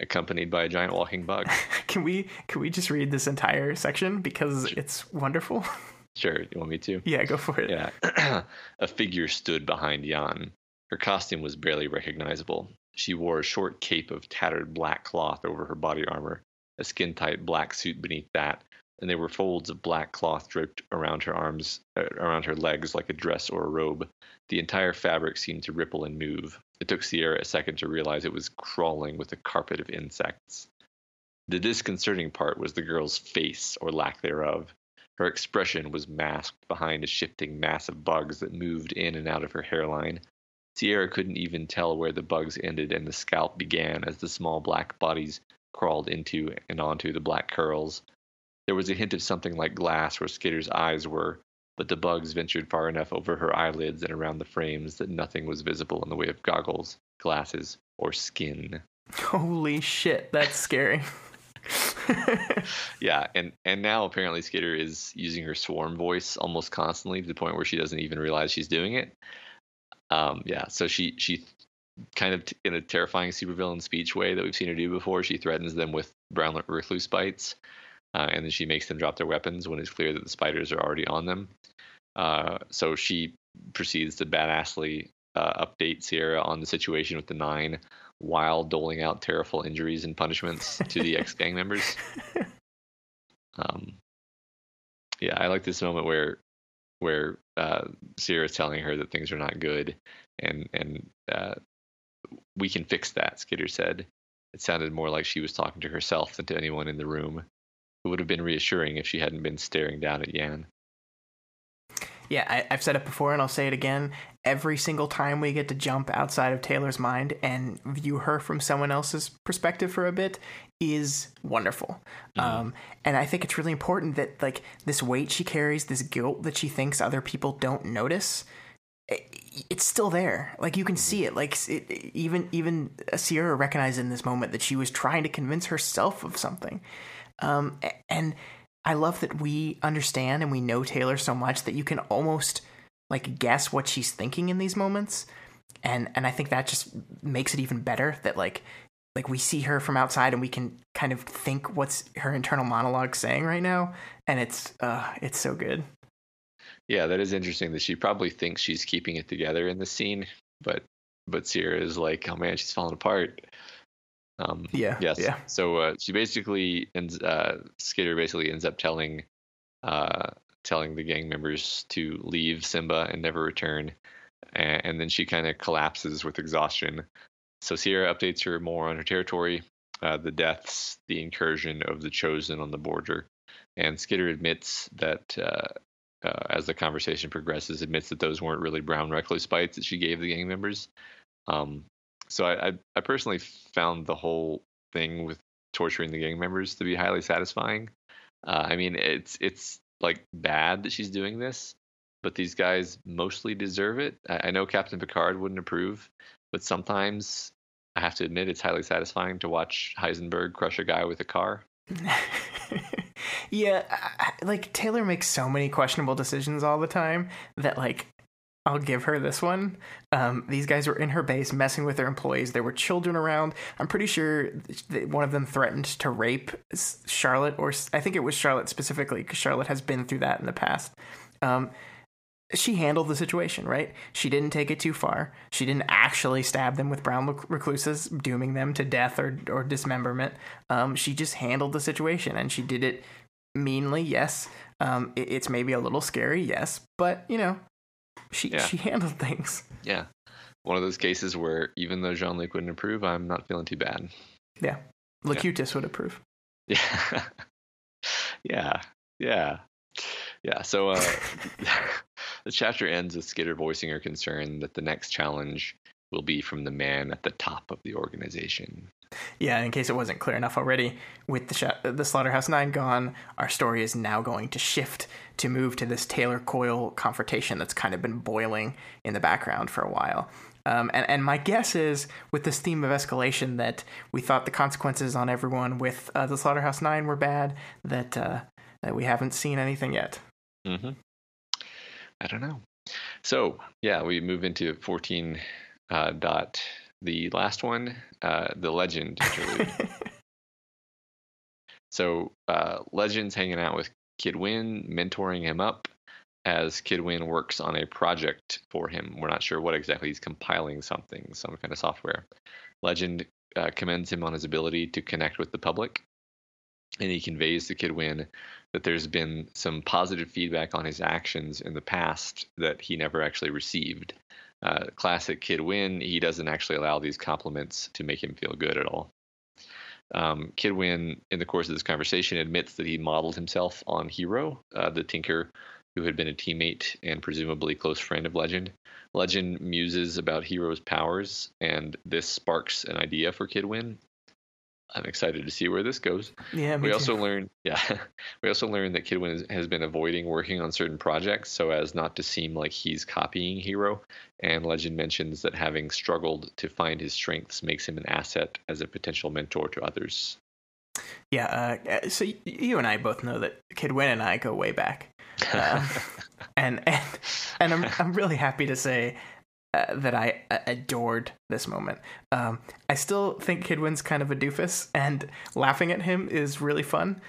accompanied by a giant walking bug. can we can we just read this entire section because it's wonderful? Sure, you want me to? Yeah, go for it. Yeah. a figure stood behind Jan. Her costume was barely recognizable. She wore a short cape of tattered black cloth over her body armor, a skin tight black suit beneath that, and there were folds of black cloth draped around her arms, uh, around her legs like a dress or a robe. The entire fabric seemed to ripple and move. It took Sierra a second to realize it was crawling with a carpet of insects. The disconcerting part was the girl's face, or lack thereof. Her expression was masked behind a shifting mass of bugs that moved in and out of her hairline. Sierra couldn't even tell where the bugs ended and the scalp began as the small black bodies crawled into and onto the black curls. There was a hint of something like glass where Skitter's eyes were, but the bugs ventured far enough over her eyelids and around the frames that nothing was visible in the way of goggles, glasses, or skin. Holy shit, that's scary. yeah, and and now apparently Skitter is using her swarm voice almost constantly to the point where she doesn't even realize she's doing it. Um, yeah, so she she kind of t- in a terrifying supervillain speech way that we've seen her do before. She threatens them with brown recluse bites, uh, and then she makes them drop their weapons when it's clear that the spiders are already on them. Uh, so she proceeds to badassly uh, update Sierra on the situation with the nine while doling out terrible injuries and punishments to the ex gang members. Um, yeah, I like this moment where where uh, Sierra is telling her that things are not good, and and uh, we can fix that. Skitter said. It sounded more like she was talking to herself than to anyone in the room. It would have been reassuring if she hadn't been staring down at Yan yeah, I, have said it before and I'll say it again. Every single time we get to jump outside of Taylor's mind and view her from someone else's perspective for a bit is wonderful. Mm-hmm. Um, and I think it's really important that like this weight she carries, this guilt that she thinks other people don't notice, it, it's still there. Like you can mm-hmm. see it. Like it, even even Sierra recognized in this moment that she was trying to convince herself of something. Um, and I love that we understand and we know Taylor so much that you can almost like guess what she's thinking in these moments. And and I think that just makes it even better that like like we see her from outside and we can kind of think what's her internal monologue saying right now and it's uh it's so good. Yeah, that is interesting that she probably thinks she's keeping it together in the scene, but but Sierra is like, oh man, she's falling apart. Um, yeah. Yes. Yeah. So uh, she basically ends. Uh, Skitter basically ends up telling, uh, telling the gang members to leave Simba and never return, and, and then she kind of collapses with exhaustion. So Sierra updates her more on her territory, uh, the deaths, the incursion of the chosen on the border, and Skitter admits that. Uh, uh, as the conversation progresses, admits that those weren't really brown recluse bites that she gave the gang members. Um, so I, I, I personally found the whole thing with torturing the gang members to be highly satisfying. Uh, I mean, it's it's like bad that she's doing this, but these guys mostly deserve it. I, I know Captain Picard wouldn't approve, but sometimes I have to admit it's highly satisfying to watch Heisenberg crush a guy with a car. yeah, like Taylor makes so many questionable decisions all the time that like I'll give her this one. Um, these guys were in her base messing with their employees. There were children around. I'm pretty sure one of them threatened to rape Charlotte, or I think it was Charlotte specifically, because Charlotte has been through that in the past. Um, she handled the situation, right? She didn't take it too far. She didn't actually stab them with brown recluses, dooming them to death or, or dismemberment. Um, she just handled the situation and she did it meanly, yes. Um, it, it's maybe a little scary, yes, but you know, she yeah. she handled things. Yeah, one of those cases where even though Jean Luc wouldn't approve, I'm not feeling too bad. Yeah, Locutus yeah. would approve. Yeah, yeah, yeah, yeah. So uh, the chapter ends with Skitter voicing her concern that the next challenge will be from the man at the top of the organization. Yeah, in case it wasn't clear enough already, with the sh- the Slaughterhouse Nine gone, our story is now going to shift to move to this Taylor Coil confrontation that's kind of been boiling in the background for a while. Um, and, and my guess is, with this theme of escalation, that we thought the consequences on everyone with uh, the Slaughterhouse Nine were bad. That uh, that we haven't seen anything yet. Mm-hmm. I don't know. So yeah, we move into fourteen uh, dot the last one, uh, the legend interlude. so uh, Legend's hanging out with Kid Win, mentoring him up as Kid Win works on a project for him. We're not sure what exactly he's compiling something, some kind of software. Legend uh, commends him on his ability to connect with the public, and he conveys to Kid Win that there's been some positive feedback on his actions in the past that he never actually received uh, classic Kid Win, he doesn't actually allow these compliments to make him feel good at all. Um, Kid Win, in the course of this conversation, admits that he modeled himself on Hero, uh, the Tinker who had been a teammate and presumably close friend of Legend. Legend muses about Hero's powers, and this sparks an idea for Kid Win, I'm excited to see where this goes. Yeah, we too. also learned, yeah, we also learned that Kid Win has been avoiding working on certain projects so as not to seem like he's copying Hero. And Legend mentions that having struggled to find his strengths makes him an asset as a potential mentor to others. Yeah, uh, so you and I both know that Kid Win and I go way back, uh, and and and I'm I'm really happy to say uh, that I adored this moment. Um, I still think Kid Win's kind of a doofus, and laughing at him is really fun.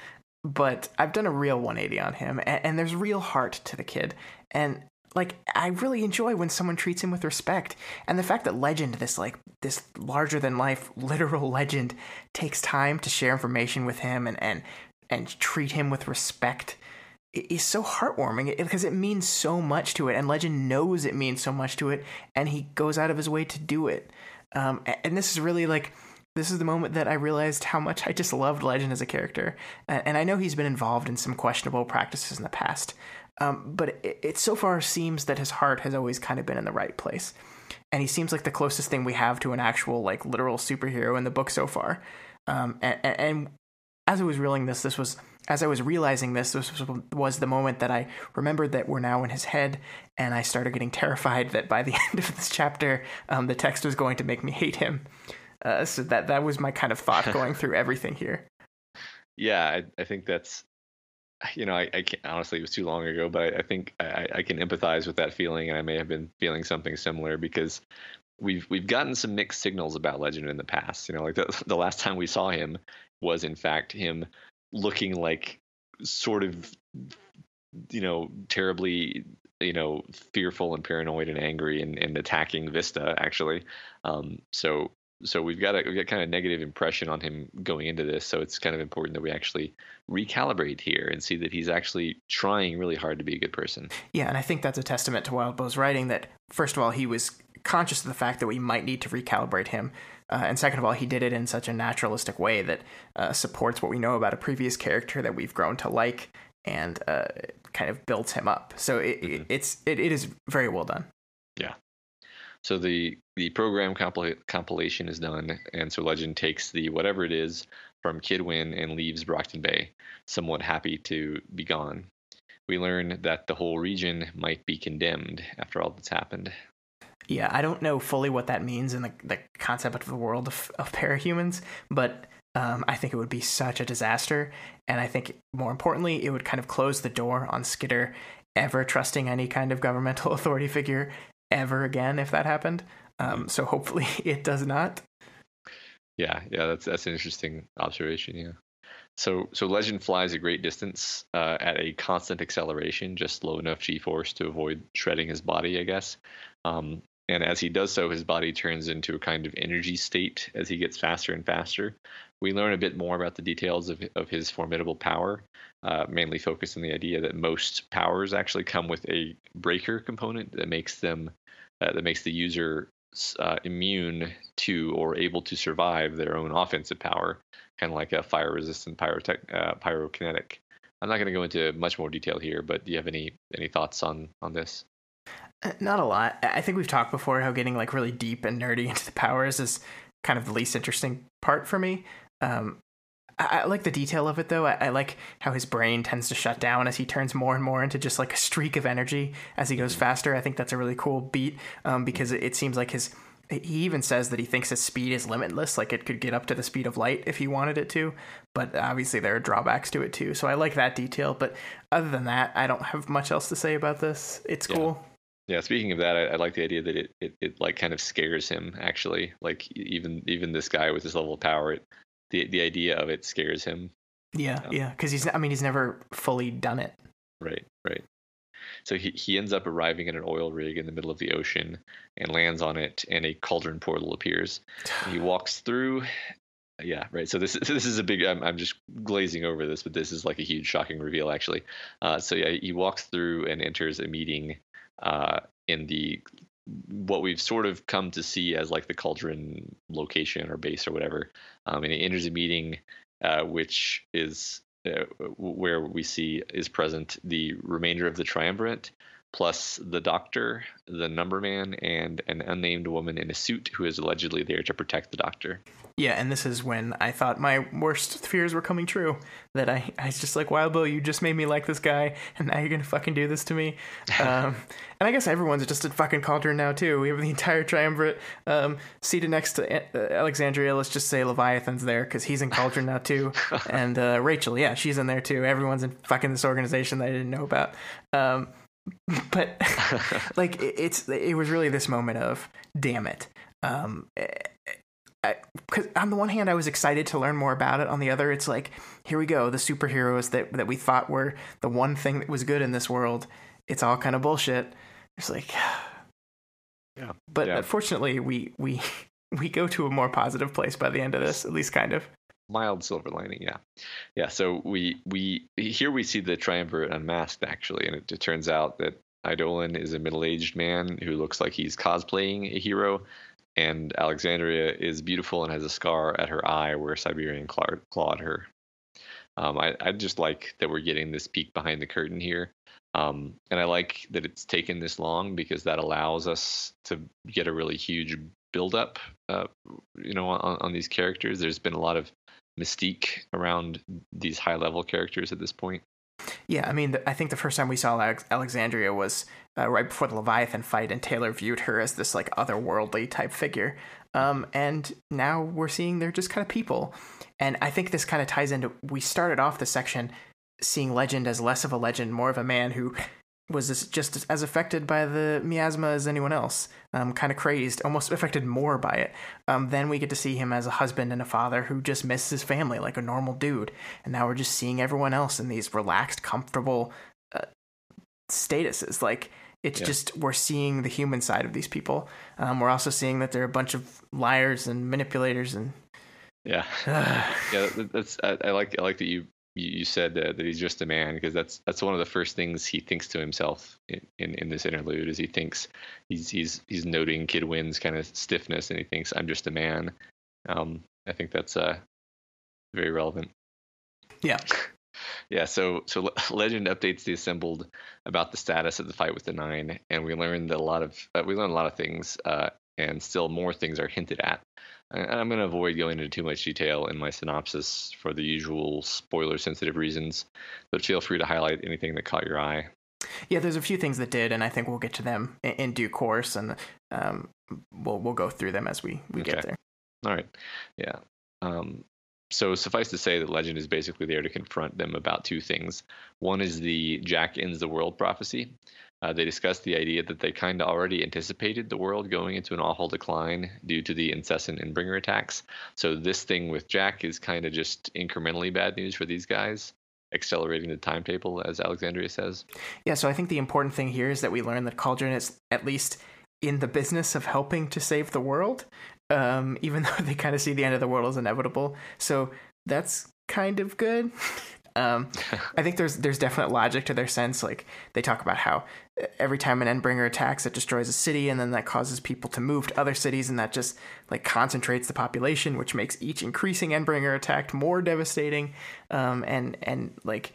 But I've done a real 180 on him, and, and there's real heart to the kid. And like, I really enjoy when someone treats him with respect. And the fact that Legend, this like this larger than life literal legend, takes time to share information with him and and and treat him with respect is so heartwarming because it means so much to it, and Legend knows it means so much to it, and he goes out of his way to do it. Um, and this is really like this is the moment that I realized how much I just loved Legend as a character. And I know he's been involved in some questionable practices in the past, um, but it, it, so far seems that his heart has always kind of been in the right place. And he seems like the closest thing we have to an actual, like, literal superhero in the book so far. Um, and, and as I was reeling this, this was as I was realizing this, this was the moment that I remembered that we're now in his head, and I started getting terrified that by the end of this chapter, um, the text was going to make me hate him. Uh, so that that was my kind of thought going through everything here. Yeah, I, I think that's, you know, I, I can't, honestly it was too long ago, but I, I think I, I can empathize with that feeling, and I may have been feeling something similar because we've we've gotten some mixed signals about Legend in the past. You know, like the the last time we saw him was in fact him looking like sort of you know terribly you know fearful and paranoid and angry and, and attacking Vista actually. Um, so so we've got a we've got kind of negative impression on him going into this. So it's kind of important that we actually recalibrate here and see that he's actually trying really hard to be a good person. Yeah, and I think that's a testament to Wildbow's writing. That first of all, he was conscious of the fact that we might need to recalibrate him. Uh, and second of all, he did it in such a naturalistic way that uh, supports what we know about a previous character that we've grown to like and uh, kind of builds him up. So it, mm-hmm. it's it, it is very well done. Yeah. So the the program compil- compilation is done, and so Legend takes the whatever it is from Kid Win and leaves Brockton Bay, somewhat happy to be gone. We learn that the whole region might be condemned after all that's happened. Yeah, I don't know fully what that means in the, the concept of the world of, of parahumans, but um, I think it would be such a disaster. And I think more importantly, it would kind of close the door on Skitter ever trusting any kind of governmental authority figure ever again if that happened. Um, so hopefully it does not. Yeah, yeah, that's that's an interesting observation. Yeah. So, so Legend flies a great distance uh, at a constant acceleration, just low enough g-force to avoid shredding his body, I guess. Um, and as he does so, his body turns into a kind of energy state as he gets faster and faster. We learn a bit more about the details of, of his formidable power, uh, mainly focused on the idea that most powers actually come with a breaker component that makes them uh, that makes the user uh, immune to or able to survive their own offensive power, kind of like a fire resistant pyrotech, uh, pyrokinetic. I'm not going to go into much more detail here, but do you have any any thoughts on on this? Uh, not a lot. I think we've talked before how getting like really deep and nerdy into the powers is kind of the least interesting part for me. Um, I, I, like the detail of it though. I, I, like how his brain tends to shut down as he turns more and more into just like a streak of energy as he goes faster. I think that's a really cool beat um, because it, it seems like his. He even says that he thinks his speed is limitless, like it could get up to the speed of light if he wanted it to. But obviously, there are drawbacks to it too. So I like that detail. But other than that, I don't have much else to say about this. It's yeah. cool. Yeah, speaking of that, I, I, like the idea that it, it, it like kind of scares him. Actually, like even even this guy with this level of power, it, the the idea of it scares him. Yeah, um, yeah, because he's I mean he's never fully done it. Right, right. So he, he ends up arriving at an oil rig in the middle of the ocean and lands on it, and a cauldron portal appears. he walks through. Yeah, right. So this this is a big. I'm I'm just glazing over this, but this is like a huge, shocking reveal, actually. Uh, so yeah, he walks through and enters a meeting uh, in the what we've sort of come to see as like the cauldron location or base or whatever. Um, and he enters a meeting, uh, which is uh, where we see is present the remainder of the triumvirate, plus the doctor, the number man, and an unnamed woman in a suit who is allegedly there to protect the doctor. Yeah, and this is when I thought my worst fears were coming true. That I, I was just like, Wild Bill, you just made me like this guy, and now you're gonna fucking do this to me. Um, and I guess everyone's just a fucking cauldron now too. We have the entire triumvirate um, seated next to uh, Alexandria. Let's just say Leviathan's there because he's in cauldron now too, and uh, Rachel, yeah, she's in there too. Everyone's in fucking this organization that I didn't know about. Um, but like, it, it's it was really this moment of, damn it. Um, because on the one hand I was excited to learn more about it. On the other, it's like here we go, the superheroes that that we thought were the one thing that was good in this world. It's all kind of bullshit. It's like, yeah. But yeah. fortunately, we we we go to a more positive place by the end of this, at least kind of. Mild silver lining, yeah, yeah. So we we here we see the triumvirate unmasked actually, and it, it turns out that Eidolon is a middle-aged man who looks like he's cosplaying a hero and Alexandria is beautiful and has a scar at her eye where Siberian clawed, her. Um, I, I just like that we're getting this peek behind the curtain here. Um, and I like that it's taken this long because that allows us to get a really huge buildup, uh, you know, on, on these characters. There's been a lot of mystique around these high level characters at this point. Yeah, I mean, I think the first time we saw Alexandria was uh, right before the Leviathan fight, and Taylor viewed her as this like otherworldly type figure. Um, and now we're seeing they're just kind of people. And I think this kind of ties into we started off the section seeing Legend as less of a legend, more of a man who was just as affected by the miasma as anyone else, um, kind of crazed, almost affected more by it. Um, then we get to see him as a husband and a father who just misses his family like a normal dude. And now we're just seeing everyone else in these relaxed, comfortable uh, statuses. Like, it's yeah. just, we're seeing the human side of these people. Um, we're also seeing that they're a bunch of liars and manipulators and. Yeah, yeah. That's I, I like I like that you you said that, that he's just a man because that's that's one of the first things he thinks to himself in, in, in this interlude is he thinks he's he's he's noting Kid kind of stiffness and he thinks I'm just a man. Um, I think that's uh, very relevant. Yeah. yeah. So so Legend updates the assembled about the status of the fight with the Nine, and we learned that a lot of uh, we learned a lot of things, uh, and still more things are hinted at. I'm going to avoid going into too much detail in my synopsis for the usual spoiler sensitive reasons, but feel free to highlight anything that caught your eye. Yeah, there's a few things that did, and I think we'll get to them in, in due course, and um, we'll we'll go through them as we, we okay. get there. All right. Yeah. Um, so suffice to say that Legend is basically there to confront them about two things. One is the Jack ends the world prophecy, Uh, they discussed the idea that they kind of already anticipated the world going into an awful decline due to the incessant Endbringer attacks. So this thing with Jack is kind of just incrementally bad news for these guys, accelerating the timetable, as Alexandria says. Yeah, so I think the important thing here is that we learn that Cauldron is at least in the business of helping to save the world, um, even though they kind of see the end of the world as inevitable. So that's kind of good. Um, I think there's there's definite logic to their sense. Like they talk about how every time an Endbringer attacks, it destroys a city, and then that causes people to move to other cities, and that just like concentrates the population, which makes each increasing Endbringer attack more devastating. Um, and and like,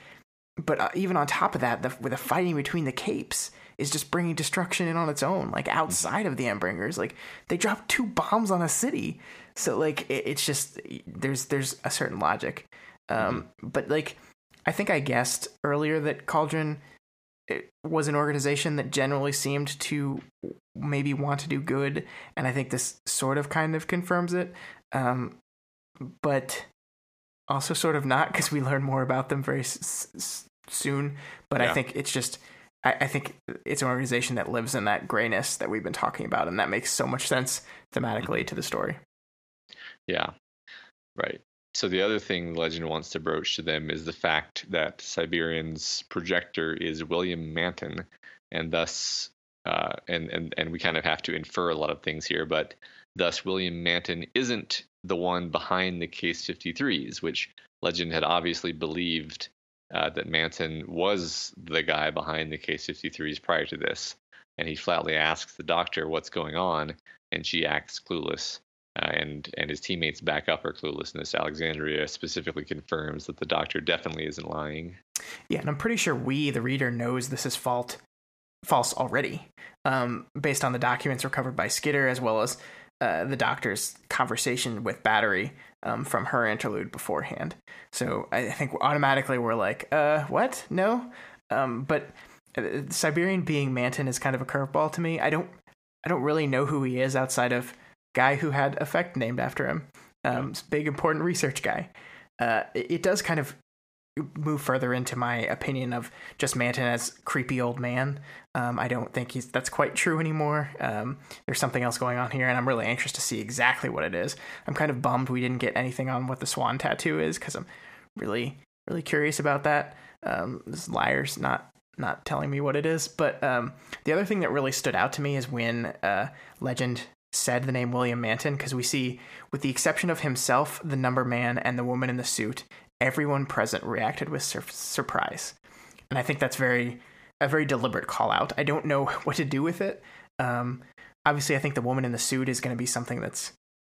but uh, even on top of that, the, with the fighting between the capes is just bringing destruction in on its own. Like outside of the Endbringers, like they dropped two bombs on a city, so like it, it's just there's there's a certain logic. Um, mm-hmm. But like, I think I guessed earlier that Cauldron was an organization that generally seemed to maybe want to do good, and I think this sort of kind of confirms it. Um, but also sort of not because we learn more about them very s- s- soon. But yeah. I think it's just. I, I think it's an organization that lives in that grayness that we've been talking about, and that makes so much sense thematically to the story. Yeah, right. So the other thing the Legend wants to broach to them is the fact that Siberian's projector is William Manton, and thus, uh, and and and we kind of have to infer a lot of things here, but thus William Manton isn't the one behind the Case 53s, which Legend had obviously believed uh, that Manton was the guy behind the Case 53s prior to this, and he flatly asks the doctor what's going on, and she acts clueless uh, and and his teammates back up her cluelessness. Alexandria specifically confirms that the doctor definitely isn't lying. Yeah, and I'm pretty sure we, the reader, knows this is fault false already, um, based on the documents recovered by Skitter as well as uh, the doctor's conversation with Battery um, from her interlude beforehand. So I think automatically we're like, uh, what? No. Um, but uh, Siberian being Manton is kind of a curveball to me. I don't, I don't really know who he is outside of guy who had effect named after him. Um, big important research guy. Uh, it, it, does kind of move further into my opinion of just Manton as creepy old man. Um, I don't think he's that's quite true anymore. Um, there's something else going on here, and I'm really anxious to see exactly what it is. I'm kind of bummed we didn't get anything on what the swan tattoo is because I'm really really curious about that. Um, this liar's not not telling me what it is. But um, the other thing that really stood out to me is when uh, Legend said the name William Manton because we see, with the exception of himself, the number man, and the woman in the suit, everyone present reacted with sur- surprise. And I think that's very a very deliberate call out. I don't know what to do with it. Um, obviously, I think the woman in the suit is going to be something that's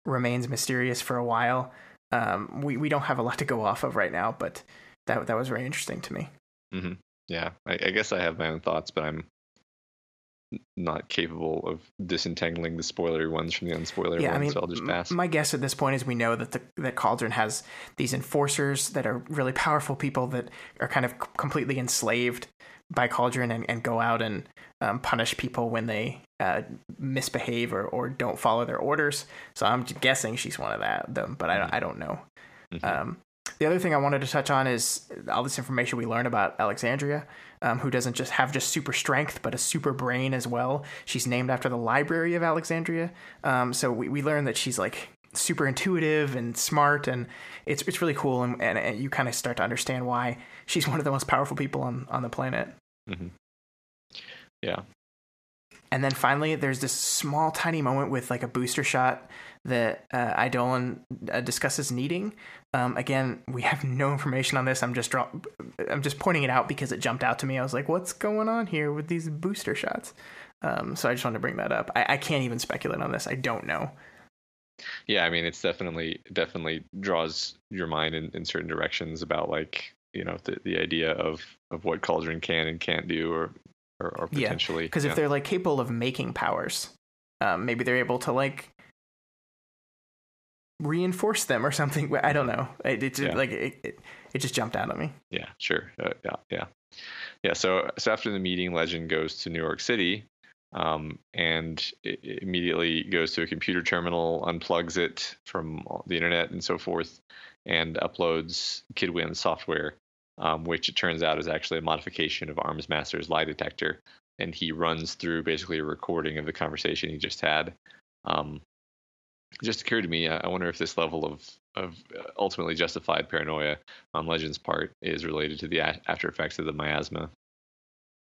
remains mysterious for a while. Um, we we don't have a lot to go off of right now, but that that was very interesting to me. Mm-hmm. Yeah, I, I, guess I have my own thoughts, but I'm not capable of disentangling the spoilery ones from the unspoilery yeah, ones, I mean, so I'll just pass. My guess at this point is we know that the that Cauldron has these enforcers that are really powerful people that are kind of completely enslaved by Cauldron and, and go out and um, punish people when they uh, misbehave or, or don't follow their orders. So I'm guessing she's one of that them, but I, I don't know. Mm-hmm. Um, the other thing I wanted to touch on is all this information we learn about Alexandria, um, who doesn't just have just super strength, but a super brain as well. She's named after the Library of Alexandria. Um, so we, we learn that she's like super intuitive and smart, and it's it's really cool. And, and, and you kind of start to understand why she's one of the most powerful people on on the planet. Mm-hmm. Yeah. And then finally, there's this small, tiny moment with like a booster shot that uh, Eidolon uh, discusses needing. Um, again, we have no information on this. I'm just draw- I'm just pointing it out because it jumped out to me. I was like, "What's going on here with these booster shots?" Um, so I just wanted to bring that up. I, I can't even speculate on this. I don't know. Yeah, I mean, it's definitely definitely draws your mind in, in certain directions about like you know the the idea of of what Cauldron can and can't do, or or, or potentially because yeah. if they're like capable of making powers, um, maybe they're able to like reinforce them or something. I don't know. It, it just, yeah. like it, it, it, just jumped out at me. Yeah, sure. Uh, yeah, yeah, yeah. So so after the meeting, Legend goes to New York City, um, and immediately goes to a computer terminal, unplugs it from the internet and so forth, and uploads Kid Win software, um, which it turns out is actually a modification of Armsmaster's lie detector. and he runs through basically a recording of the conversation he just had. Um, it just occurred to me. I wonder if this level of of ultimately justified paranoia on Legend's part is related to the after effects of the miasma.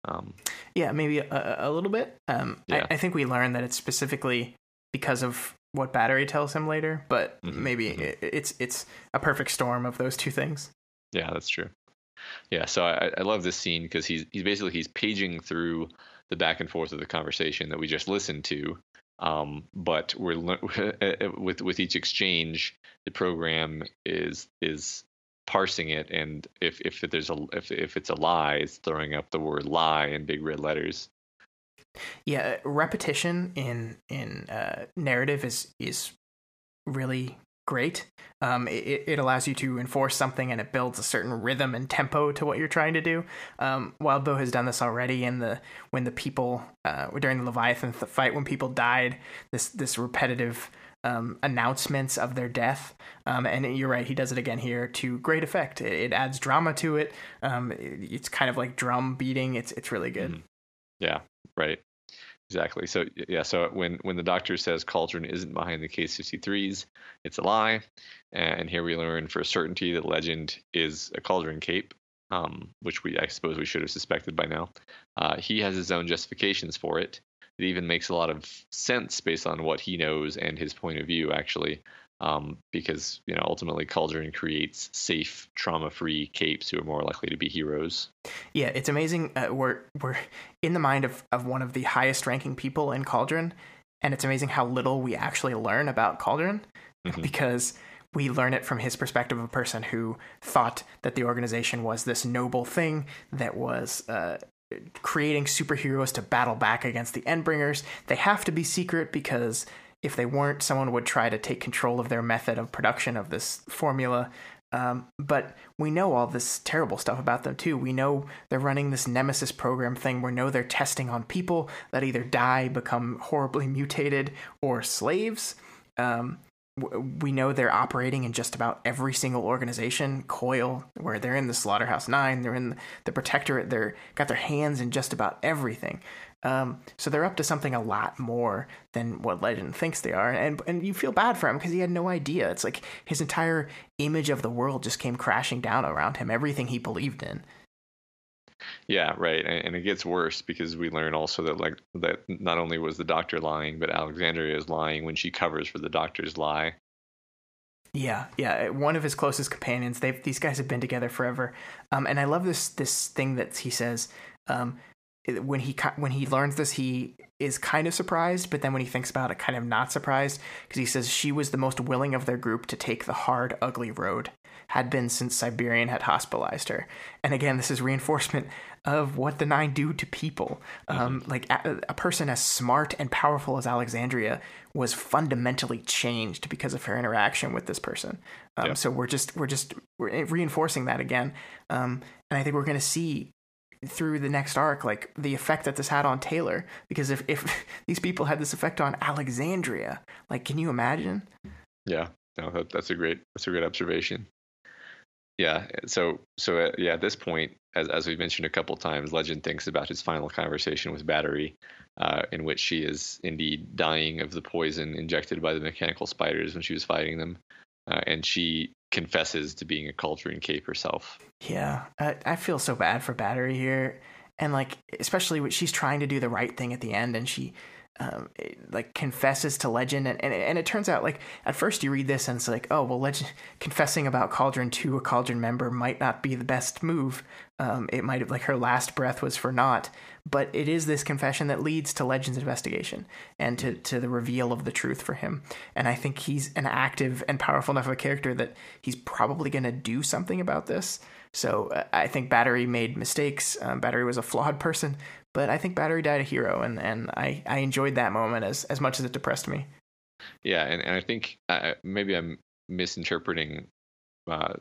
Um, yeah, maybe a, a little bit. Um, yeah. I, I, think we learned that it's specifically because of what Battery tells him later, but mm-hmm, maybe mm-hmm. It, it's it's a perfect storm of those two things. Yeah, that's true. Yeah, so I, I love this scene because he's he's basically he's paging through the back and forth of the conversation that we just listened to, um, but we're with with each exchange, the program is is parsing it, and if if there's a if if it's a lie, it's throwing up the word lie in big red letters. Yeah, repetition in in uh, narrative is is really great. Um, it, it allows you to enforce something and it builds a certain rhythm and tempo to what you're trying to do. Um, Wildbow has done this already in the when the people uh, during the Leviathan fight when people died. This this repetitive um, announcements of their death. Um, and you're right, he does it again here to great effect. It, it adds drama to it. Um, it. It's kind of like drum beating. It's it's really good. Mm-hmm. Yeah, right. Exactly. So yeah. So when when the doctor says Cauldron isn't behind the case 53s, it's a lie. And here we learn for certainty that Legend is a Cauldron cape, um, which we I suppose we should have suspected by now. Uh, he has his own justifications for it. It even makes a lot of sense based on what he knows and his point of view, actually um, because you know ultimately Cauldron creates safe, trauma-free capes who are more likely to be heroes. Yeah, it's amazing. Uh, we're we're in the mind of of one of the highest-ranking people in Cauldron, and it's amazing how little we actually learn about Cauldron mm-hmm. because we learn it from his perspective of a person who thought that the organization was this noble thing that was uh, creating superheroes to battle back against the Endbringers. They have to be secret because if they weren't, someone would try to take control of their method of production of this formula. Um, but we know all this terrible stuff about them too. We know they're running this Nemesis program thing. We know they're testing on people that either die, become horribly mutated, or slaves. Um, we know they're operating in just about every single organization. Coil, where they're in the Slaughterhouse Nine, they're in the Protectorate. They're got their hands in just about everything. Um, so they're up to something a lot more than what Legend thinks they are, and and you feel bad for him because he had no idea. It's like his entire image of the world just came crashing down around him. Everything he believed in. Yeah, right, and, it gets worse because we learn also that like that not only was the doctor lying, but Alexandria is lying when she covers for the doctor's lie. Yeah, yeah. One of his closest companions. They these guys have been together forever, um, and I love this this thing that he says. Um, when he when he learns this, he is kind of surprised, but then when he thinks about it, kind of not surprised because he says she was the most willing of their group to take the hard, ugly road. Had been since Siberian had hospitalized her, and again, this is reinforcement of what the Nine do to people. Um, mm-hmm. like a, a, person as smart and powerful as Alexandria was fundamentally changed because of her interaction with this person. Um, yeah. So we're just we're just we're reinforcing that again, um, and I think we're going to see through the next arc, like the effect that this had on Taylor. Because if, if these people had this effect on Alexandria, like, can you imagine? Yeah, no, that, that's a great that's a great observation. Yeah, so so uh, yeah, at this point, as as we've mentioned a couple times, Legend thinks about his final conversation with Battery, uh, in which she is indeed dying of the poison injected by the mechanical spiders when she was fighting them, uh, and she confesses to being a Cauldron Cape herself. Yeah, I, I feel so bad for Battery here, and like especially when she's trying to do the right thing at the end, and she um, like confesses to Legend, and, and and it turns out like at first you read this and it's like, oh well, Legend confessing about Cauldron to a Cauldron member might not be the best move. Um, it might have like her last breath was for naught, but it is this confession that leads to Legend's investigation and to to the reveal of the truth for him. And I think he's an active and powerful enough of a character that he's probably going to do something about this. So uh, I think Battery made mistakes. Um, Battery was a flawed person, but I think Battery died a hero, and, and I, I enjoyed that moment as, as much as it depressed me. Yeah, and, and I think uh, maybe I'm misinterpreting uh,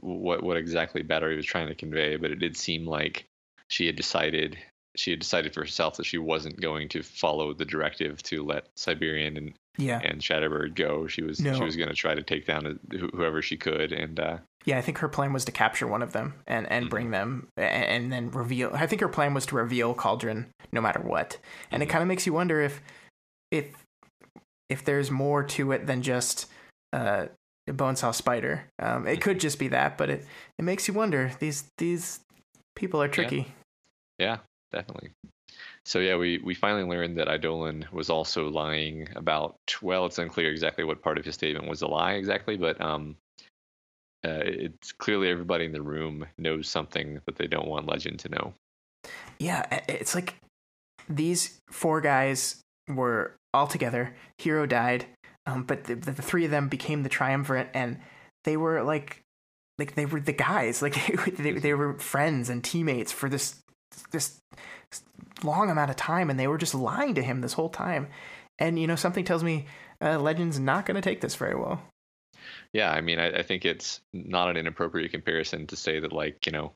what what exactly Battery was trying to convey, but it did seem like she had decided she had decided for herself that she wasn't going to follow the directive to let Siberian and yeah. and Shatterbird go. She was no. she was going to try to take down whoever she could, and uh, Yeah, I think her plan was to capture one of them and, and mm-hmm. bring them and, and, then reveal. I think her plan was to reveal Cauldron no matter what. And mm-hmm. it kind of makes you wonder if if if there's more to it than just uh, a Bonesaw spider. Um, it could just be that, but it it makes you wonder. These these people are tricky. Yeah, yeah definitely. So yeah, we, we finally learned that Eidolon was also lying about. Well, it's unclear exactly what part of his statement was a lie exactly, but um, uh, it's clearly everybody in the room knows something that they don't want Legend to know. Yeah, it's like these four guys were all together. Hero died, um, but the, the, three of them became the triumvirate, and they were like, like they were the guys. Like they, they were friends and teammates for this this long amount of time, and they were just lying to him this whole time. And you know, something tells me uh, Legend's not going to take this very well. Yeah, I mean, I, I think it's not an inappropriate comparison to say that, like, you know,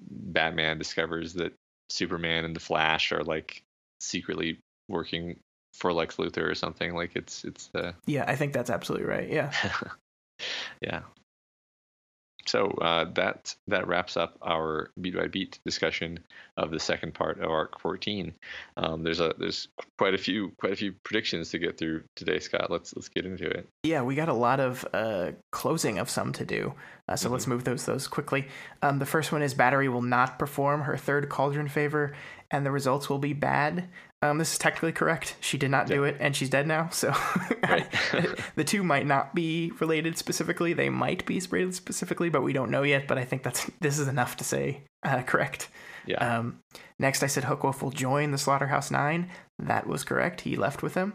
Batman discovers that Superman and the Flash are like secretly working for Lex Luthor or something. Like it's it's uh Yeah, I think that's absolutely right. Yeah. yeah so uh, that that wraps up our beat by beat discussion of the second part of arc 14. Um, there's a there's quite a few quite a few predictions to get through today, Scott. Let's let's get into it. Yeah, we got a lot of uh, closing of some to do, uh, so mm-hmm. let's move those those quickly. Um, the first one is Battery will not perform her third Cauldron favor, and the results will be bad. Um, this is technically correct. She did not do it, and she's dead now. So the two might not be related specifically. They might be related specifically, but we don't know yet. But I think that's this is enough to say uh, correct. Yeah. Um, next, I said Hookwolf will join the Slaughterhouse Nine. That was correct. He left with them.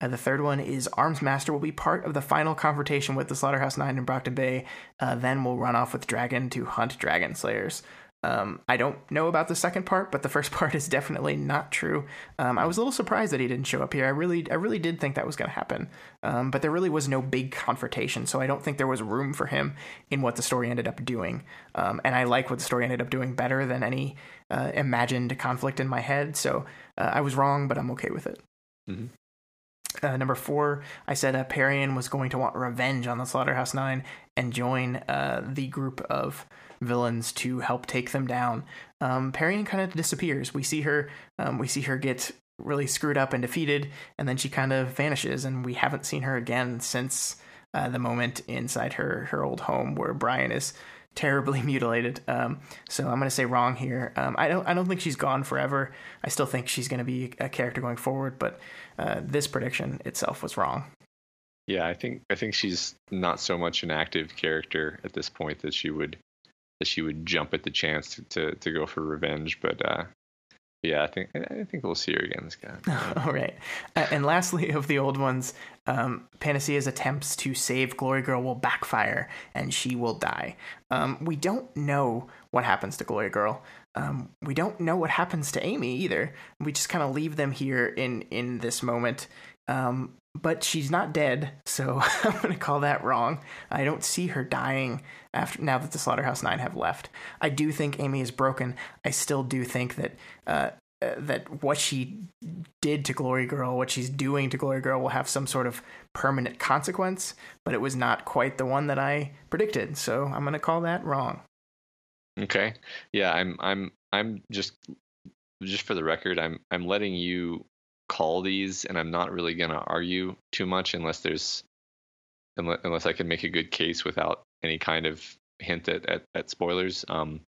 Uh, the third one is Armsmaster will be part of the final confrontation with the Slaughterhouse Nine in Brockton Bay. Uh, then will run off with Dragon to hunt Dragon Slayers. Um, I don't know about the second part, but the first part is definitely not true. Um, I was a little surprised that he didn't show up here. I really, I really did think that was going to happen, um, but there really was no big confrontation, so I don't think there was room for him in what the story ended up doing. Um, and I like what the story ended up doing better than any uh, imagined conflict in my head. So uh, I was wrong, but I'm okay with it. Mm-hmm. Uh, number four, I said uh, Parian was going to want revenge on the Slaughterhouse Nine and join uh, the group of villains to help take them down. Um, Parian kind of disappears. We see her, um, we see her get really screwed up and defeated, and then she kind of vanishes, and we haven't seen her again since uh, the moment inside her her old home where Brian is terribly mutilated. Um, so I'm going to say wrong here. Um, I don't I don't think she's gone forever. I still think she's going to be a character going forward, but uh, this prediction itself was wrong. Yeah, I think I think she's not so much an active character at this point that she would that she would jump at the chance to, to, to go for revenge. But uh, yeah, I think I think we'll see her again this guy. All right. Uh, and lastly, of the old ones, um, Panacea's attempts to save Glory Girl will backfire, and she will die. Um, we don't know what happens to Glory Girl. Um, we don't know what happens to Amy either. We just kind of leave them here in in this moment. Um, but she's not dead, so I'm going to call that wrong. I don't see her dying after now that the Slaughterhouse Nine have left. I do think Amy is broken. I still do think that uh, uh, that what she did to Glory Girl, what she's doing to Glory Girl, will have some sort of permanent consequence. But it was not quite the one that I predicted, so I'm going to call that wrong. Okay. Yeah, I'm. I'm. I'm just. Just for the record, I'm. I'm letting you call these, and I'm not really going to argue too much unless there's unless unless I can make a good case without any kind of hint at at, at spoilers. Um,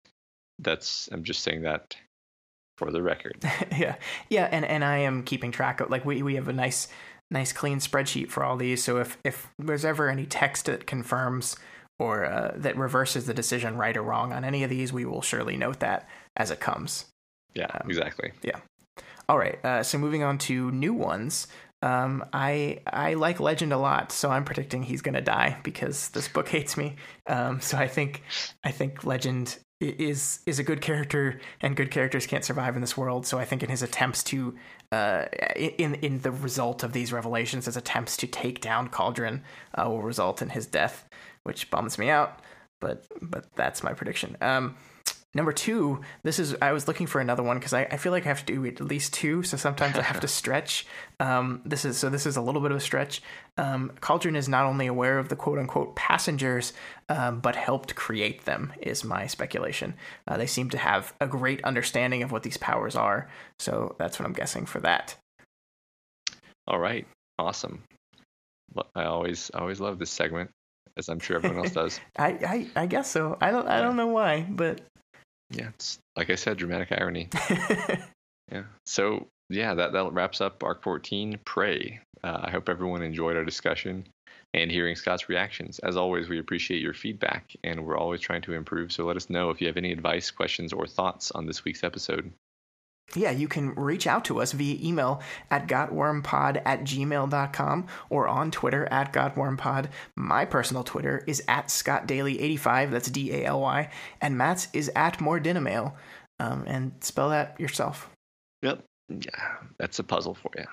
that's I'm just saying that for the record. yeah, yeah, and and I am keeping track of like we we have a nice nice clean spreadsheet for all these. So if if there's ever any text that confirms or uh, that reverses the decision right or wrong on any of these, we will surely note that as it comes. Yeah, um, exactly. Yeah. All right. Uh, so moving on to new ones. Um, I I like Legend a lot, so I'm predicting he's gonna die because this book hates me. Um, so I think I think Legend is is a good character, and good characters can't survive in this world. So I think in his attempts to uh, in in the result of these revelations, his attempts to take down Cauldron uh, will result in his death, which bums me out. But but that's my prediction. Um, Number two, this is I was looking for another one because I, I feel like I have to do at least two, so sometimes I have to stretch. Um, this is so this is a little bit of a stretch. Um, Cauldron is not only aware of the quote unquote passengers, um, but helped create them. Is my speculation. Uh, they seem to have a great understanding of what these powers are, so that's what I'm guessing for that. All right, awesome. I always I always love this segment, as I'm sure everyone else does. I, I I guess so. I don't I don't know why, but yeah, it's like I said, dramatic irony. yeah. So yeah, that that wraps up Arc 14. Pray. Uh, I hope everyone enjoyed our discussion and hearing Scott's reactions. As always, we appreciate your feedback, and we're always trying to improve. So let us know if you have any advice, questions, or thoughts on this week's episode yeah, you can reach out to us via email at gotwormpod at gmail.com or on Twitter at gotwormpod. My personal Twitter is at scottdaly85, that's D A L Y, and Matt's is at more Um, and spell that yourself. Yep. Yeah, that's a puzzle for you.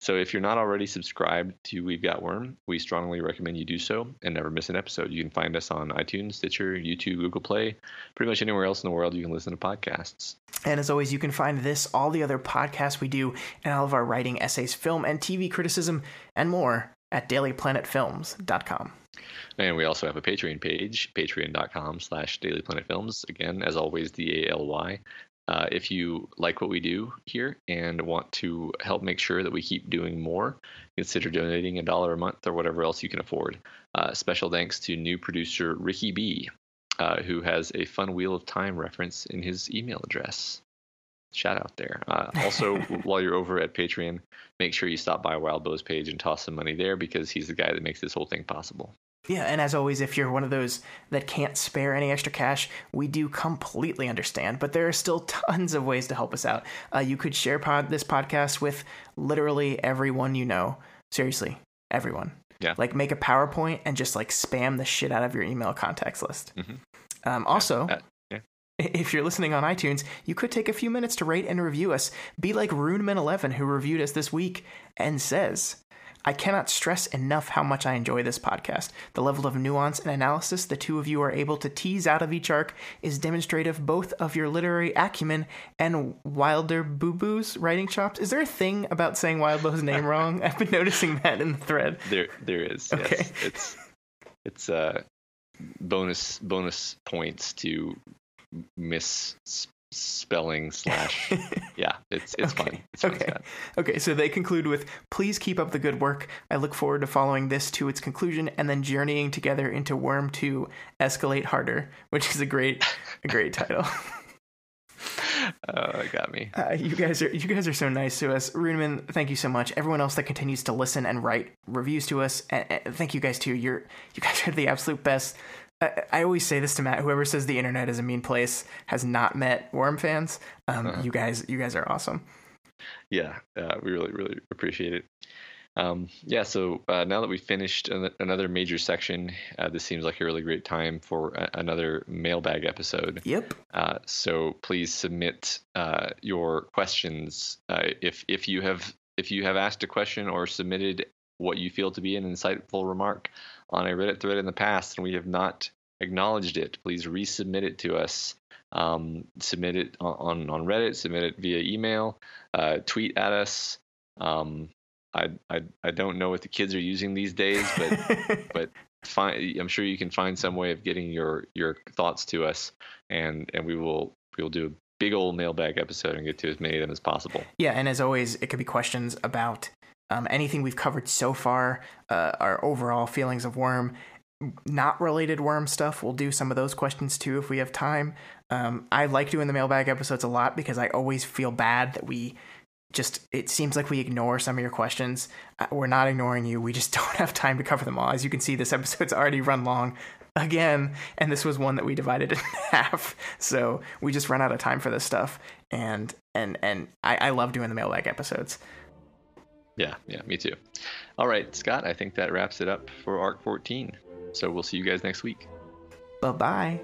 So if you're not already subscribed to We've Got Worm, we strongly recommend you do so and never miss an episode. You can find us on iTunes, Stitcher, YouTube, Google Play, pretty much anywhere else in the world you can listen to podcasts. And as always, you can find this, all the other podcasts we do, and all of our writing, essays, film, and TV criticism, and more at dailyplanetfilms.com. And we also have a Patreon page, patreon.com slash dailyplanetfilms. Again, as always, the A-L-Y. Uh, if you like what we do here and want to help make sure that we keep doing more, consider donating a dollar a month or whatever else you can afford. Uh, special thanks to new producer Ricky B, uh, who has a fun Wheel of Time reference in his email address. Shout out there. Uh, also, while you're over at Patreon, make sure you stop by Wildbow's page and toss some money there because he's the guy that makes this whole thing possible. Yeah, and as always, if you're one of those that can't spare any extra cash, we do completely understand. But there are still tons of ways to help us out. Uh, you could share pod this podcast with literally everyone you know. Seriously, everyone. Yeah. Like make a PowerPoint and just like spam the shit out of your email contacts list. Mm-hmm. Um, also, uh, yeah. if you're listening on iTunes, you could take a few minutes to rate and review us. Be like Runeman11, who reviewed us this week and says, I cannot stress enough how much I enjoy this podcast. The level of nuance and analysis the two of you are able to tease out of each arc is demonstrative both of your literary acumen and Wilder Boo Boo's writing chops. Is there a thing about saying Wildbow's name wrong? I've been noticing that in the thread. There, there is. Okay, yes. it's it's uh bonus bonus points to miss spelling slash yeah it's it's okay. funny it's okay okay so they conclude with please keep up the good work i look forward to following this to its conclusion and then journeying together into worm 2 escalate harder which is a great a great title Oh, it got me. Uh, you guys are you guys are so nice to us, Runeman. Thank you so much. Everyone else that continues to listen and write reviews to us, and, and thank you guys too. You're you guys are the absolute best. I, I, always say this to Matt. Whoever says the internet is a mean place has not met Worm fans. Um, uh-huh. You guys, you guys are awesome. Yeah, uh, we really, really appreciate it. Um, yeah, so uh, now that we've finished an- another major section, uh, this seems like a really great time for a- another mailbag episode. Yep. Uh, so please submit uh, your questions uh, if if you have if you have asked a question or submitted what you feel to be an insightful remark on a Reddit thread in the past and we have not acknowledged it, please resubmit it to us. Um, submit it on, on Reddit, submit it via email, uh, tweet at us. Um, I, I I don't know what the kids are using these days, but but find, I'm sure you can find some way of getting your your thoughts to us, and and we will we will do a big old mailbag episode and get to as many of them as possible. Yeah, and as always, it could be questions about um, anything we've covered so far, uh, our overall feelings of Worm, not related Worm stuff. We'll do some of those questions too if we have time. Um, I like doing the mailbag episodes a lot because I always feel bad that we just it seems like we ignore some of your questions. Uh, we're not ignoring you. We just don't have time to cover them all. As you can see, this episode's already run long again, and this was one that we divided in half. So we just run out of time for this stuff. And and and I, I love doing the mailbag episodes. Yeah, yeah, me too. All right, Scott, I think that wraps it up for Arc 14. So we'll see you guys next week. Bye bye.